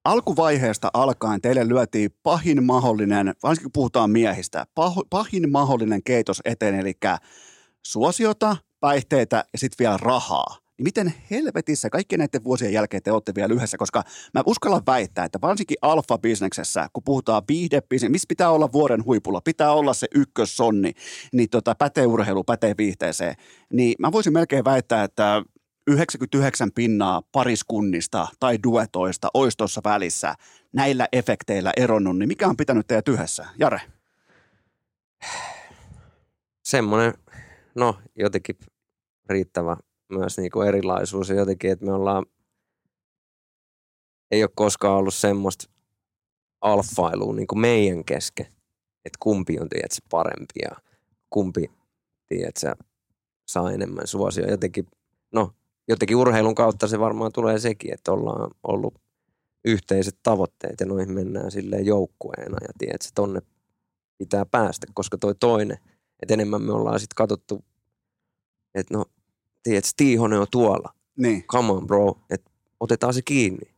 alkuvaiheesta alkaen teille lyötiin pahin mahdollinen, varsinkin kun puhutaan miehistä, pah- pahin mahdollinen keitos eteen, eli suosiota, päihteitä ja sitten vielä rahaa. Niin miten helvetissä kaikkien näiden vuosien jälkeen te olette vielä yhdessä, koska mä uskallan väittää, että varsinkin alfa-bisneksessä, kun puhutaan viihdebisneksessä, missä pitää olla vuoden huipulla, pitää olla se ykkössonni, niin tota, pätee urheilu, pätee viihteeseen, niin mä voisin melkein väittää, että 99 pinnaa pariskunnista tai duetoista olisi tuossa välissä näillä efekteillä eronnut, niin mikä on pitänyt teidät yhdessä? Jare? Semmoinen, no jotenkin riittävä myös niin kuin erilaisuus ja jotenkin, että me ollaan, ei ole koskaan ollut semmoista alfailua niin kuin meidän kesken, että kumpi on tiedätkö, parempi ja kumpi tiedätkö, saa enemmän suosia. Jotenkin, jotenkin urheilun kautta se varmaan tulee sekin, että ollaan ollut yhteiset tavoitteet ja noihin mennään silleen joukkueena ja tiedätkö, tonne pitää päästä, koska toi toinen, että enemmän me ollaan sitten katsottu, että no, tiedätkö, Tiihonen on tuolla, Niin. come on bro, että otetaan se kiinni.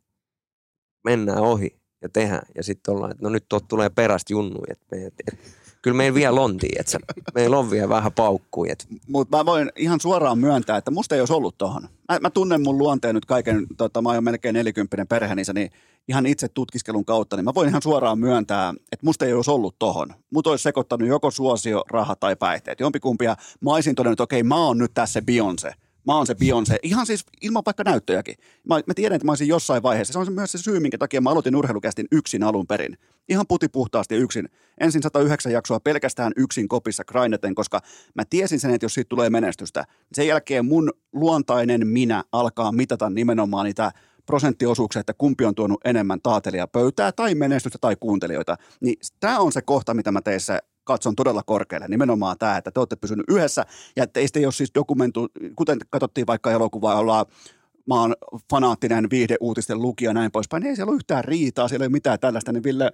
Mennään ohi ja tehdään. Ja sitten ollaan, että no nyt tuot tulee perästä junnu. Et me, et, et, kyllä meillä vielä on, että meillä on vielä vähän paukkui. Et, Mutta mä voin ihan suoraan myöntää, että musta ei olisi ollut tohon. Mä, mä tunnen mun luonteen nyt kaiken, tota, mä oon melkein 40 perheenissä, niin ihan itse tutkiskelun kautta, niin mä voin ihan suoraan myöntää, että musta ei olisi ollut tohon. Mut olisi sekoittanut joko suosio, raha tai päihteet. Jompikumpia mä olisin todennut, että okei, mä oon nyt tässä Beyoncé. Mä oon se Beyoncé, ihan siis ilman vaikka näyttöjäkin. Mä, mä tiedän, että mä olisin jossain vaiheessa. Se on myös se syy, minkä takia mä aloitin urheilukästin yksin alun perin. Ihan putipuhtaasti yksin. Ensin 109 jaksoa pelkästään yksin kopissa grindeten, koska mä tiesin sen, että jos siitä tulee menestystä, niin sen jälkeen mun luontainen minä alkaa mitata nimenomaan niitä prosenttiosuuksia, että kumpi on tuonut enemmän taatelia pöytää tai menestystä tai kuuntelijoita. Niin tämä on se kohta, mitä mä teissä katson todella korkealle. Nimenomaan tämä, että te olette pysynyt yhdessä ja teistä ei ole siis dokumentu, kuten katsottiin vaikka elokuvaa, ollaan mä oon fanaattinen viihdeuutisten lukija ja näin poispäin, niin ei siellä ole yhtään riitaa, siellä ei ole mitään tällaista, niin Ville,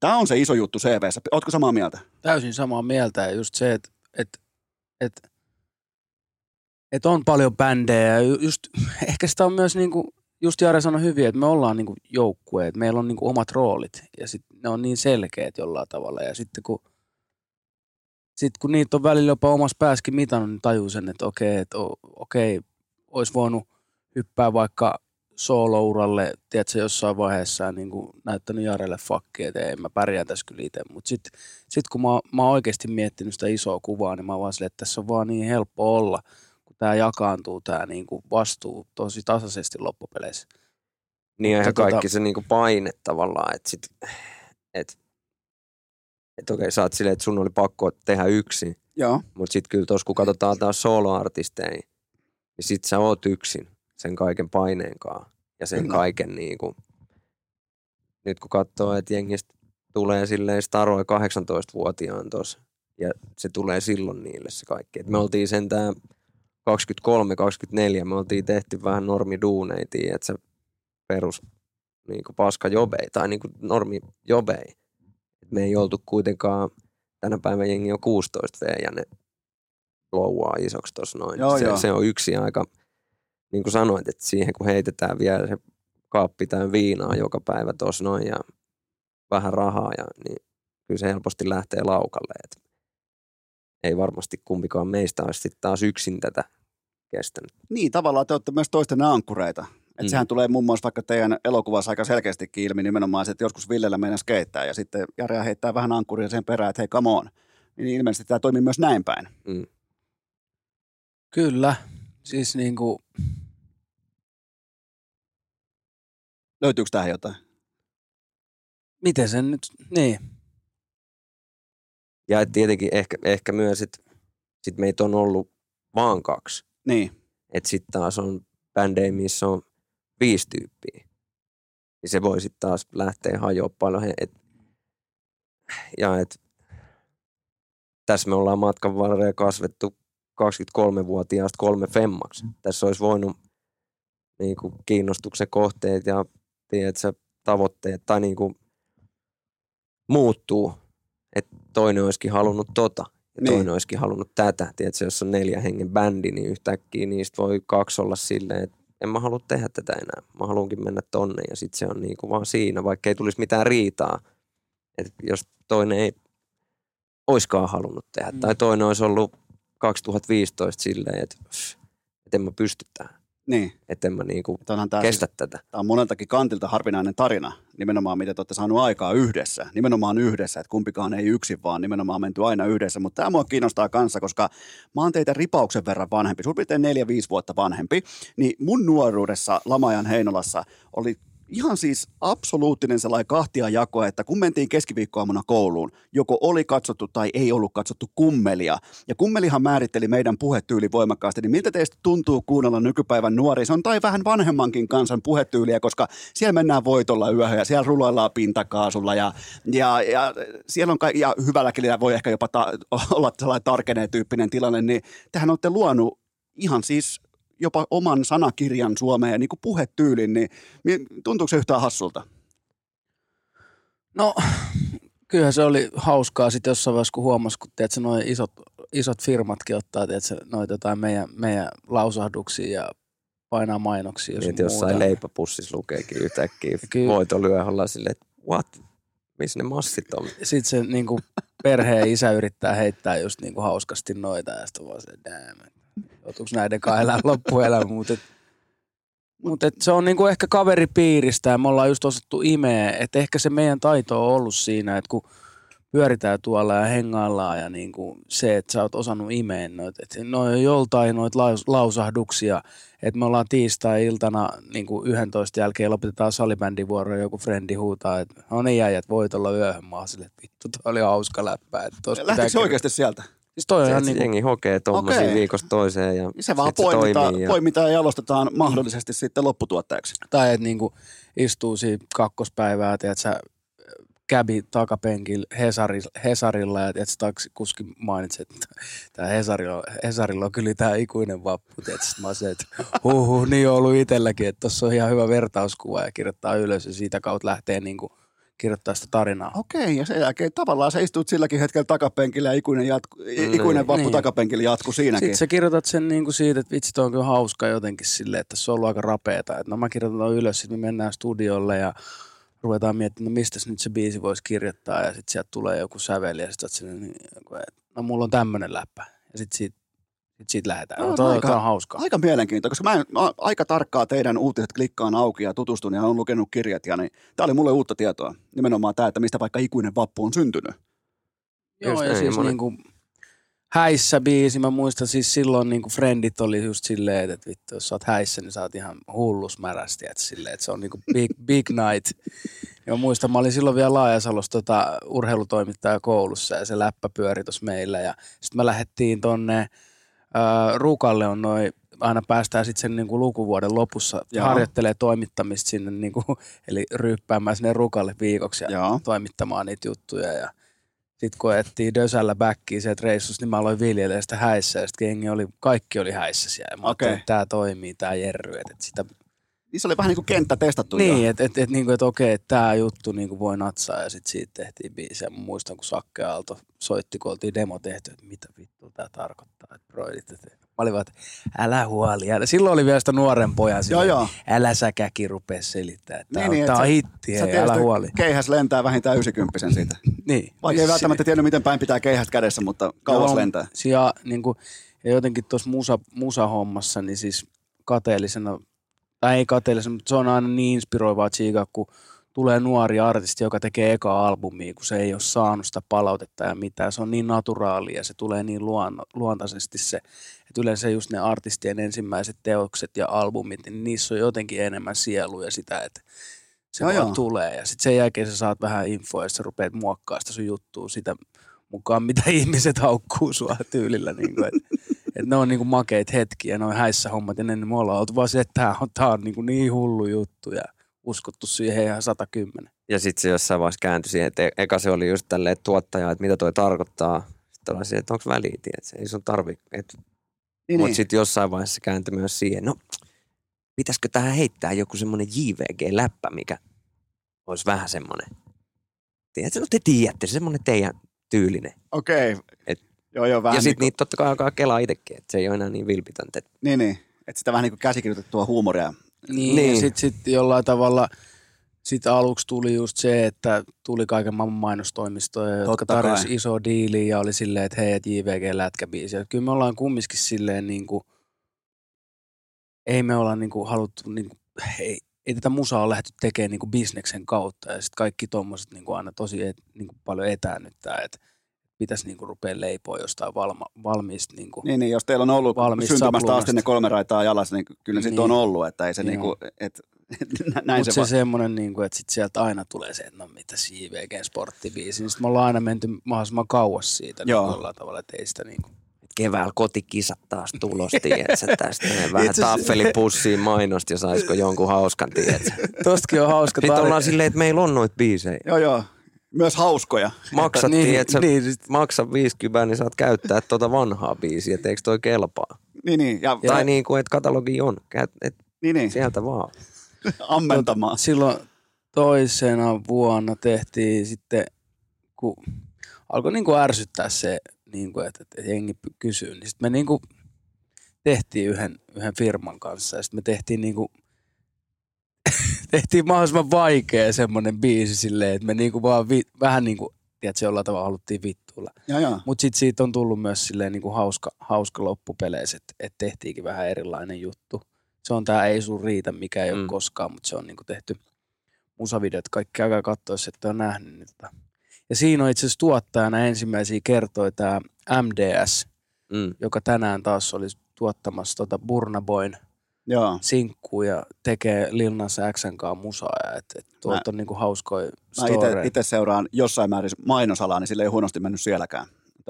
tämä on se iso juttu CVssä. Ootko samaa mieltä? Täysin samaa mieltä. Ja just se, että et, et, et on paljon bändejä. Ja ju- just, ehkä sitä on myös niinku, just Jare sanoi hyvin, että me ollaan niinku joukkue, että meillä on niinku omat roolit. Ja sit ne on niin selkeät jollain tavalla. Ja sitten kun sitten kun niitä on välillä jopa omassa päässäkin mitannut, niin tajuu sen, että okei, että okei, olisi voinut hyppää vaikka soolouralle, tiedätkö, jossain vaiheessa niin kuin näyttänyt Jarelle fakkia, että ei, mä pärjään tässä kyllä itse. Mutta sitten sit kun mä, mä oon oikeasti miettinyt sitä isoa kuvaa, niin mä vaan silleen, että tässä on vaan niin helppo olla, kun tämä jakaantuu tämä niin kuin vastuu tosi tasaisesti loppupeleissä. niin ihan kaikki tota- se niinku paine tavallaan, että sit, et, et okei, sä oot silleen, että sun oli pakko tehdä yksin, Joo. mutta sitten kyllä tuossa kun katsotaan taas soloartisteja, niin sit sä oot yksin sen kaiken paineenkaan ja sen Kyllä. kaiken niinku, nyt kun katsoo, että jengistä tulee silleen staroi 18-vuotiaan tuossa ja se tulee silloin niille se kaikki. Et me oltiin sentään 23-24, me oltiin tehty vähän normiduuneita, että se perus niin paska jobei tai niin normi jobei. Et me ei oltu kuitenkaan, tänä päivänä jengi on 16 V ja ne louaa isoksi tuossa noin. Joo, se, joo. se, on yksi aika, niin kuin sanoit, että siihen kun heitetään vielä se kaappi täynnä viinaa joka päivä tuossa noin ja vähän rahaa, ja, niin kyllä se helposti lähtee laukalle. Et ei varmasti kumpikaan meistä olisi sitten taas yksin tätä kestänyt. Niin, tavallaan te olette myös toisten ankkureita. Et Mm. Sehän tulee muun muassa vaikka teidän elokuvassa aika selkeästikin ilmi nimenomaan se, että joskus Villellä mennä skeittää ja sitten Jare heittää vähän ankkuria sen perään, että hei come on. Niin ilmeisesti tämä toimii myös näin päin. Mm. Kyllä. Siis niinku, Löytyykö tähän jotain? miten sen nyt, niin. Ja et tietenkin ehkä, ehkä myös, että sit meitä on ollut vaan kaksi. Niin. Että sitten taas on bändejä, missä on viisi tyyppiä. Niin se voi sitten taas lähteä hajoa paljon. Et, ja et, tässä me ollaan matkan varrella kasvettu 23-vuotiaasta kolme femmaksi. Tässä olisi voinut niin kuin, kiinnostuksen kohteet ja tiedätkö, tavoitteet tai niin kuin, muuttuu. Että toinen olisikin halunnut tota ja Niin. toinen olisikin halunnut tätä. Tiedätkö, jos on neljä hengen bändi, niin yhtäkkiä niistä voi kaksi olla silleen, että en mä halua tehdä tätä enää. Mä haluankin mennä tonne ja sitten se on niinku vaan siinä, vaikka ei tulisi mitään riitaa. Et jos toinen ei oiskaan halunnut tehdä. Mm. Tai toinen olisi ollut 2015 silleen, että et en mä pysty tähän. Niin. Että en mä niinku Onhan tämä, kestä tätä. tämä on moneltakin kantilta harvinainen tarina, nimenomaan miten te olette saanut aikaa yhdessä. Nimenomaan yhdessä, että kumpikaan ei yksin, vaan nimenomaan menty aina yhdessä. Mutta tämä mua kiinnostaa kanssa, koska mä oon teitä ripauksen verran vanhempi, suurin piirtein neljä, viisi vuotta vanhempi. Niin mun nuoruudessa Lamajan Heinolassa oli ihan siis absoluuttinen sellainen kahtia jako, että kun mentiin keskiviikkoaamuna kouluun, joko oli katsottu tai ei ollut katsottu kummelia. Ja kummelihan määritteli meidän puhetyyli voimakkaasti, niin miltä teistä tuntuu kuunnella nykypäivän nuorison tai vähän vanhemmankin kansan puhetyyliä, koska siellä mennään voitolla yöhön ja siellä ruloillaan pintakaasulla ja, ja, ja siellä on ka- ja hyvällä kelillä voi ehkä jopa ta- olla sellainen tarkenee tyyppinen tilanne, niin tähän olette luonut ihan siis jopa oman sanakirjan Suomeen, niin kuin puhetyylin, niin tuntuuko se yhtään hassulta? No, kyllähän se oli hauskaa sitten jossain vaiheessa, kun huomasi, kun tiedätkö, noi isot, isot firmatkin ottaa tiedätkö, noita jotain meidän, meidän lausahduksia ja painaa mainoksia. Niin, jossain leipäpussissa lukeekin yhtäkkiä Kyllä. voitolyö ollaan silleen, että what? Missä ne massit on? Sitten se niin kuin perheen isä yrittää heittää just niin kuin hauskasti noita ja sitten vaan se, damn, joutuuko näiden kanssa elää loppuelämä, mutta et, mut et se on niin kuin ehkä kaveripiiristä ja me ollaan just osattu imeä, että ehkä se meidän taito on ollut siinä, että kun pyöritään tuolla ja hengaillaan ja niin kuin se, että sä oot osannut imeä noita, että no joltain noita laus, lausahduksia, että me ollaan tiistai-iltana niin kuin 11 jälkeen lopetetaan salibändin vuoro ja joku frendi huutaa, että no niin jäijät voit olla yöhön. Mä että vittu, toi oli hauska läppä. Lähtikö se oikeasti sieltä? Siis toi on Se, ihan että niin kuin, jengi hokee tommosia Okei. viikosta toiseen ja Se vaan se poimitaan, toimii ja- poimitaan ja jalostetaan mahdollisesti sitten lopputuotteeksi. tai että niin kuin istuu siinä kakkospäivää, tiedät sä, käbi takapenkillä Hesari, Hesarilla ja tiedät, sä, taksikuski mainitsi, että tämä Hesarilla, Hesarilla on kyllä tämä ikuinen vappu. Tiedät, sit mä se, että huh, niin on ollut itselläkin, että tuossa on ihan hyvä vertauskuva ja kirjoittaa ylös ja siitä kautta lähtee niin kuin kirjoittaa sitä tarinaa. Okei, ja sen jälkeen tavallaan sä istut silläkin hetkellä takapenkillä ja ikuinen, jatku, ikuinen vappu Niin. takapenkillä jatku siinäkin. Sitten sä kirjoitat sen niin kuin siitä, että vitsi, toi on kyllä hauska jotenkin silleen, että se on ollut aika rapeeta. Että no mä kirjoitan ton ylös, sitten me mennään studiolle ja ruvetaan miettimään, no mistä nyt se biisi voisi kirjoittaa. Ja sitten sieltä tulee joku säveli ja sitten niin, että no mulla on tämmöinen läppä. Ja sitten siitä, sit siitä lähdetään. No, No, toi, aika- toi on hauskaa. Aika mielenkiintoista, koska mä, en, mä aika tarkkaa teidän uutiset klikkaan auki ja tutustun ja olen lukenut kirjat. Ja niin, tämä oli mulle uutta tietoa. Nimenomaan tämä, että mistä vaikka ikuinen vappu on syntynyt. Joo, Just ja siis niin kuin, häissä biisi, mä muistan siis silloin niin kuin friendit oli just silleen, että vittu, jos sä oot häissä, niin sä oot ihan hullus märästi, että silleen, että se on niin kuin big, big night. Ja mä muistan, mä olin silloin vielä Laajasalossa tota, urheilutoimittaja koulussa ja se läppä pyöri tuossa meillä ja sitten me lähdettiin tonne Rukalle on noin aina päästään sitten sen niinku lukuvuoden lopussa Joo. harjoittelee toimittamista sinne, niinku, eli ryyppäämään sinne Rukalle viikoksi ja Joo. toimittamaan niitä juttuja. Ja sitten kun ajettiin Dösällä backia sieltä reissusta, niin mä aloin viljelemään sitä häissä ja sitten oli, kaikki oli häissä siellä. Ja mä okay. että tämä toimii, tämä jerry. Et, et sitä, Niin se oli vähän niin kuin kenttä testattu niin, että et, et, niinku, et okei, että tämä juttu niinku voi natsaa ja sitten siitä tehtiin biisi. Ja mä muistan, kun Sakke Aalto soitti, kun oltiin demo tehty, että mitä vittu tämä tarkoittaa. Että broidit, että mä olin vaan, että älä huoli. Älä. Silloin oli vielä sitä nuoren pojan Joo, silleen, joo. älä säkäkin rupea selittämään. Että Niin, niin, niin, tämä et on sä- hitti, Sä hei, älä huoli. Keihäs lentää vähintään 90 siitä. Niin. Vaikka ei välttämättä tiennyt, miten päin pitää keihästä kädessä, mutta kauas Joo, lentää. Ja, niin kuin, ja jotenkin tuossa musa, musahommassa, niin siis kateellisena, tai ei kateellisena, mutta se on aina niin inspiroivaa tsiikaa, kun tulee nuori artisti, joka tekee eka albumia, kun se ei ole saanut sitä palautetta ja mitään. Se on niin naturaalia ja se tulee niin luon, luontaisesti se, että yleensä just ne artistien ensimmäiset teokset ja albumit, niin niissä on jotenkin enemmän sielu ja sitä, että se Joo, vaan joo. tulee. Ja sitten sen jälkeen sä saat vähän infoa ja sä rupeat muokkaamaan sitä sun juttua sitä mukaan, mitä ihmiset haukkuu sua tyylillä. Niin kuin, että, että ne on niin kuin makeit hetkiä, ne on häissä hommat ja ne, me ollaan oltu vaan se, että tämä on, tää on niin, kuin niin hullu juttu ja uskottu siihen ihan 110. Ja sitten se jossain vaiheessa kääntyi siihen, että e- eka se oli just tälleen että tuottaja, että mitä toi tarkoittaa. Sitten oli siihen, että onko väliä, tiedätkö? ei sun tarvi. Et, Niin, Mutta niin. sitten jossain vaiheessa se kääntyi myös siihen, no pitäisikö tähän heittää joku semmoinen JVG-läppä, mikä olisi vähän semmoinen. Tiedätkö, no te tiedätte, se semmoinen teidän tyylinen. Okei. Et- Joo, joo, vähän ja sitten niin, niitä totta kai alkaa kelaa itsekin, että se ei ole enää niin vilpitöntä. Et niin, niin. Että sitä vähän niin kuin käsikirjoitettua huumoria. Niin, Niin. ja sitten sit jollain tavalla sit aluksi tuli just se, että tuli kaiken maailman mainostoimistoja, jotka Totta tarjosi kai. iso diili ja oli silleen, että hei, et JVG lätkäbiisi. Ja kyllä me ollaan kumminkin silleen niin kuin, ei me olla niin kuin haluttu, niin kuin, ei, ei tätä musaa ole lähdetty tekemään niin kuin bisneksen kautta. Ja sitten kaikki tuommoiset niin kuin aina tosi et, niin kuin paljon etäännyttää, että pitäisi niin kuin rupea leipoa jostain valma, valmiista niin kuin, Niin, niin, jos teillä on ollut syntymästä asti ne kolme raitaa jalassa, niin kyllä niin. sitten on ollut, että ei se Joo. niin kuin, että näin Mutta se, se, va- se semmoinen, niin kuin, että sit sieltä aina tulee se, että no mitä JVG sporttibiisi. Niin sitten me ollaan aina menty mahdollisimman kauas siitä Joo. niin jollain tavalla, että ei sitä niin kuin. keväällä kotikisat taas tulos, tiedätkö, tästä ne vähän Itse taffelipussiin mainosti ja saisiko jonkun hauskan, tiedätkö. Tostakin on hauska Sitten ollaan silleen, että meillä on noita biisejä. Joo, joo. Myös hauskoja. Maksat, Niin, niin, että sä niin, niin, sit- maksa 50, niin saat käyttää tuota vanhaa biisiä, että eikö toi kelpaa. Niin, niin. Ja, Tai niin kuin, että katalogi on, Käyt- et niin, niin. sieltä vaan. ammentamaan. Silloin toisena vuonna tehtiin sitten, kun alkoi niin kuin ärsyttää se, niin kuin, että, että jengi kysyy, niin sitten me niin kuin tehtiin yhden, yhden firman kanssa ja sitten me tehtiin niin kuin, tehtiin mahdollisimman vaikea semmoinen biisi silleen, että me niin kuin vaan vi, vähän niin kuin, tiedätkö, jollain tavalla haluttiin vittuilla. Mutta sitten siitä on tullut myös silleen niin kuin hauska, hauska loppupeleissä, että et tehtiinkin vähän erilainen juttu. Se on tämä Ei sun riitä, mikä ei ole Mm. koskaan, mutta se on niin kuin tehty musavideot. Kaikki käykää katsoa, jos ette ole nähnyt niitä. Ja siinä on itse asiassa tuottajana ensimmäisiä kertoi tämä MDS, Mm. joka tänään taas oli tuottamassa tota Burna Boyn joo. sinkkuu ja tekee Lil Nas Xn kanssa musaa. Ja et, et tuolta on niinku hauskoja Mä itse seuraan jossain määrin mainosalaa, niin sille ei huonosti mennyt sielläkään.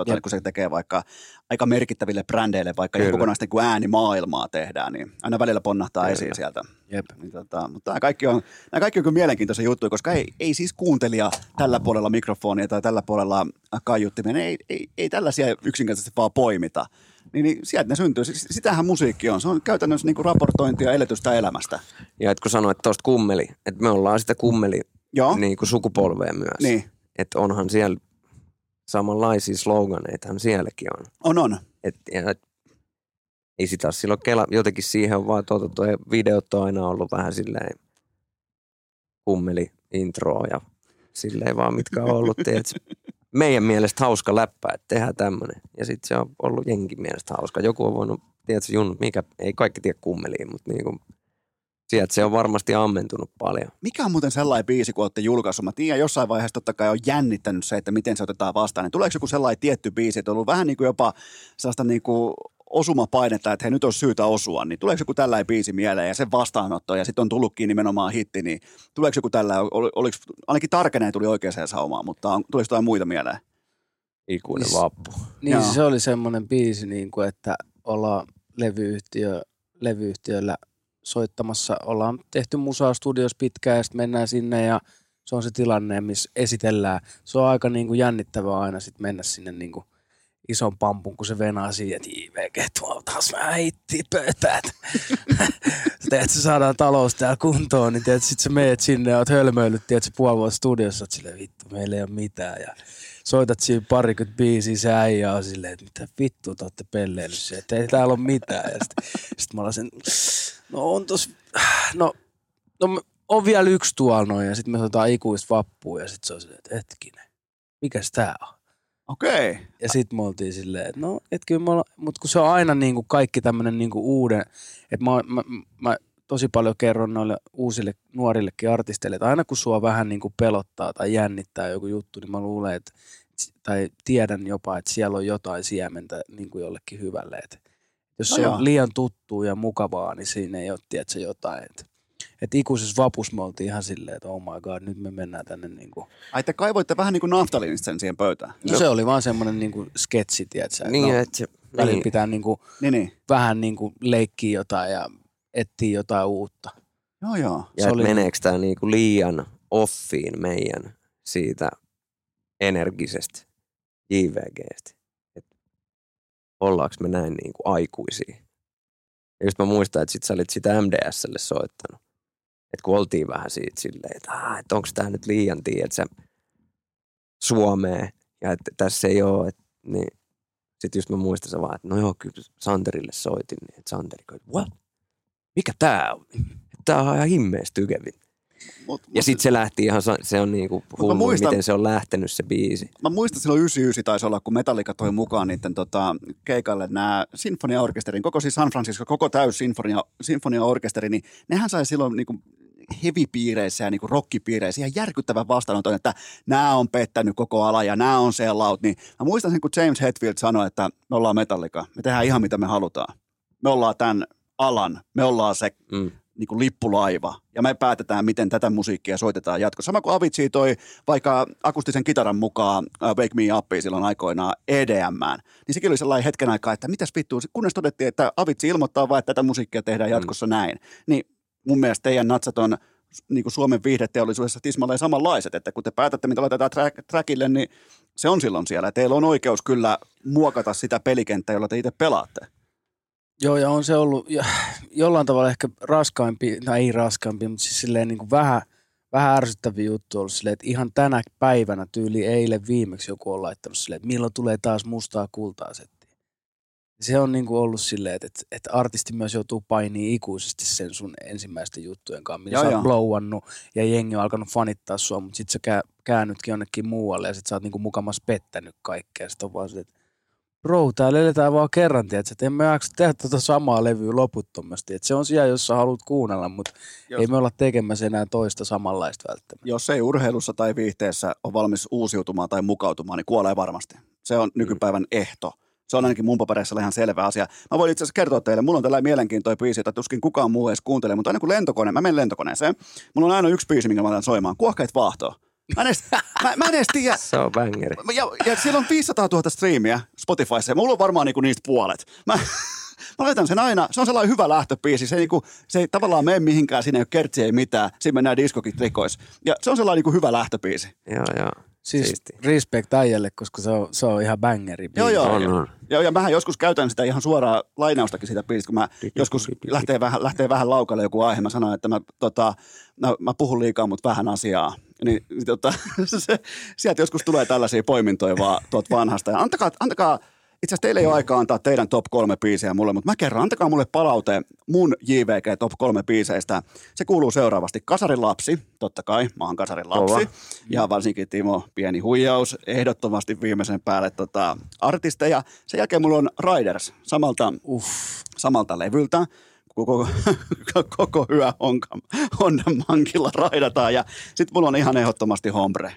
Jep. kun se tekee vaikka aika merkittäville brändeille, vaikka ihan Kyllä. kokonaista niin äänimaailmaa tehdään, niin aina välillä ponnahtaa Kyllä. esiin sieltä. Jep. Niin, tota, mutta nämä kaikki on, nämä kaikki on kyllä mielenkiintoisia juttuja, koska ei, ei siis kuuntelija tällä puolella mikrofonia tai tällä puolella kaiuttimia, ei, ei, ei tällaisia yksinkertaisesti vaan poimita. Niin, niin sieltä ne syntyy. Sitähän musiikki on. Se on käytännössä niin kuin raportointia eletystä elämästä. Ja et kun sanoit tuosta kummeli, että me ollaan sitä kummeli Joo, niin kuin sukupolvea myös. niin. Että onhan siellä samanlaisia sloganeitahan sielläkin on. On, on. Et, ja, et, ei sitä ole silloin kela, jotenkin siihen on vaan totuttu, ja videot on aina ollut vähän silleen kummeli introa ja silleen vaan mitkä on ollut, tiedätkö, meidän mielestä hauska läppä, että tehdään tämmöinen. Ja sitten se on ollut jenkin mielestä hauska. Joku on voinut, tiedätkö, Junnu, mikä, ei kaikki tiedä kummeliin, mutta niinku, sieltä se on varmasti ammentunut paljon. Mikä on muuten sellainen biisi, kun olette julkaissut? Mä tiedän, jossain vaiheessa totta kai on jännittänyt se, että miten se otetaan vastaan. Niin tuleeko joku sellainen tietty biisi, että on ollut vähän niin kuin jopa sellaista niin kuin osumapainetta, että hei nyt on syytä osua, niin tuleeko joku tällainen biisi mieleen ja sen vastaanotto ja sitten on tullutkin nimenomaan hitti, niin tuleeko joku tällainen, ol, oliko, ainakin Tarkeneen tuli oikeaan saumaan, mutta on, tuliko jotain muita mieleen? Ikuinen Niin- vappu. Niin Joo. siis se oli semmoinen biisi, niin kuin, että ollaan levyyhtiö, levyyhtiöllä soittamassa, ollaan tehty musaa studiossa pitkään ja sitten mennään sinne ja se on se tilanne, missä esitellään. Se on aika niin kuin jännittävää aina sitten mennä sinne niin kuin ison pampun, kun se venaa siihen, että IVG tuo taas vähän hitti pöytään. Sitten että se saadaan talous täällä kuntoon, niin sitten sä meet sinne ja oot hölmöillyt, tiedät, puoli vuotta studiossa, että silleen vittu, meillä ei ole mitään. Ja soitat siinä parikymmentä biisiä, se äijä on silleen, että mitä vittua te olette pelleillyt että ei täällä ole mitään. Ja sitten sit mä sen, no on tos, no, no on vielä yksi tuolla noin, ja sitten me soitetaan ikuista vappua, ja sitten se on silleen, että hetkinen, mikäs tää on? Okei. Okay. Ja sitten me oltiin silleen, että no, et kyllä me olla, mutta kun se on aina niinku kaikki tämmöinen niinku uuden, että mä, mä, mä tosi paljon kerron noille uusille nuorillekin artisteille, että aina kun sua vähän niin kuin pelottaa tai jännittää joku juttu, niin mä luulen, että tai tiedän jopa, että siellä on jotain siementä niin kuin jollekin hyvälle. Että jos No se joo. on liian tuttua ja mukavaa, niin siinä ei ole, tiedätkö, jotain. Että, että ikuisessa vapus me oltiin ihan silleen, että oh my god, nyt me mennään tänne niin kuin. Ai te kaivoitte vähän niin kuin naftalinista sen siihen pöytään. No, se oli vaan semmoinen niin kuin sketsi, tiedätkö, Niin, no, että se, välillä niin, pitää niin kuin, Niin, niin. vähän niin kuin leikkiä jotain ja etsiä jotain uutta. Joo, joo. ja oli- meneekö tämä niinku liian offiin meidän siitä energisestä JVGstä. Et ollaanko me näin niinku aikuisia. Ja just mä muistan, että sit sä olit sitä MDSlle soittanut. Että kun oltiin vähän siitä silleen, että, ah, et onko tämä nyt liian, tiedät sä, Suomeen. Ja että tässä ei ole, että niin. Sitten just mä muistan se vaan, että no joo, kyllä Santerille soitin, niin että Santeri, että what? Mikä tää on? Tää on ihan himmeessä tykevin. Mut, Ja sitten se lähti ihan, se on niinku hullu, muistan- miten se on lähtenyt se biisi. Mä muistan silloin 99 taisi olla, kun Metallica toi mukaan niiden tota, keikalle nämä sinfoniaorkesterin, koko siis San Francisco, koko täys sinfonia, sinfoniaorkesteri, niin nehän sai silloin niinku heavy-piireissä ja niinku rockipiireissä ihan järkyttävän vastaanoton, että nämä on pettänyt koko ala ja nämä on sellout. Niin mä muistan sen, kun James Hetfield sanoi, että me ollaan Metallica, me tehdään ihan mitä me halutaan. Me ollaan tämän alan, me ollaan se Mm. niin kuin lippulaiva, ja me päätetään, miten tätä musiikkia soitetaan jatkossa. Sama kuin Avicii toi vaikka akustisen kitaran mukaan uh, Wake Me Upia silloin aikoinaan EDMään, niin sekin oli sellainen hetken aikaa, että mitäs vittua, kunnes todettiin, että Avicii ilmoittaa vaan, että tätä musiikkia tehdään jatkossa mm. näin. Niin mun mielestä teidän natsat on niin kuin Suomen viihdeteollisuudessa tismalleen samanlaiset, että kun te päätätte, mitä laitetaan track, trackille, niin se on silloin siellä. Teillä on oikeus kyllä muokata sitä pelikenttää, jolla te itse pelaatte. Joo, ja on se ollut ja, jollain tavalla ehkä raskaampi, tai ei raskaampi, mutta siis silleen niin kuin vähän, vähän ärsyttäviä juttu ollut silleen, että ihan tänä päivänä tyyli eilen viimeksi joku on laittanut silleen, että milloin tulee taas mustaa kultaa settiin. Se on niin kuin ollut silleen, että, että, että artisti myös joutuu painiin ikuisesti sen sun ensimmäisten juttujen kanssa, mitä Joo, sä joo. oot blowannut ja jengi on alkanut fanittaa sua, mutta sit sä kää, käännytkin jonnekin muualle ja sit sä oot niin kuin mukamas pettänyt kaikkea. Sit on vaan silleen, että bro, täällä eletään vaan kerran, tiedätkö, että emme jaksa tehdä tuota samaa levyä loputtomasti. Et se on siellä, jos sä haluat kuunnella, mutta Jos- ei me olla tekemässä enää toista samanlaista välttämättä. jos ei urheilussa tai viihteessä ole valmis uusiutumaan tai mukautumaan, niin kuolee varmasti. Se on nykypäivän ehto. Se on ainakin mun papereissa ihan selvä asia. Mä voin itse asiassa kertoa teille, mulla on tällainen mielenkiintoinen biisi, jota tuskin kukaan muu edes kuuntelee, mutta aina kun lentokone, mä menen lentokoneeseen, mulla on aina yksi biisi, minkä mä laitan soimaan, kuohkeet vaahtoa. Mä en edes, mä, mä en edes tiedä, Se on bangeri. ja, ja siellä on 500 000 striimiä Spotifyssa ja mulla on varmaan niinku niistä puolet. Mä, mä laitan sen aina, se on sellainen hyvä lähtöpiisi, se ei, niinku, se ei tavallaan mene mihinkään, siinä ei ole kertsiä, ei mitään, siinä mennään diskokit rikois. Ja se on sellainen niinku hyvä lähtöpiisi. Joo, joo. Siis Siisti. respect äijälle, koska se on, se on ihan bangeri. Joo, joo. On, on. Joo, ja mähän joskus käytän sitä ihan suoraa lainaustakin siitä biisistä, kun mä joskus lähtee vähän, lähtee vähän laukalle joku aihe, mä sanon, että mä, tota, mä, mä puhun liikaa, mutta vähän asiaa. Niin, niin tota, se, sieltä joskus tulee tällaisia poimintoja vaan tuot vanhasta. Ja antakaa, antakaa itse asiassa teillä ei ole aikaa antaa teidän top kolme biisejä mulle, mutta mä kerron, antakaa mulle palaute mun JVG top kolme biiseistä. Se kuuluu seuraavasti. Kasarin lapsi, totta kai, mä oon Kasarin lapsi. Kova. Ja varsinkin Timo, pieni huijaus, ehdottomasti viimeisen päälle tota, artisteja. Sen jälkeen mulla on Riders, samalta, Uff. samalta levyltä. Koko, koko hyö Honka, Honda Mankilla raidataan. Ja sitten mulla on ihan ehdottomasti Hombre.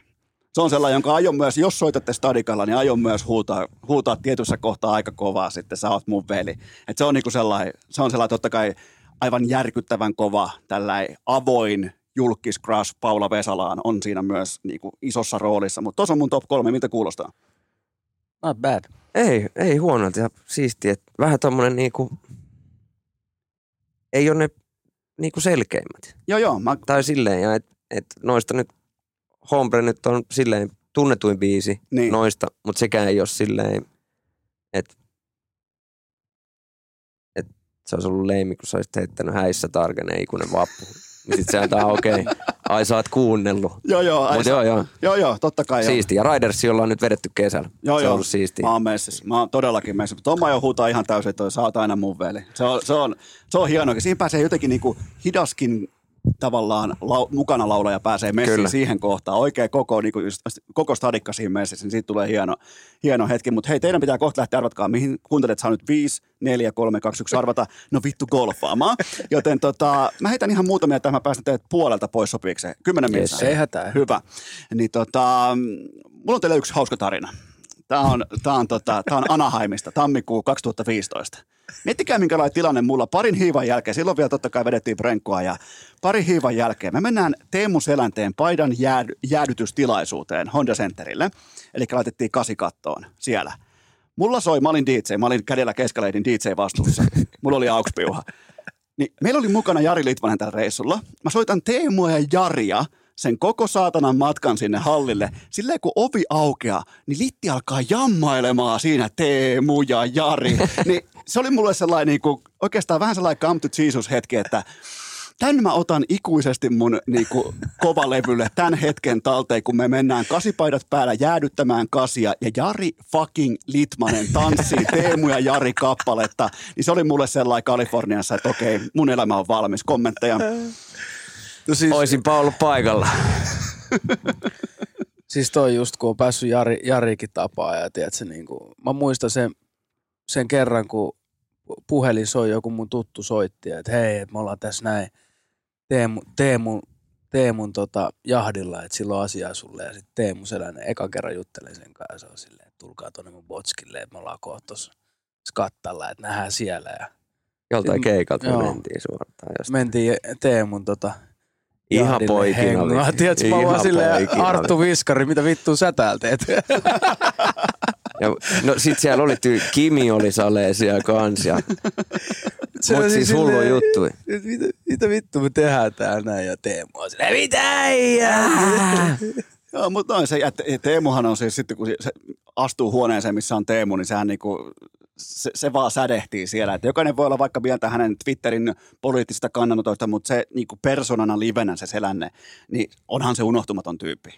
Se on sellainen, jonka aion myös, jos soitatte stadikalla, niin aion myös huutaa, huutaa tietyssä kohtaa aika kovaa sitten, sä oot mun veli. Et se on niinku sellainen, se on sellainen totta kai aivan järkyttävän kova, tällainen avoin julkis crush Paula Vesalaan on siinä myös niinku isossa roolissa. Mutta tuossa on mun top kolme, miltä kuulostaa? Not bad. Ei, ei huonolta ja siistiä. että Vähän tommonen niinku, ei ole ne niinku selkeimmät. Joo, joo, mä, Tai silleen, ja et, et noista nyt, Hombre nyt on silleen tunnetuin biisi Niin. noista, mutta sekään ei ole silleen, että et se olisi ollut leimi, kun sä olisit heittänyt häissä tarkeneen ikuinen vappu. Niin sit se antaa okei, okay, ai sä oot kuunnellut. joo, joo, ai, Mutta joo, joo, joo, joo, totta kai. joo. siisti. Ja Ridersi ollaan nyt vedetty kesällä. Joo, se joo. on ollut siisti. Mä oon messissä. Mä oon todellakin messissä. Tomma jo huutaa ihan täysin, että sä oot aina mun veli. Se on, se on, se on hienoa. Siinä pääsee jotenkin niinku hidaskin tavallaan lau, mukana laulaja pääsee messiin Kyllä. siihen kohtaan. Oikein koko, niin kuin just, koko stadikka siinä messissä, niin siitä tulee hieno, hieno hetki. Mutta hei, teidän pitää kohta lähteä arvatkaa, mihin kuuntelet saa nyt 5, 4, 3, 2, 1 arvata. No vittu golfaamaan. Joten tota, mä heitän ihan muutamia, että mä päästän teidät puolelta pois sopiiko se? Kymmenen Yes. minuuttia. Ei hätää. Hyvä. Niin tota, mulla on teille yksi hauska tarina. Tämä on, tää on, tota, tää on Anaheimista, tammikuu 2015. Miettikää, minkälainen tilanne mulla parin hiivan jälkeen. Silloin vielä totta kai vedettiin Brenkoa ja parin hiivan jälkeen me mennään Teemu Selänteen paidan jäädy, jäädytystilaisuuteen Honda Centerille. Eli laitettiin kasikattoon siellä. Mulla soi, mä olin DJ, mä olin kädellä keskaleidin DJ-vastuussa. Mulla oli auksipiuha. Niin meillä oli mukana Jari Litmanen tällä reissulla. Mä soitan Teemua ja Jaria sen koko saatanan matkan sinne hallille. Silleen kun ovi aukeaa, niin Litti alkaa jammailemaan siinä Teemu ja Jari. Niin se oli mulle sellainen niin kuin, oikeastaan vähän sellainen come to Jesus hetki, että Tän mä otan ikuisesti mun niinku, kovalevylle tämän hetken talteen, kun me mennään kasipaidat päällä jäädyttämään kasia ja Jari fucking Litmanen tanssii Teemu ja Jari kappaletta. Niin se oli mulle sellainen Kaliforniassa, että okei, mun elämä on valmis. Kommentteja. No siis, Oisinpa ollut paikalla. siis toi just, kun on päässyt Jari, Jarikin tapaa ja tiedätkö, niin kuin, mä muistan sen, sen kerran, kun puhelin soi, joku mun tuttu soitti, että hei, että me ollaan tässä näin Teemu, Teemun, Teemun tota, jahdilla, että sillä on asiaa sulle. Ja sitten Teemu Selänen ekan kerran juttelee sen kanssa ja se on silleen, että tulkaa tuonne mun botskille, että me ollaan kohta skattalla, että nähdään siellä. Ja Joltain keikalta me mentiin suoraan. jostain. mentiin Teemun tota, Ihan poikin oli. hengaa. Tiedätkö, mä vaan silleen, Arttu. Viskari, mitä vittua sä täällä teet? Ja, no sit siellä oli, ty- Kimi oli salee siellä kans. Ja, Se mut siis hullu juttu. Mitä, mitä vittu me tehdään täällä näin ja Teemu on silleen, mitä äijää? Joo, mutta noin se, Te- Teemuhan on siis sitten, kun se astuu huoneeseen, missä on Teemu, niin sehän niinku, se, se vaan sädehtii siellä. Että jokainen voi olla vaikka mieltä hänen Twitterin poliittisista kannanotoista, mutta se niinku persoonana livenä se selänne, niin onhan se unohtumaton tyyppi.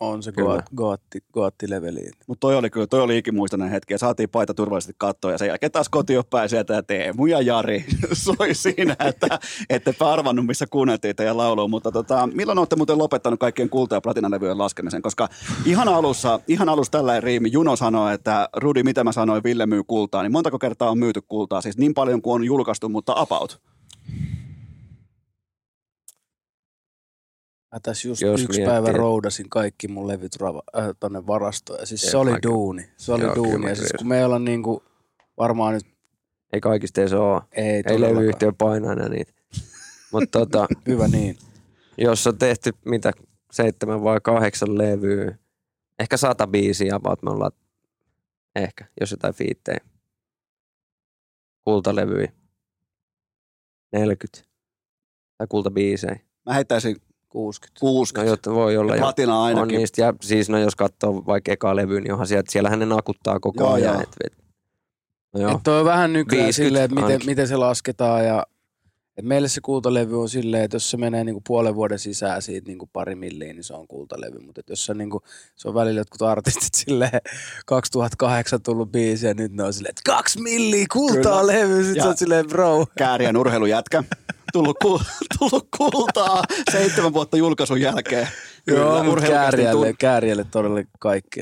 On se Kyllä. goat- gootti, gootti-leveliin. Mutta toi oli kyllä, toi oli ikimuistainen hetki ja saatiin paita turvallisesti kattoon ja sen jälkeen taas kotiin päin sieltä ja Teemu ja Jari soi siinä, että ette arvannut, missä kuunneltiin teidän laulua. Mutta tota, milloin olette muuten lopettanut kaikkien kulta- ja platinalevyjen laskemisen? Koska ihan alussa, ihan alussa tällainen riimi, Juno sanoi, että Rudi, mitä mä sanoin, Ville myy kultaa, niin montako kertaa on myyty kultaa? Siis niin paljon kuin on julkaistu, mutta about. Mä tässä just Jos yksi miettii, päivä roudasin kaikki mun levyt rava, äh, tonne varastoon. Ja siis se oli duuni. Se oli Joo, duuni. Ja siis kun me ei olla niinku, varmaan nyt Ei kaikista edes oo. ei, Ei levyyhtiö painaa enää niitä. Mutta tota, Hyvä niin. jos on tehty mitä seitsemän vai kahdeksan levyä, ehkä sata biisiä about me ollaan, ehkä, jos jotain fiittejä. Kultalevyjä. 40. Tai kultabiisejä. Mä heittäisin 60. 60. No jotta voi olla ja jo. platina On ainakin. niistä, ja siis no jos katsoo vaikka eka levy, niin onhan sieltä, siellähän ne nakuttaa koko Joo, ajan. joo. Et, et, no joo, Et toi on vähän nykyään 50 silleen, että miten, ainakin. miten se lasketaan ja et meille se kultalevy on silleen, että jos se menee niinku puolen vuoden sisään siitä niinku pari milliin, niin se on kultalevy. Mutta jos se, niinku, se on välillä jotkut artistit silleen 2008 tullut biisi ja nyt ne on silleen, että kaksi milliä kultaa Kyllä. levy. Sitten Ja- sä oot silleen, bro. Kääriän urheilujätkä. Tullut, ku, tullut kultaa seitsemän vuotta julkaisun jälkeen. Joo, mutta kääriälle, tun, kääriälle todella kaikki.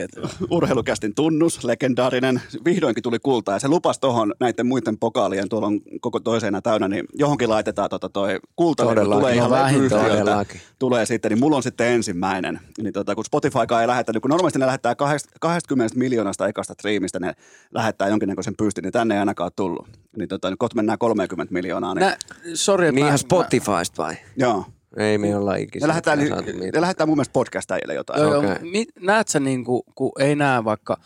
Urheilukästin tunnus, legendaarinen. Vihdoinkin tuli kultaa ja se lupasi tuohon näiden muiden pokaalien, tuolla on koko toisena täynnä, niin johonkin laitetaan tota toi kultalevy. Todellakin. Tulee ihan No vähintään. levyyhtiöltä. todellakin. tulee sitten, niin mulla on sitten ensimmäinen. Niin tota, kun Spotifykaan ei lähetä, niin kun normaalisti ne lähettää 20 miljoonasta ekasta striimistä, ne lähettää jonkinnäköisen pystin, niin tänne ei ainakaan tullut. Niin tota, nyt kohta mennään 30 miljoonaa. Niin, nä, sorry, että Niin mä- ihan mä- Spotifysta vai? joo. Ei me olla ikinä. Saatu ne mitään. lähettää mun mielestä podcastajille jotain. Joo, mi, näet sä niinku, kun ei näe vaikka,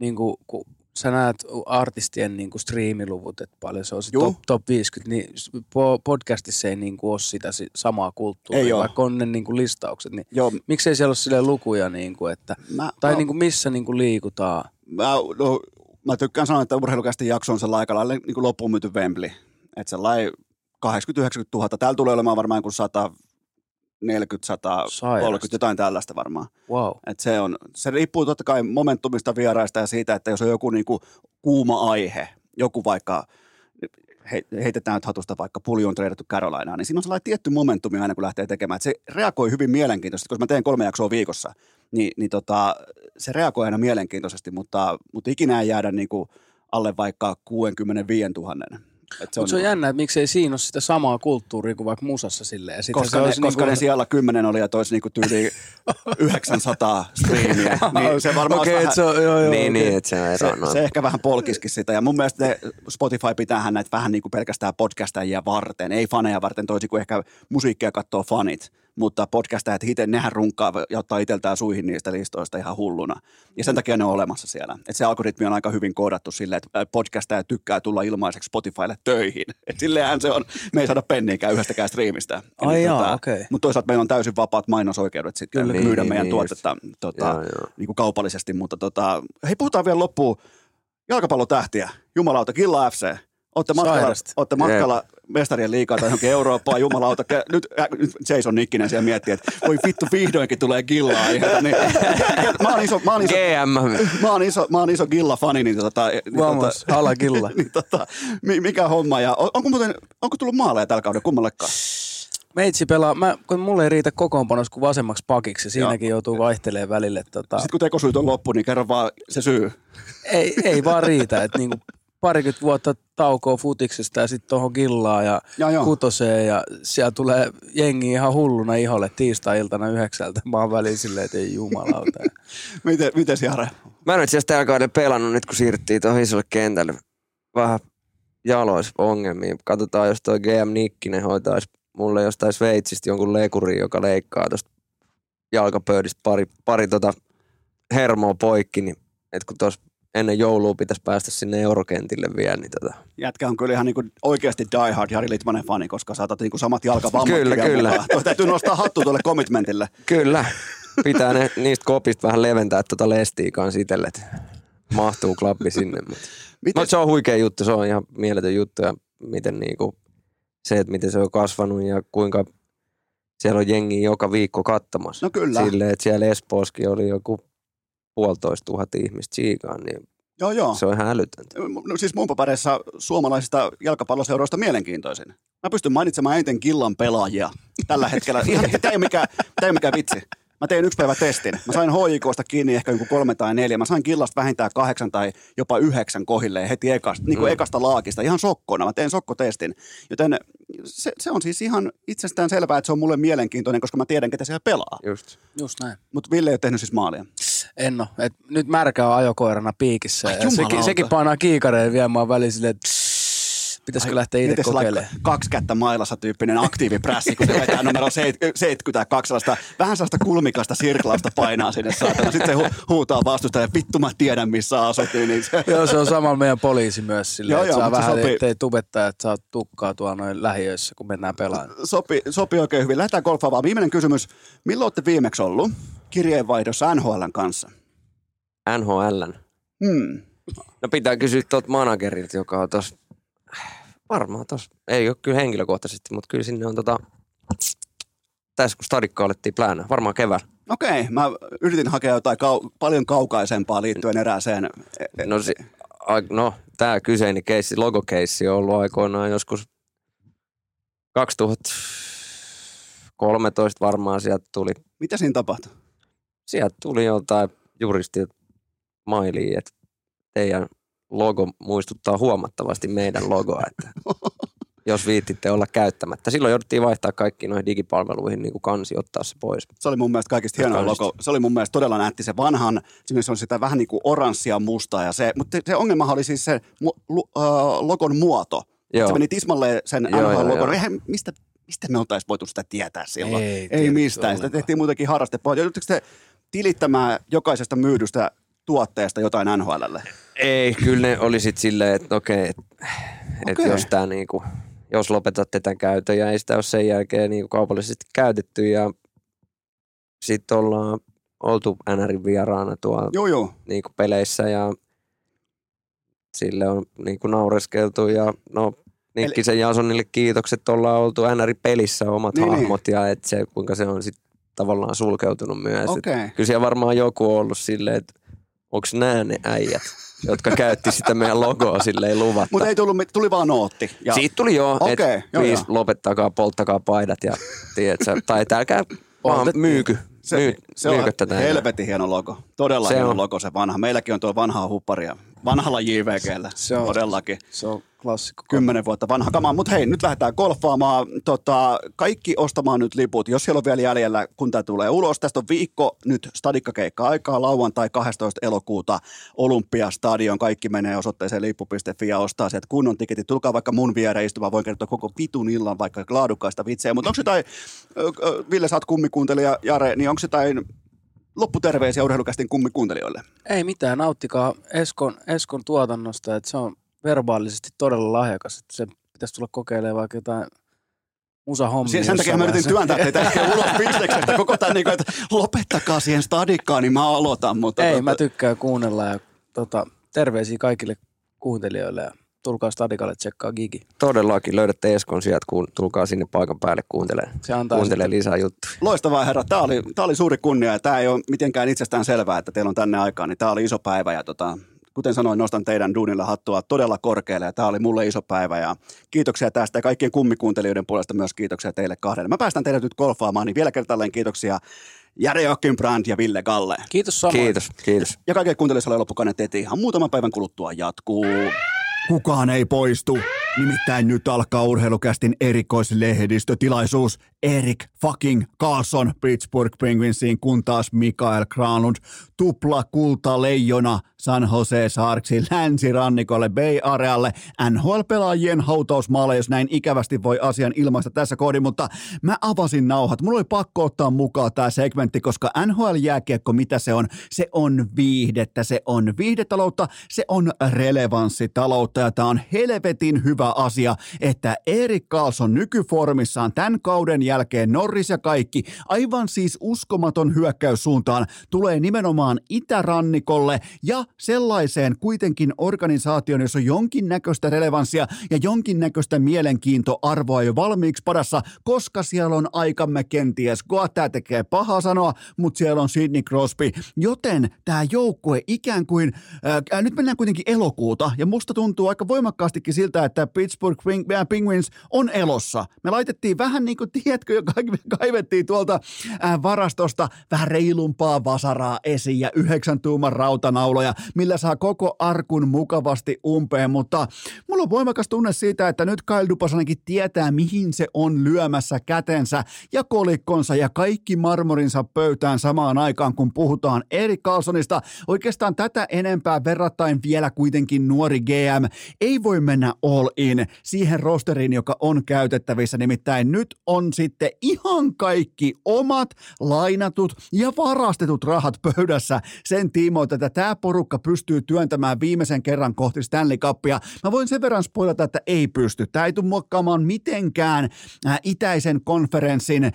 niinku, kun sä näet artistien niinku striimiluvut, että paljon se on se top, top 50, niin podcastissa ei niinku ole sitä si- samaa kulttuuria, Ei vaikka on ne niinku listaukset, niin Joo, miksei siellä ole sille lukuja, niinku, että, mä, tai mä, niinku missä niinku liikutaan. mä, no, mä tykkään sanoa, että urheilukästin jakso on sellainen aika lailla niin kuin loppuun myyty Wembley. Että sellainen 80-90 000. Täällä tulee olemaan varmaan kuin 140, 130, Sairasta. jotain tällaista varmaan. Wow. Et se, on, se riippuu totta kai momentumista vieraista ja siitä, että jos on joku niinku kuuma aihe, joku vaikka he, heitetään nyt hatusta vaikka pulju on treidattu Carolinaan, niin siinä on sellainen tietty momentumi aina, kun lähtee tekemään. Että se reagoi hyvin mielenkiintoisesti, koska mä teen kolme jaksoa viikossa, niin, niin tota, se reagoi aina mielenkiintoisesti, mutta, mutta ikinä ei jäädä niin kuin alle vaikka 65 000. Et Se on, se on jännä, että miksei siinä ole sitä samaa kulttuuria kuin vaikka musassa silleen. Ja sittenhän koska, se ne, koska niinku- ne siellä 10 oli ja toisi niinku tyyli 900 striimiä, niin se varmaan okay, että se on, joo, joo, niin, okei. niin, että se on se, se ehkä vähän polkiski sitä. Ja mun mielestä ne Spotify pitäähän näitä vähän niin kuin pelkästään podcastajia varten, ei faneja varten, toisin kuin ehkä musiikkia katsoo fanit. Mutta podcastajat itse, nehän runkkaa ja ottaa itseltään suihin niistä listoista ihan hulluna. Ja sen takia ne on olemassa siellä. Et se algoritmi on aika hyvin koodattu silleen, että podcastajat tykkää tulla ilmaiseksi Spotifylle töihin. Et silleenhän se on, me ei saada penniäkään yhdestäkään striimistä. Ai jaa, okei. Mutta toisaalta meillä on täysin vapaat mainosoikeudet sitten Kyllä, myydä niin, meidän niin, tuotetta tota, Joo, joo. niin kuin kaupallisesti, mutta tota, hei puhutaan vielä loppuun jalkapallotähtiä, jumalauta, Killa FC. Olette matkalla, olette matkalla mestarien liikaa tai johonkin Eurooppaan, jumalauta. Nyt, äh, nyt Jason Nikkinen siellä miettii, että voi vittu vihdoinkin tulee Gillaa. Ihan, niin, mä oon iso, mä oon iso, GM. mä oon iso, mä oon iso Gilla-fani, niin, tota, niin, Vamos, halakilla. niin tota, mi- mikä homma. Ja on- onko, muuten, onko tullut maaleja tällä kaudella kummallekaan? Meitsi pelaa, mä, kun mulle ei riitä kokoonpanos kuin vasemmaksi pakiksi, ja siinäkin joutuu vaihtelemaan välille. Tota, Sitten kun tekosyyt on loppu, niin kerro vaan se syy. ei, ei vaan riitä, että niinku parikymmentä vuotta taukoa futiksesta ja sitten tuohon gillaan ja Joo, joo. kutoseen ja siellä tulee jengi ihan hulluna iholle tiistai-iltana yhdeksältä. Mä oon väliin silleen, että ei jumalauta. Miten, miten Jare? Mä en itse asiassa tällä kaudella pelannut nyt, kun siirryttiin tuohon isolle kentälle. Vähän jalois ongelmia. Katsotaan, jos toi GM Nikkinen hoitaisi mulle jostain Sveitsistä jonkun lekuri, joka leikkaa tuosta jalkapöydistä pari, pari tota hermoa poikki, niin et kun tuossa ennen joulua pitäisi päästä sinne eurokentille vielä, niin tota, Jätkä on kyllä ihan niinku oikeasti Die Hard Jari Litmanen fani, koska saatat niinku samat jalkavammat. Kyllä, kyllä. Toi täytyy nostaa hattu tuolle commitmentille. Kyllä. Pitää ne, niistä kopista vähän leventää tuota lestiä kanssa itselle, mahtuu klappi sinne. Mutta Miten, Mut se on huikea juttu, se on ihan mieletön juttu ja miten niinku, se, että miten se on kasvanut ja kuinka siellä on jengi joka viikko kattamassa. No kyllä. Silleen, että siellä Espooskin oli joku puolitoista tuhat ihmistä siikaan, niin joo, joo. se on ihan älytöntä. No, siis mun papereissa suomalaisista jalkapalloseuroista mielenkiintoisin. Mä pystyn mainitsemaan eniten killan pelaajia tällä hetkellä. Ihan, tämä ei mikään, tää ei mikään vitsi. Mä tein yksi päivä testin. Mä sain HJKsta kiinni ehkä joku kolme tai neljä. Mä sain killasta vähintään kahdeksan tai jopa yhdeksän kohilleen heti ekasta, niin kuin Mm. ekasta laakista. Ihan sokkona. Mä tein sokkotestin. Joten se, se on siis ihan itsestään selvää, että se on mulle mielenkiintoinen, koska mä tiedän, ketä siellä pelaa. Just. Just näin. Mutta Ville ei ole tehnyt siis maalia. En oo. Et nyt märkä on ajokoirana piikissä. Ai ja sekin, sekin painaa kiikareen vielä. Mä oon väliin silleen, että pitäisikö lähteä itse kokeilemaan. kaksi kättä mailassa tyyppinen aktiiviprässi, kun se vetää numero seit- 72, sellaista, vähän sellaista kulmikasta sirklausta painaa sinne saatana. Sitten se hu- huutaa vastustaja, vittu mä tiedän missä asut. Niin se, Joo, se on samalla meidän poliisi myös silleen, Joo, että joo, saa vähän sopii. ettei tubettaa, että saa tukkaa tuolla noin lähiöissä, kun mennään pelaamaan. sopi, sopi oikein hyvin. Lähdetään golfaamaan. Viimeinen kysymys. Milloin olette viimeksi ollut kirjeenvaihdossa NHLn kanssa? NHLn. Hmm. No pitää kysyä tuolta managerilta, joka on tossa, varmaan tossa, ei ole kyllä henkilökohtaisesti, mutta kyllä sinne on tota, tässä kun stadikka alettiin pläänä, varmaan keväällä. Okei, mä yritin hakea jotain kau- paljon kaukaisempaa liittyen erääseen. e- e- No, si, a, no tämä kyseinen keissi, logokeissi on ollut aikoinaan joskus 2013 varmaan sieltä tuli, Mitä siinä tapahtui? sieltä tuli joltain juristilta mailiin, että teidän logo muistuttaa huomattavasti meidän logoa, että jos viititte olla käyttämättä. Silloin jouduttiin vaihtaa kaikki noihin digipalveluihin niin kuin kansi ottaa se pois. Se oli mun mielestä kaikista hienoin Kansista. logo. Se oli mun mielestä todella nätti se vanhan, siinä on sitä vähän niin kuin oranssia mustaa ja se, mutta se ongelmahan oli siis se mu, lu, uh, logon muoto. Joo. Se meni tismalleen sen NHL-logon. mistä, mistä me oltaisiin voitu sitä tietää silloin? Ei Ei mistään. Sitä tehtiin muutenkin harrastepohjalta. Joudutteko te tilittämään jokaisesta myydystä tuotteesta jotain NHLlle? Ei, kyllä ne oli sitten silleen, että okei, että et Okei. jos, tää niinku, jos lopetatte tämän käytön ja ei sitä ole sen jälkeen niinku kaupallisesti käytetty ja sitten ollaan oltu NRin vieraana tuolla Joo, joo. niinku peleissä ja sille on niinku naureskeltu ja no Nikkisen Jasonille kiitokset, ollaan oltu NR-pelissä omat Niin, niin, niin. hahmot ja et se, kuinka se on sitten tavallaan sulkeutunut myös. Et Okei. Kyllä siellä varmaan joku on ollut silleen, että onko nämä ne äijät, jotka käytti sitä meidän logoa silleen luvatta. Mutta ei tullut, tuli vaan nootti. Ja Siitä tuli jo, Okei, että joo, please joo. lopettakaa, polttakaa paidat ja tiedätkö, tai että älkää vaan myyky, se, myy, se on tätä helvetin hieno logo. Todella Se hieno on. logo se vanha. Meilläkin on tuo vanhaa hupparia. Vanhalla JVGllä. Se on. Todellakin. Se on klassikko. Kymmenen vuotta vanha kama. Mutta hei, nyt lähdetään golfaamaan. Tota, kaikki ostamaan nyt liput, jos siellä on vielä jäljellä, kun tämä tulee ulos. Tästä on viikko nyt stadikkakeikka aikaa, lauantai 12. elokuuta Olympiastadion. Kaikki menee osoitteeseen lippu.fi ja ostaa sieltä kunnon tiketit. Tulkaa vaikka mun viereen istumaan, voin kertoa koko vitun illan vaikka laadukkaista vitsejä. Mutta onko jotain, Ville sä oot kummikuuntelija, Jare, niin onko jotain lopputerveisiä urheilukästin kummikuuntelijoille? Ei mitään, nauttikaa Eskon, Eskon tuotannosta, että se on verbaalisesti todella lahjakas. Että se pitäisi tulla kokeilemaan vaikka jotain musahommia. Sen, sen takia mä yritin työntää teitä ehkä ulos bisneksestä koko tämän, niin kuin, että lopettakaa siihen stadikkaan, niin mä aloitan. Mutta Ei, tota- mä tykkään kuunnella ja tota, terveisiä kaikille kuuntelijoille ja tulkaa Stadikalle tsekkaa gigi. Todellakin löydätte Eskon sieltä, kun tulkaa sinne paikan päälle kuuntelemaan. Se antaa Kuuntelee lisää juttuja. Loistavaa herra, tämä oli, tää oli suuri kunnia ja tämä ei ole mitenkään itsestään selvää, että teillä on tänne aikaa, niin tämä oli iso päivä ja tota, kuten sanoin, nostan teidän duunilla hattua todella korkealle ja tämä oli mulle iso päivä ja kiitoksia tästä ja kaikkien kummikuuntelijoiden puolesta myös kiitoksia teille kahdelle. Mä päästän teidät nyt golfaamaan, niin vielä kertaalleen kiitoksia Jare Jokinbrand ja Ville Galle. Kiitos samoin. Kiitos, kiitos. Ja kaikille kuuntelijoille loppukainen teti ihan muutaman päivän kuluttua jatkuu. Kukaan ei poistu. Nimittäin nyt alkaa urheilukästin erikoislehdistötilaisuus. Erik fucking Carlson Pittsburgh Penguinsiin, kun taas Mikael Granlund tupla kulta leijona San Jose Sharksin länsirannikolle Bay Arealle. NHL-pelaajien hautausmaalle, jos näin ikävästi voi asian ilmaista tässä kohdin, mutta mä avasin nauhat. Mulla oli pakko ottaa mukaan tämä segmentti, koska NHL-jääkiekko, mitä se on? Se on viihdettä, se on viihdetaloutta, se on relevanssitaloutta ja tämä on helvetin hyvä asia, että Erik Karlsson nykyformissaan tämän kauden jälkeen Norris ja kaikki, aivan siis uskomaton hyökkäys suuntaan, tulee nimenomaan itärannikolle ja sellaiseen kuitenkin organisaation, jossa on jonkinnäköistä relevanssia ja jonkinnäköistä mielenkiintoarvoa jo valmiiksi padassa, koska siellä on aikamme kenties. Goa tämä tekee pahaa sanoa, mutta siellä on Sidney Crosby, joten tämä joukkue ikään kuin, ää, nyt mennään kuitenkin elokuuta ja musta tuntuu aika voimakkaastikin siltä, että Pittsburgh ää, Penguins on elossa. Me laitettiin vähän niin kuin, tiedätkö, jo kai- kaivettiin tuolta ää, varastosta vähän reilumpaa vasaraa esiin ja yhdeksän tuuman rautanauloja, millä saa koko arkun mukavasti umpeen, mutta mulla on voimakas tunne siitä, että nyt Kyle Dubas ainakin tietää, mihin se on lyömässä kätensä ja kolikkonsa ja kaikki marmorinsa pöytään samaan aikaan, kun puhutaan Erik Carlsonista. Oikeastaan tätä enempää verrattain vielä kuitenkin nuori GM ei voi mennä all in siihen rosteriin, joka on käytettävissä. Nimittäin nyt on sitten ihan kaikki omat lainatut ja varastetut rahat pöydässä sen tiimoilta, että tämä porukka pystyy työntämään viimeisen kerran kohti Stanley Cupia. Mä voin sen verran spoilata, että ei pysty. Tämä ei tule muokkaamaan mitenkään äh, itäisen konferenssin äh,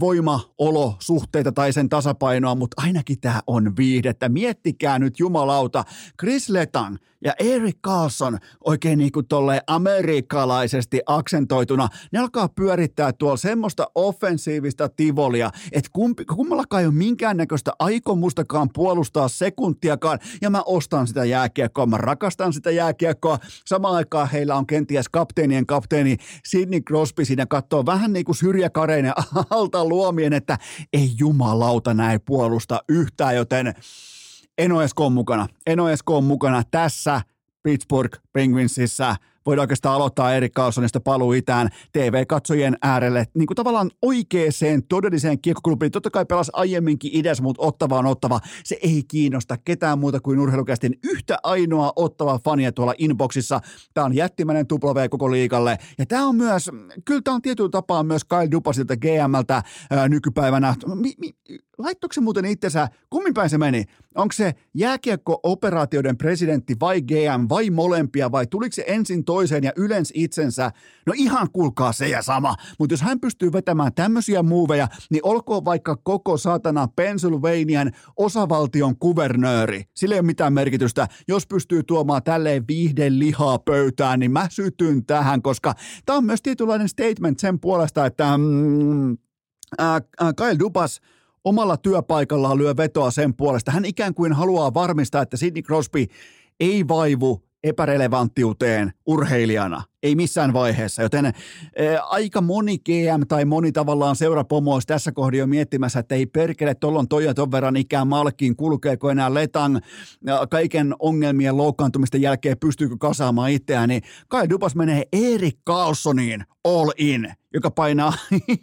voimaolosuhteita tai sen tasapainoa, mutta ainakin tämä on viihdettä. Miettikää nyt jumalauta, Chris Letang ja Eric Carlson oikein niin kuin amerikkalaisesti aksentoituna, ne alkaa pyörittää tuolla semmoista offensiivista tivolia, että kumpi, kummallakaan ei ole minkäännäköistä aikomustakaan puolustaa sekuntiakaan, ja mä ostan sitä jääkiekkoa, mä rakastan sitä jääkiekkoa. Samaan aikaan heillä on kenties kapteenien kapteeni Sidney Crosby siinä katsoo vähän niin kuin syrjäkareinen alta luomien, että ei jumalauta näin puolusta yhtään, joten en ole Esko mukana. En ole Esko mukana tässä Pittsburgh Penguinsissa. Voidaan oikeastaan aloittaa Erik Carlsonista paluu itään TV-katsojien äärelle, niin kuin tavallaan oikeeseen todelliseen kiekkoklubiin. Totta kai pelas aiemminkin idäs, mutta ottava on ottava. Se ei kiinnosta ketään muuta kuin urheilukästin yhtä ainoa ottava fania tuolla inboxissa. Tämä on jättimäinen W koko liikalle. Ja tämä on myös, kyllä tämä on tietyllä tapaa myös Kyle Dupasilta GMltä ää, nykypäivänä. Mi, mi, laittoiko se muuten itsensä, kummin päin se meni? Onko se jääkiekko-operaatioiden presidentti vai GM vai molempia vai tuliko se ensin toiseen ja ylens itsensä? No ihan kuulkaa se ja sama, mutta jos hän pystyy vetämään tämmöisiä muuveja, niin olkoon vaikka koko saatana Pennsylvanian osavaltion kuvernööri. Sillä ei ole mitään merkitystä. Jos pystyy tuomaan tälleen viihden lihaa pöytään, niin mä sytyn tähän, koska tämä on myös tietynlainen statement sen puolesta, että mm, äh, äh, Kyle Dubas omalla työpaikallaan lyö vetoa sen puolesta. Hän ikään kuin haluaa varmistaa, että Sidney Crosby ei vaivu epärelevanttiuteen urheilijana. Ei missään vaiheessa, joten ä, aika moni GM tai moni tavallaan seurapomo olisi tässä kohdassa jo miettimässä, että ei perkele, tuolla on toi ja ton verran ikään malkiin, kulkeeko enää letang, kaiken ongelmien loukkaantumisten jälkeen pystyykö kasaamaan itseään, niin Kai Dupas menee Erik Carlsoniin all in, joka painaa,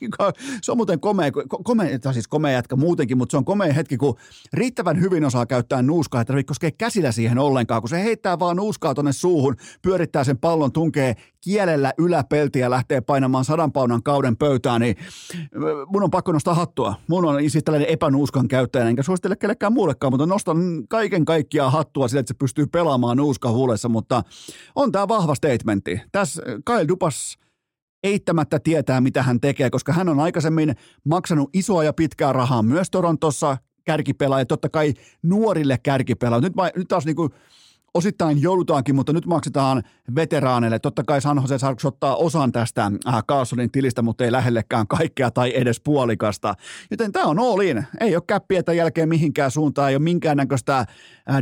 se on muuten komea, komea, siis komea jätkä muutenkin, mutta se on komea hetki, kun riittävän hyvin osaa käyttää nuuskaa, ei koskee käsillä siihen ollenkaan, kun se heittää vaan nuuskaa tonne suuhun, pyörittää sen pallon, tunkee kielellä yläpeltiä lähtee painamaan sadan paunan kauden pöytään, niin mun on pakko nostaa hattua. Mun on siis tällainen epänuuskan käyttäjä, enkä suosittele kellekään muullekaan, mutta nostan kaiken kaikkiaan hattua sille, että se pystyy pelaamaan nuuska huulessa, mutta on tämä vahva statementti. Tässä Kyle Dupas eittämättä tietää, mitä hän tekee, koska hän on aikaisemmin maksanut isoa ja pitkää rahaa myös Torontossa kärkipelaaja, totta kai nuorille kärkipelaajille. Nyt, nyt taas niin kuin osittain joudutaankin, mutta nyt maksetaan veteraaneille. Totta kai San Jose Sharks ottaa osan tästä äh, Carlsonin tilistä, mutta ei lähellekään kaikkea tai edes puolikasta. Joten tämä on all in. Ei ole käppiä tämän jälkeen mihinkään suuntaan, ei ole minkäännäköistä äh,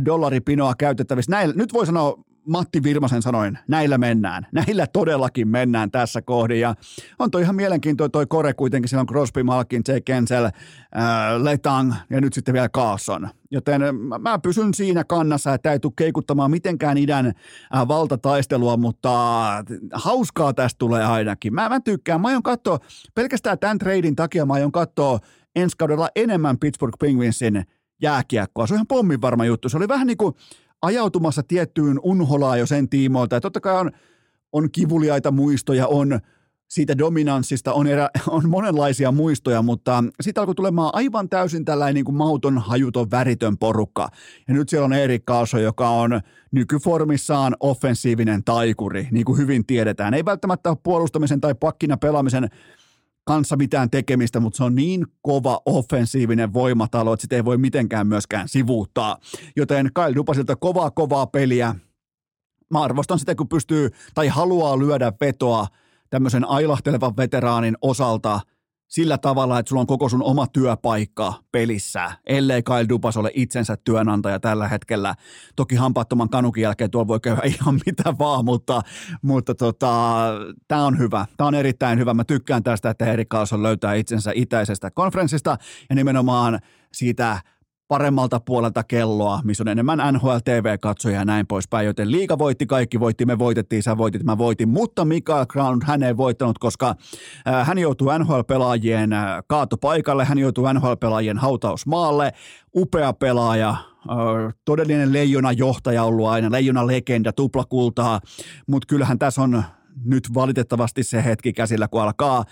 dollaripinoa käytettävissä. Näin, nyt voi sanoa Matti Virmasen sanoin, näillä mennään. Näillä todellakin mennään tässä kohdin. Ja on toi ihan mielenkiintoinen toi kore kuitenkin. Siellä on Crosby, Malkin, J. Kensel, äh, Letang ja nyt sitten vielä Carlson. Joten mä pysyn siinä kannassa, että ei tule keikuttamaan mitenkään idän äh, valtataistelua, mutta hauskaa tästä tulee ainakin. Mä, mä tykkään. Mä aion katsoa, pelkästään tämän treidin takia mä aion katsoa ensi kaudella enemmän Pittsburgh Penguinsin jääkiekkoa. Se on ihan pommin varma juttu. Se oli vähän niin kuin ajautumassa tiettyyn unholaan jo sen tiimoilta. Ja totta kai on, on kivuliaita muistoja, on siitä dominanssista, on, erä, on monenlaisia muistoja, mutta sitten alkoi tulemaan aivan täysin tällainen niin kuin mauton, hajuton, väritön porukka. Ja nyt siellä on Erik Kaaso, joka on nykyformissaan offensiivinen taikuri, niin kuin hyvin tiedetään. Ei välttämättä ole puolustamisen tai pakkina pelaamisen kanssa mitään tekemistä, mutta se on niin kova offensiivinen voimatalo, että sitä ei voi mitenkään myöskään sivuuttaa. Joten Kyle Dupasilta kovaa kovaa peliä. Mä arvostan sitä, kun pystyy tai haluaa lyödä vetoa tämmöisen ailahtelevan veteraanin osalta – sillä tavalla, että sulla on koko sun oma työpaikka pelissä, ellei Kyle Dupas ole itsensä työnantaja tällä hetkellä. Toki hampaattoman kanukin jälkeen tuolla voi käydä ihan mitä vaan, mutta, mutta tota, tämä on hyvä. Tämä on erittäin hyvä. Mä tykkään tästä, että Erik löytää itsensä itäisestä konferenssista ja nimenomaan siitä paremmalta puolelta kelloa, missä on enemmän NHL TV-katsoja ja näin poispäin, joten liiga voitti, kaikki voitti, me voitettiin, sä voitit, mä voitin, mutta Mikael Crown hän ei voittanut, koska äh, hän joutuu NHL-pelaajien äh, kaatopaikalle, hän joutuu NHL-pelaajien hautausmaalle, upea pelaaja, äh, todellinen leijona johtaja ollut aina, leijona legenda, tuplakultaa, mutta kyllähän tässä on nyt valitettavasti se hetki käsillä, kun alkaa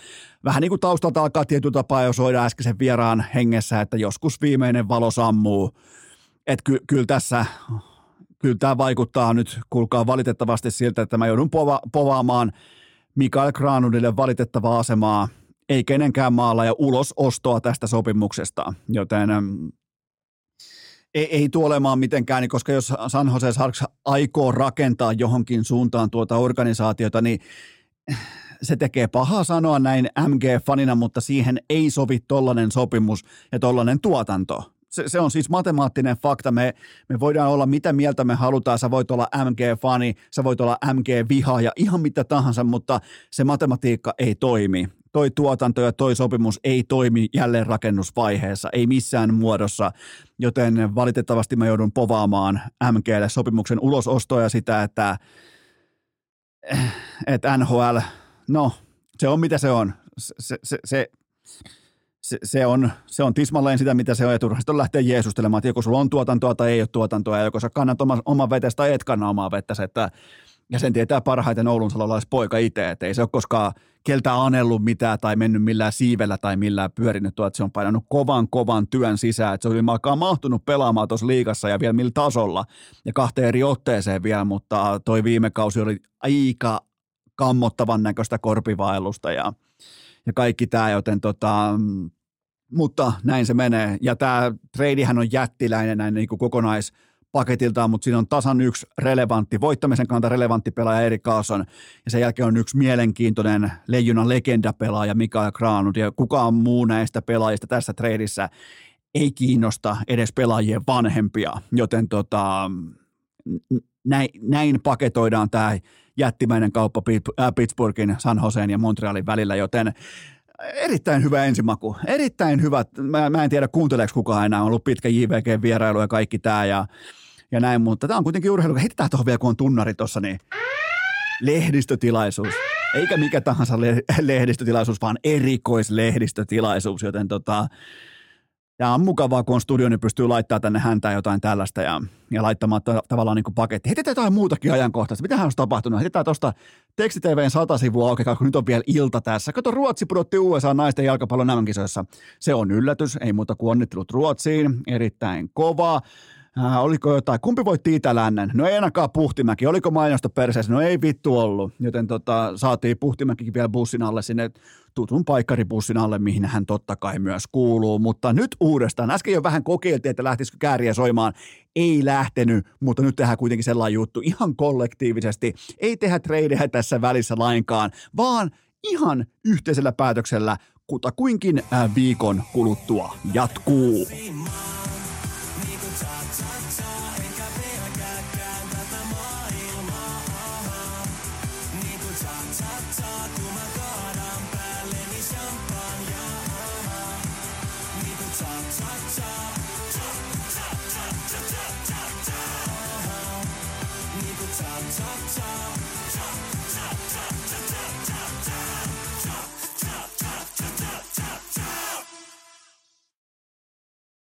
vähän niin kuin taustalta alkaa tietyllä tapaa jo soida äskeisen vieraan hengessä, että joskus viimeinen valo sammuu. Että ky- kyllä tässä, kyllä tämä vaikuttaa nyt, kuulkaa valitettavasti siltä, että mä joudun pova- povaamaan Mikael Granudille valitettavaa asemaa, ei kenenkään maalla ja ulos ostoa tästä sopimuksesta, joten ei, ei tule olemaan mitenkään, niin koska jos San Jose Sharks aikoo rakentaa johonkin suuntaan tuota organisaatiota, niin se tekee pahaa sanoa näin MG-fanina, mutta siihen ei sovi tollainen sopimus ja tollainen tuotanto. Se, se on siis matemaattinen fakta. Me, me voidaan olla mitä mieltä me halutaan. Sä voit olla MG-fani, sä voit olla MG-vihaaja, ihan mitä tahansa, mutta se matematiikka ei toimi toi tuotanto ja toi sopimus ei toimi jälleenrakennusvaiheessa, ei missään muodossa, joten valitettavasti mä joudun povaamaan MGlle sopimuksen ulosostoa ja sitä, että, että NHL, no se on mitä se on. Se, se, se, se, se, on, se on tismalleen sitä, mitä se on, ja turhasti on lähteä jeesustelemaan, että joko sulla on tuotantoa tai ei ole tuotantoa, ja joko sä kannat oma, oma vetestä tai et kanna omaa vettäsi, että ja sen tietää parhaiten Oulun poika itse, että ei se ole koskaan keltä anellut mitään tai mennyt millään siivellä tai millään pyörinyt tuo, että se on painanut kovan kovan työn sisään, että se oli alkaa mahtunut pelaamaan tuossa liigassa ja vielä millä tasolla ja kahteen eri otteeseen vielä, mutta toi viime kausi oli aika kammottavan näköistä korpivaellusta ja, ja kaikki tämä, joten tota, mutta näin se menee. Ja tämä treidihän on jättiläinen näin niin kuin kokonais paketiltaan, mutta siinä on tasan yksi relevantti, voittamisen kannalta relevantti pelaaja Erik Carlson, ja sen jälkeen on yksi mielenkiintoinen leijunan legendapelaaja Mikael Granlund, ja kukaan muu näistä pelaajista tässä treidissä ei kiinnosta edes pelaajien vanhempia, joten tota, näin, näin paketoidaan tämä jättimäinen kauppa äh, Pittsburghin, San Joseen ja Montrealin välillä, joten erittäin hyvä ensimaku. Erittäin hyvä. Mä, mä en tiedä kuunteleeko kukaan enää. On ollut pitkä JVG-vierailu ja kaikki tämä ja, ja näin, mutta tämä on kuitenkin urheilu. Heitetään tuohon vielä, kun on tunnari tuossa, niin lehdistötilaisuus. Eikä mikä tahansa le- lehdistötilaisuus, vaan erikoislehdistötilaisuus, joten tota, ja on mukavaa, kun on studio, niin pystyy laittamaan tänne häntä jotain tällaista ja, ja laittamaan ta- tavallaan niin paketti. Heitetään jotain muutakin ajankohtaista. Mitähän olisi tapahtunut? Heitetään tuosta TVn sata sivua auki, kun nyt on vielä ilta tässä. Kato, Ruotsi pudotti USA naisten jalkapallon nämä kisoissa. Se on yllätys, ei muuta kuin onnittelut Ruotsiin. Erittäin kova. Äh, oliko jotain, kumpi voitti Itä-Lännen? No ei ainakaan Puhtimäki. Oliko mainosta perseessä? No ei vittu ollut. Joten tota, saatiin Puhtimäkikin vielä bussin alle sinne tutun paikkaribussin alle, mihin hän totta kai myös kuuluu. Mutta nyt uudestaan, äsken jo vähän kokeiltiin, että lähtisikö kääriä soimaan. Ei lähtenyt, mutta nyt tehdään kuitenkin sellainen juttu ihan kollektiivisesti. Ei tehdä treidejä tässä välissä lainkaan, vaan ihan yhteisellä päätöksellä kutakuinkin äh, viikon kuluttua jatkuu.